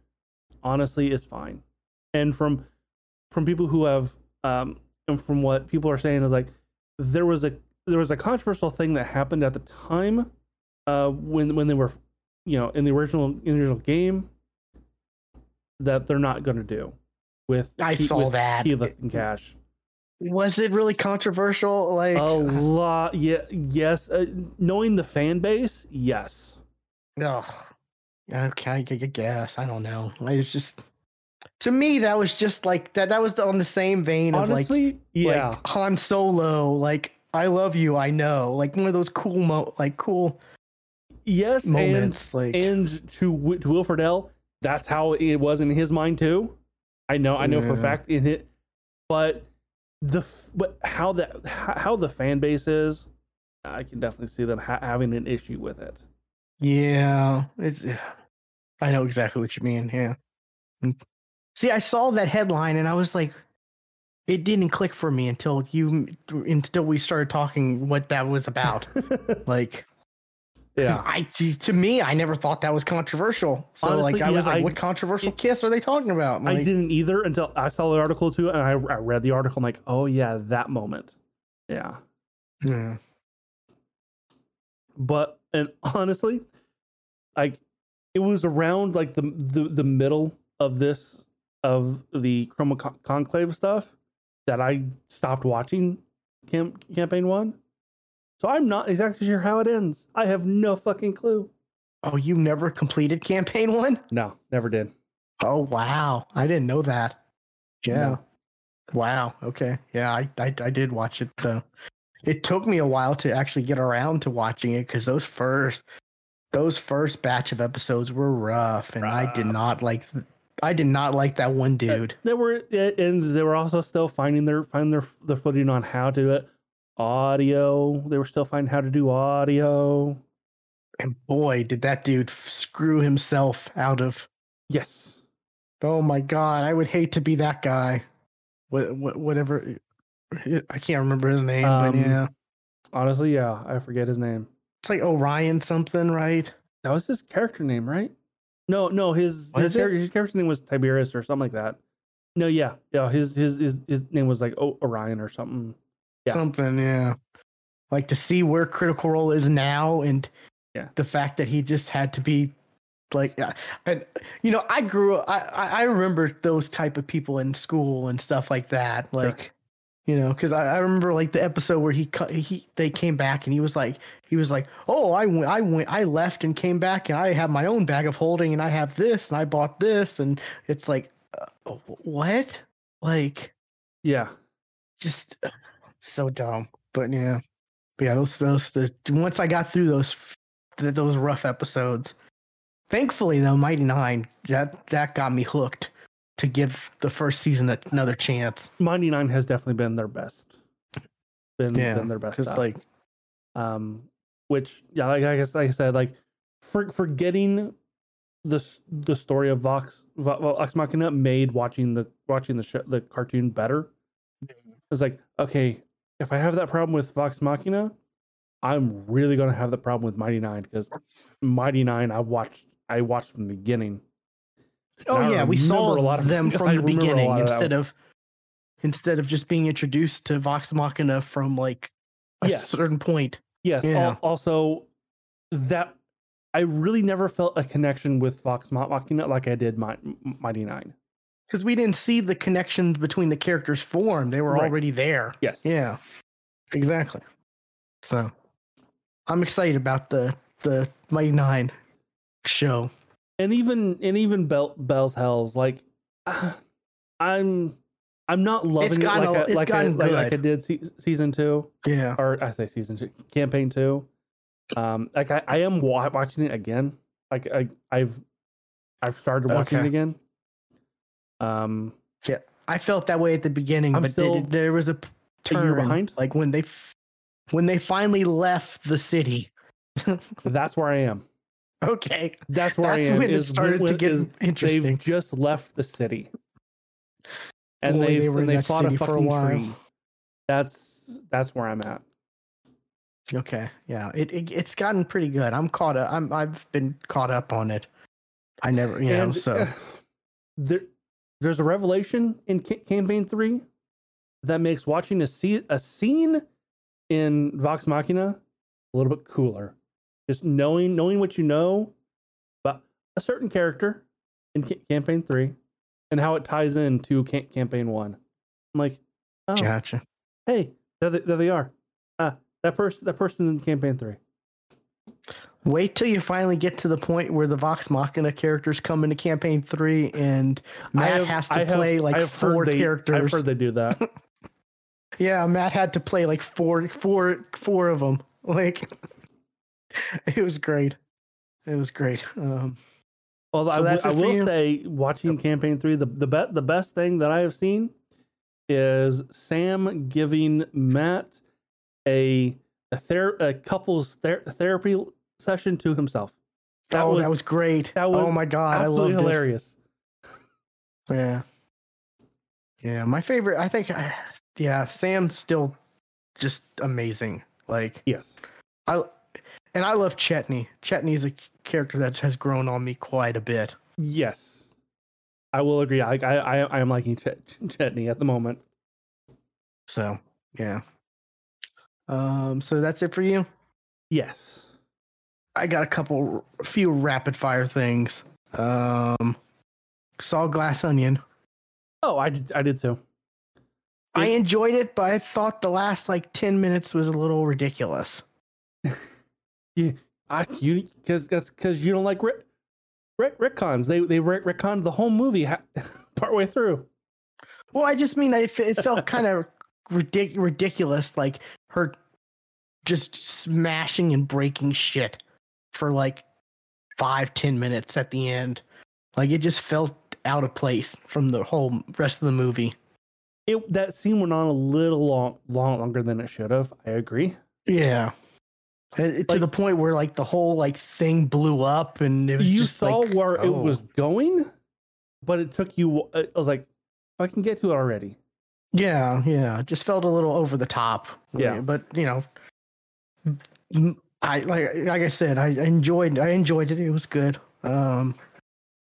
honestly is fine. And from from people who have um and from what people are saying is like there was a there was a controversial thing that happened at the time uh when when they were you know in the original in the original game that they're not going to do with I saw with that. Keyleth and Kash. Was it really controversial? Like, A lot, yeah, yes. Uh, knowing the fan base, yes. Ugh. Okay, I guess. I don't know. Like, It's just to me that was just like that. That was the, on the same vein of like yeah, like Han Solo. Like I love you, I know. Like one of those cool mo like cool yes, moments. like and and to to Will Friedle, that's how it was in his mind too. I know, I know for a fact in it, but the but how that how the fan base is, I can definitely see them ha- having an issue with it. yeah, it's. I know exactly what you mean. Yeah. See, I saw that headline and I was like, it didn't click for me until you until we started talking what that was about. like, yeah, I to me, I never thought that was controversial. So Honestly, like, I yeah, was like, I- "What controversial it- kiss are they talking about?" I didn't either until I saw the article too, and I, I read the article. I'm like, oh yeah, that moment. Yeah, Yeah. but and honestly, like it was around like the the, the middle of this of the Chroma Con- Conclave stuff that I stopped watching Cam- campaign one. So I'm not exactly sure how it ends. I have no fucking clue. Oh, you never completed campaign one? No, never did. Oh wow, I didn't know that. Yeah. No. Wow. Okay. Yeah, I, I I did watch it. So it took me a while to actually get around to watching it because those first those first batch of episodes were rough, and I did not like I did not like that one dude. They were and they were also still finding their finding their their footing on how to do it. Audio. They were still finding how to do audio. And boy, did that dude screw himself out of. Yes. Oh my god, I would hate to be that guy. What, what whatever. I can't remember his name, Um, but yeah, Honestly, yeah, I forget his name. it's like Orion something, right? That was his character name, right? No, no, his Was his, it? character, his character name was Tiberius or something like that. No, yeah, yeah, his his his, his name was like o- Orion or something. Yeah. Something, yeah. Like to see where Critical Role is now, and Yeah. the fact that he just had to be like, uh, and you know, I grew, I I I remember those type of people in school and stuff like that, like. You know, because I, I remember like the episode where he cut he they came back and he was like he was like oh I went I went I left and came back and I have my own bag of holding and I have this and I bought this. And it's like uh, what? Like Yeah, just uh, so dumb. But yeah, but yeah, those those the once I got through those th- those rough episodes, thankfully though, Mighty Nein that that got me hooked to give the first season another chance. Mighty Nein has definitely been their best. Been Yeah, been their best stuff. like um, which yeah, like I guess like I said, like for forgetting the the story of Vox Vox Machina made watching the watching the show, the cartoon better. It's like okay, if I have that problem with Vox Machina, I'm really gonna have the problem with Mighty Nein because Mighty Nein I've watched I watched from the beginning. Oh I yeah, we saw a lot of- them I from the beginning of instead of instead of just being introduced to Vox Machina from like a Yes. certain point. Yes. Yeah. also, that I really never felt a connection with Vox Machina like I did my Mighty Nein. Because we didn't see the connections between the characters form; they were Right. already there. Yes. Yeah, exactly. So, I'm excited about the the Mighty Nein show. And even and even Bell, Bell's Hells like I'm I'm not loving it like a- I, it's like, I, like, like I did se- season two Yeah. or I say season two campaign two. Um, like I, I am wa- watching it again. Like I I've I've started watching Okay. it again. Um, yeah, I felt that way at the beginning, I'm but still there was a year turn, behind? Like when they f- when they finally left the city. that's where I am. okay, That's where that's I am. when it is started to get interesting. They've just left the city, and Boy, they've they and they fought a a fucking while. tree. That's that's where I'm at. Okay, yeah, it, it it's gotten pretty good. I'm caught up. I'm I've been caught up on it. I never, you know, so uh, there, there's a revelation in ca- campaign three that makes watching a see a scene in Vox Machina a little bit cooler. Just knowing knowing what you know about a certain character in ca- campaign three and how it ties into ca- campaign one. I'm like, oh, gotcha. hey, there they, there they are. Ah, that person that person's in campaign three. Wait till you finally get to the point where the Vox Machina characters come into campaign three, and Matt have- has to I play like have heard four they- characters. I've heard they do that. Yeah, Matt had to play like four, four, four of them. Like, it was great. It was great. Um, Well, So I, that's w- I will you? say, watching campaign three, the the bet the best thing that I have seen is Sam giving Matt a a, ther- a couples ther- therapy session to himself. That oh, was that was great. that was oh my god, I loved hilarious. it. Yeah, yeah. My favorite. I think. Yeah, Sam's still just amazing. Like, Yes, I and I love Chetney. Chetney is a character that has grown on me quite a bit. yes, I will agree. I I I, I am liking Chet- Chetney at the moment. So yeah. Um. So that's it for you. Yes. I got a couple, a few rapid fire things. Um. Saw Glass Onion. Oh, I did. I did too. I enjoyed it, but I thought the last like ten minutes was a little ridiculous. I you because that's because you don't like Rick, Rick retcons. They they Rick, retconned the whole movie ha- partway through. Well, I just mean I f- it felt kind of ridic- ridiculous, like her just smashing and breaking shit for like five, ten minutes at the end. Like it just felt out of place from the whole rest of the movie. It that scene went on a little long, long longer than it should have. I agree. Yeah. Uh, To the point where like the whole like thing blew up and it was You just saw like, where it oh. was going, but it took you. I was like, I can get to it already. Yeah, yeah. It just felt a little over the top. Yeah. But you know I like like I said, I I enjoyed I enjoyed it. It was good. Um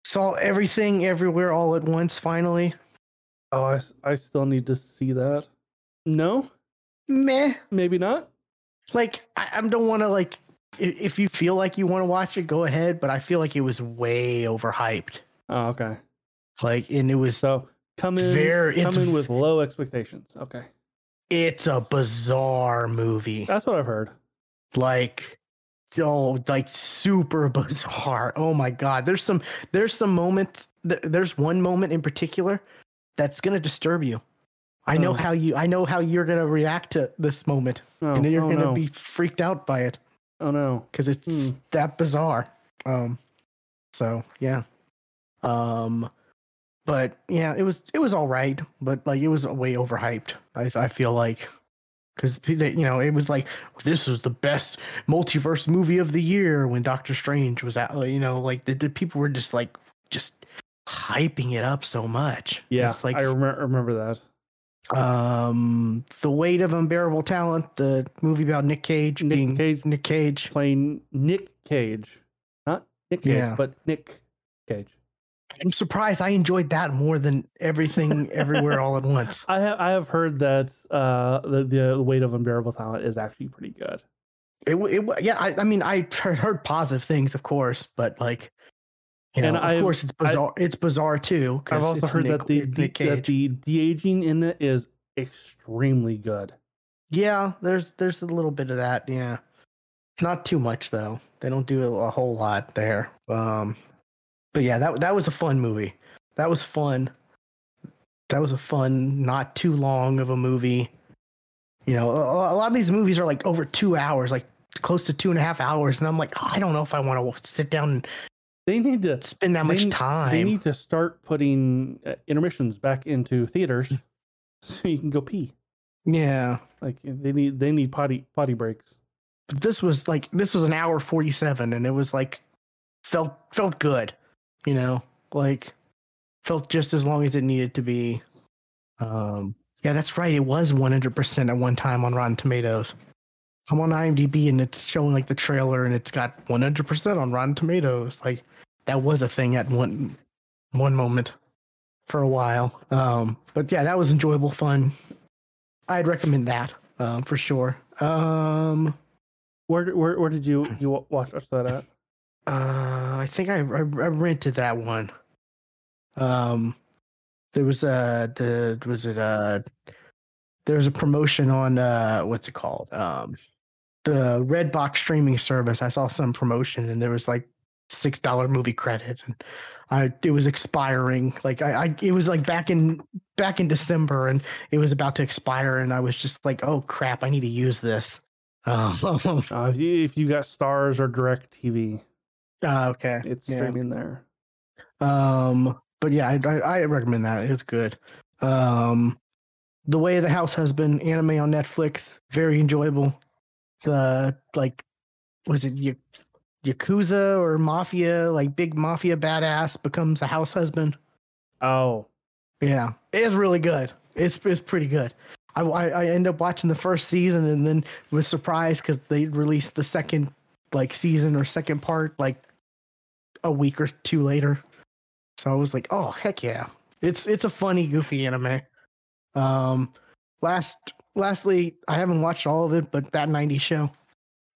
saw everything everywhere all at once finally. Oh, I still need to see that. No, Meh. maybe not. Like I, I don't want to like if you feel like you want to watch it, go ahead. But I feel like it was way overhyped. Oh, okay. Like, and it was So come in, Very- come in with low expectations. Okay, it's a bizarre movie. that's what I've heard. like oh like super bizarre oh my god there's some there's some moments th- there's one moment in particular that's gonna disturb you i know Oh. how you i know how you're gonna react to this moment Oh, and you're oh, gonna no. be freaked out by it Oh no. because it's Hmm. that bizarre um so yeah um but yeah it was it was all right but like it was way overhyped i, I feel like because you know it was like this was the best multiverse movie of the year when doctor strange was out you know like the, the people were just like just hyping it up so much Yeah, it's like I remember, remember that. Um the weight of unbearable talent the movie about nick cage Nick being Cage. nick cage Playing Nick Cage, not Nick Cage, Yeah. but Nick Cage. I'm surprised I enjoyed that more than everything everywhere all at once. I have I have heard that uh, the the weight of unbearable talent is actually pretty good. It, it yeah. I, I mean, I heard, heard positive things, of course, but like, you know, And of I've- course, it's bizarre. it's bizarre too. I've also heard Nick- that the, the that the de aging in it is extremely good. Yeah, there's there's a little bit of that. Yeah, it's not too much though. They don't do a, a whole lot there. Um, but yeah, that that was a fun movie. That was fun. That was a fun, not too long of a movie. You know, a, a lot of these movies are like over two hours, like close to two and a half hours, and I'm like, oh, I don't know if I want to sit down and They need to spend that much time. they need to start putting uh, intermissions back into theaters so you can go pee. yeah, Like they need they need potty potty breaks. but this was like this was an hour 47 and it was like felt felt good you know like felt just as long as it needed to be um yeah that's right it was 100% at one time on rotten tomatoes i'm on imdb and it's showing like the trailer and it's got 100% on rotten tomatoes like that was a thing at one one moment for a while um but yeah that was enjoyable fun i'd recommend that um for sure um Where where where did you you wa- watch watch that at? Uh, I think I, I I rented that one. Um, there was a the was it uh there was a promotion on uh what's it called um the Redbox streaming service. I saw some promotion and there was like six dollar movie credit and I it was expiring like I, I it was like back in back in December and it was about to expire and I was just like oh crap I need to use this. Um, Uh, if you if you got Starz or direct TV, uh, okay. it's Yeah. streaming there. Um, but yeah, I, I, I recommend that. It's good. Um, the Way of the Househusband anime on Netflix, very enjoyable. The like, was it y- Yakuza or Mafia? Like big Mafia badass becomes a house husband. Oh, Yeah, it's really good. It's it's pretty good. I I, I end up watching the first season and then was surprised because they released the second like season or second part like a week or two later. So I was like, oh heck yeah! It's it's a funny, goofy anime. Um, last lastly, I haven't watched all of it, but that '90s show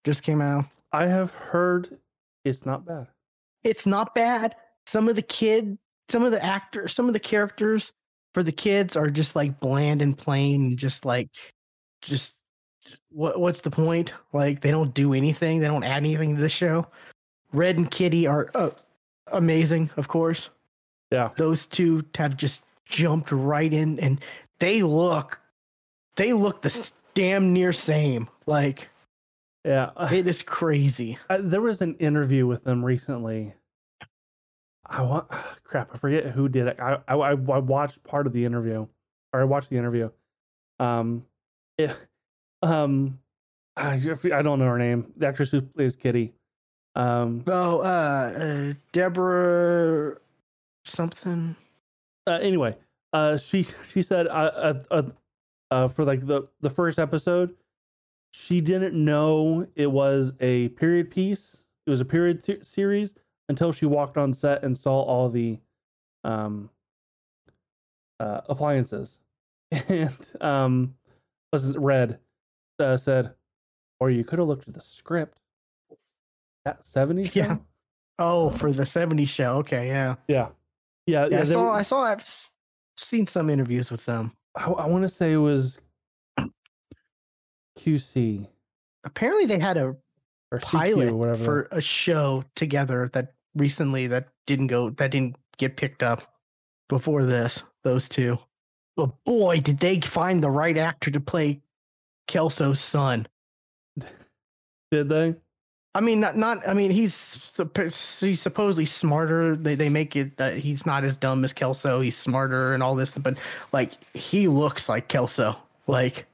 just came out. I have heard it's not bad. It's not bad. Some of the kid, some of the actors, some of the characters for the kids are just like bland and plain, and just like, just what what's the point? Like they don't do anything. They don't add anything to the show. Red and Kitty are uh, amazing, of course. Yeah. those two have just jumped right in, and they look, they look the damn near same. Like Yeah, it is crazy. I, there was an interview with them recently. I want crap. I forget who did it. I, I I watched part of the interview, or I watched the interview. Um, it, um, I I don't know her name. The actress who plays Kitty. Um, Oh, uh, uh Deborah something. uh, anyway, uh, she she said uh, uh, uh, uh, for like the the first episode, she didn't know it was a period piece. It was a period se- series until she walked on set and saw all the um uh, appliances, and um, was Red uh, said, or you could have looked at the script. That seventy Yeah. Oh, for the 70s show. Okay, yeah. yeah, yeah, Yeah, yeah. I saw were- I saw I've seen some interviews with them. I, I want to say it was QC Apparently they had a or pilot for a show together that recently that didn't go that didn't get picked up before this, those two. But boy, did they find the right actor to play Kelso's son. Did they? I mean, not not. I mean, he's he's supposedly smarter. They they make it that he's not as dumb as Kelso. He's smarter and all this, but like he looks like Kelso. Like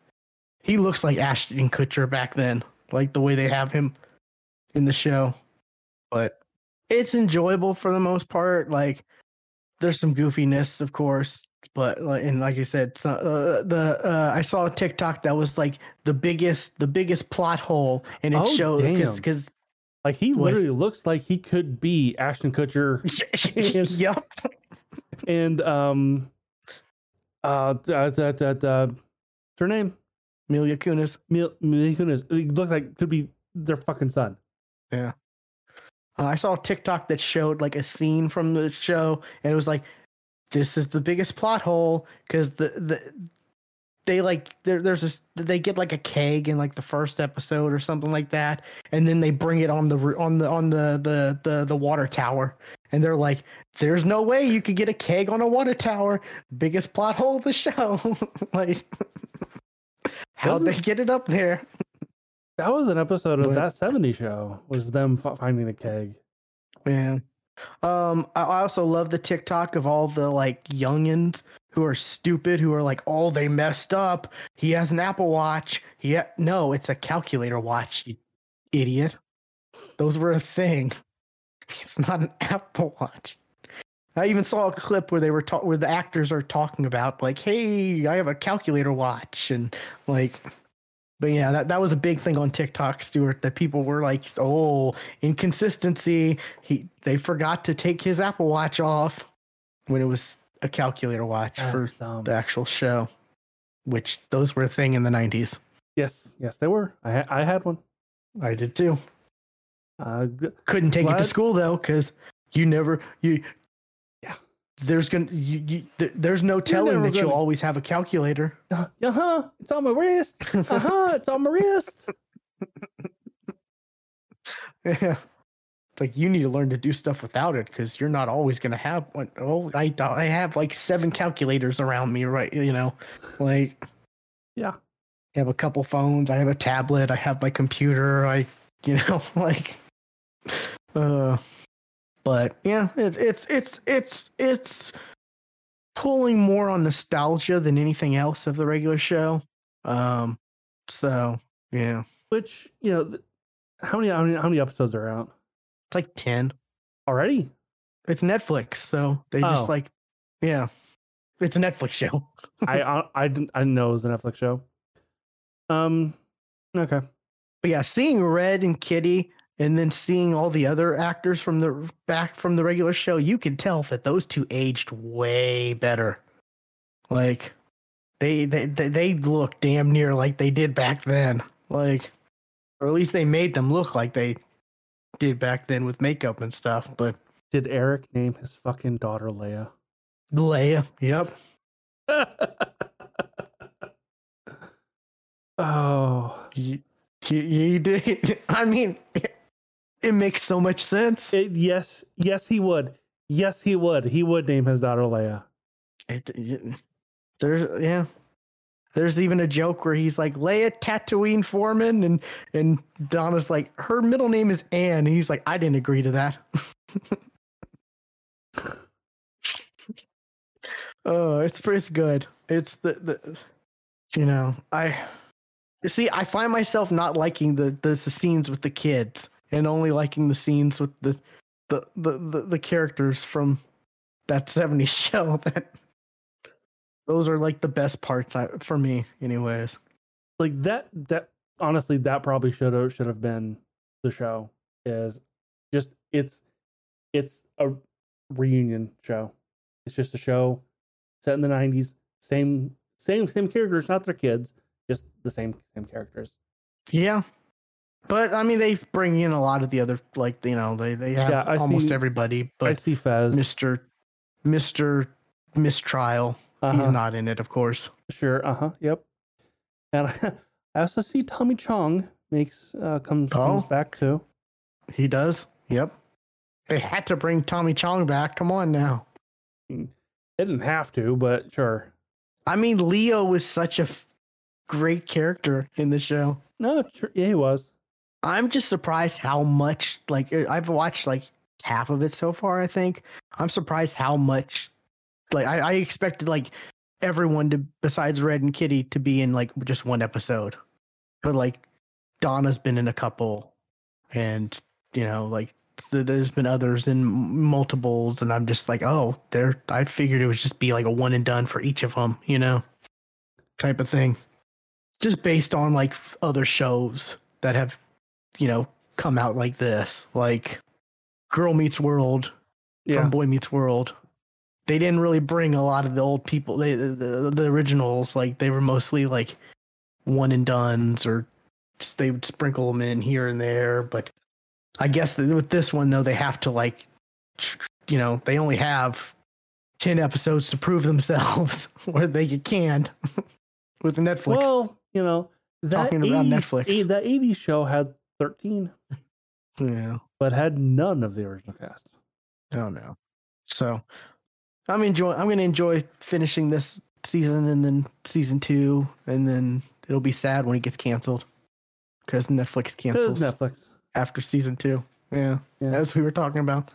he looks like Ashton Kutcher back then. Like the way they have him in the show. But it's enjoyable for the most part. Like there's some goofiness, of course, but like and like I said, so, uh, the uh, I saw a TikTok that was like the biggest the biggest plot hole, and it Oh, showed because Like he What? literally looks like he could be Ashton Kutcher yep. and um uh that that that uh, what's her name? Mila Kunis. Mil Mila Kunis. He looks like could be their fucking son. Yeah. Uh, I saw a TikTok that showed like a scene from the show, and it was like, "This is the biggest plot hole because the the they like there, there's this they get like a keg in like the first episode or something like that, and then they bring it on the on the on the the the, the water tower, and they're like, "There's no way you could get a keg on a water tower." Biggest plot hole of the show, like. How'd they get it up there? That was an episode of But- that 70 show. Was them f- finding a keg. Yeah. Um, I I also love the TikTok of all the like youngins who are stupid, who are like, oh, they messed up. He has an Apple Watch. He ha- no, it's a calculator watch, you idiot. Those were a thing. It's not an Apple Watch. I even saw a clip where they were ta- where the actors are talking about like, hey, I have a calculator watch, and like, but yeah, that, that was a big thing on TikTok, Stuart, that people were like, oh, inconsistency. He they forgot to take his Apple Watch off when it was a calculator watch for dumb. the actual show, which those were a thing in the 90s. Yes, yes, they were. I ha- I had one. I did too. Uh, g- Couldn't take it to school though, because you never you. There's gonna you, you there, there's no telling that you'll always have a calculator. uh huh. It's on my wrist. Uh huh. It's on my wrist. Yeah. It's like you need to learn to do stuff without it because you're not always gonna have one. Oh, I I have like seven calculators around me, right? You know, like Yeah. I have a couple phones. I have a tablet. I have my computer. I, you know, like, uh, but yeah, it, it's it's it's it's pulling more on nostalgia than anything else of the regular show. Um, so yeah, Which you know, th- how many how many how many episodes are out it's like ten. already? It's Netflix, so they just Oh. like, yeah, it's a Netflix show. I, I I didn't I didn't know it was a Netflix show. Um. Okay. But yeah, seeing Red and Kitty and then seeing all the other actors from the back from the regular show, you can tell that those two aged way better. Like they they they, they look damn near like they did back then. Like or at least they made them look like they did back then with makeup and stuff. But Did Eric name his fucking daughter Leia? Leia, yep. oh, You, you, you did. I mean, it, it makes so much sense. it, yes, yes, he would. Yes, he would. He would name his daughter Leia. It, it- there's yeah. There's even a joke where he's like Leia Tatooine Foreman, and and Donna's like her middle name is Anne, and he's like I didn't agree to that. oh, it's pre- it's good. It's the the you know I you see I find myself not liking the the, the scenes with the kids and only liking the scenes with the the the the, the characters from that 70s show that those are like the best parts I, for me anyways Like that. That honestly, that probably should have should have been the show. Is just it's it's a reunion show. It's just a show set in the '90s. Same same same characters, not their kids. Just the same same characters. yeah but i mean they bring in a lot of the other like you know they they have Yeah, I almost see- everybody I but see Fez. mr mr mistrial Uh-huh. he's not in it of course Sure. Uh huh. Yep. And I also see Tommy Chong makes uh, comes comes Oh. back too. he does yep they had to bring tommy chong back come on now They didn't have to, but sure. i mean leo was such a f- great character in the show No, tr- yeah, he was. I'm just surprised how much like uh, I've watched like half of it so far. I think I'm surprised how much like I, I expected like everyone to besides Red and Kitty to be in like just one episode, but like Donna's been in a couple, and you know like th- there's been others in multiples, and I'm just like oh there I figured it would just be like a one and done for each of them, you know, type of thing, just based on like other shows that have you know, come out like this, like Girl Meets World Yeah. from Boy Meets World. They didn't really bring a lot of the old people, they, the, the the originals. Like they were mostly like one and duns or just they would sprinkle them in here and there. But I guess that with this one though, they have to like, you know, they only have ten episodes to prove themselves, or they get canned with Netflix. Well, you know, that Talking about 80s, Netflix. eh, that 80s show had 13, yeah, but had none of the original cast. Don't know. So I'm enjoying I'm gonna enjoy finishing this season and then season two, and then it'll be sad when it gets canceled because Netflix cancels Netflix. after season two. Yeah, Yeah. as we were talking about.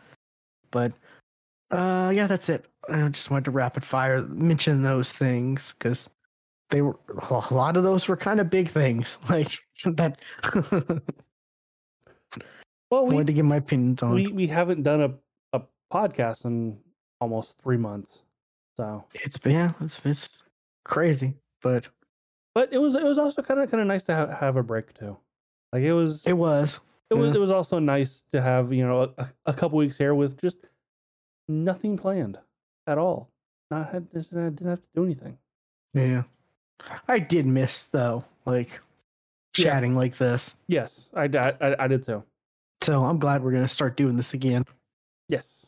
But uh, yeah, that's it. I just wanted to rapid fire mention those things because they were a lot of those were kind of big things. Like that. Well, I wanted we, to give my opinions on. we, we haven't done a, a podcast in almost three months. So, it's been yeah, it's, it's crazy, but but it was it was also kind of kind of nice to have, have a break too. Like it was it was. it was it was also nice to have you know a, a couple weeks here with just nothing planned at all. Not had just I didn't have to do anything. Yeah. I did miss though, like Yeah. chatting like this. Yes, I I I did too. So I'm glad we're gonna start doing this again. Yes.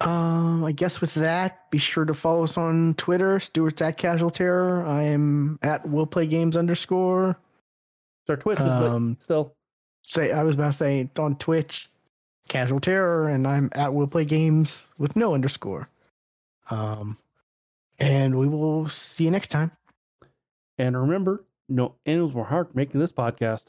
Um, I guess with that, be sure to follow us on Twitter. Stewart's at Casual Terror. I am at Will Play Games underscore. It's our Twitch, Um, but still. Say I was about to say on Twitch, Casual Terror, and I'm at Will Play Games with no underscore. Um, and we will see you next time. And remember, no animals were hard making this podcast.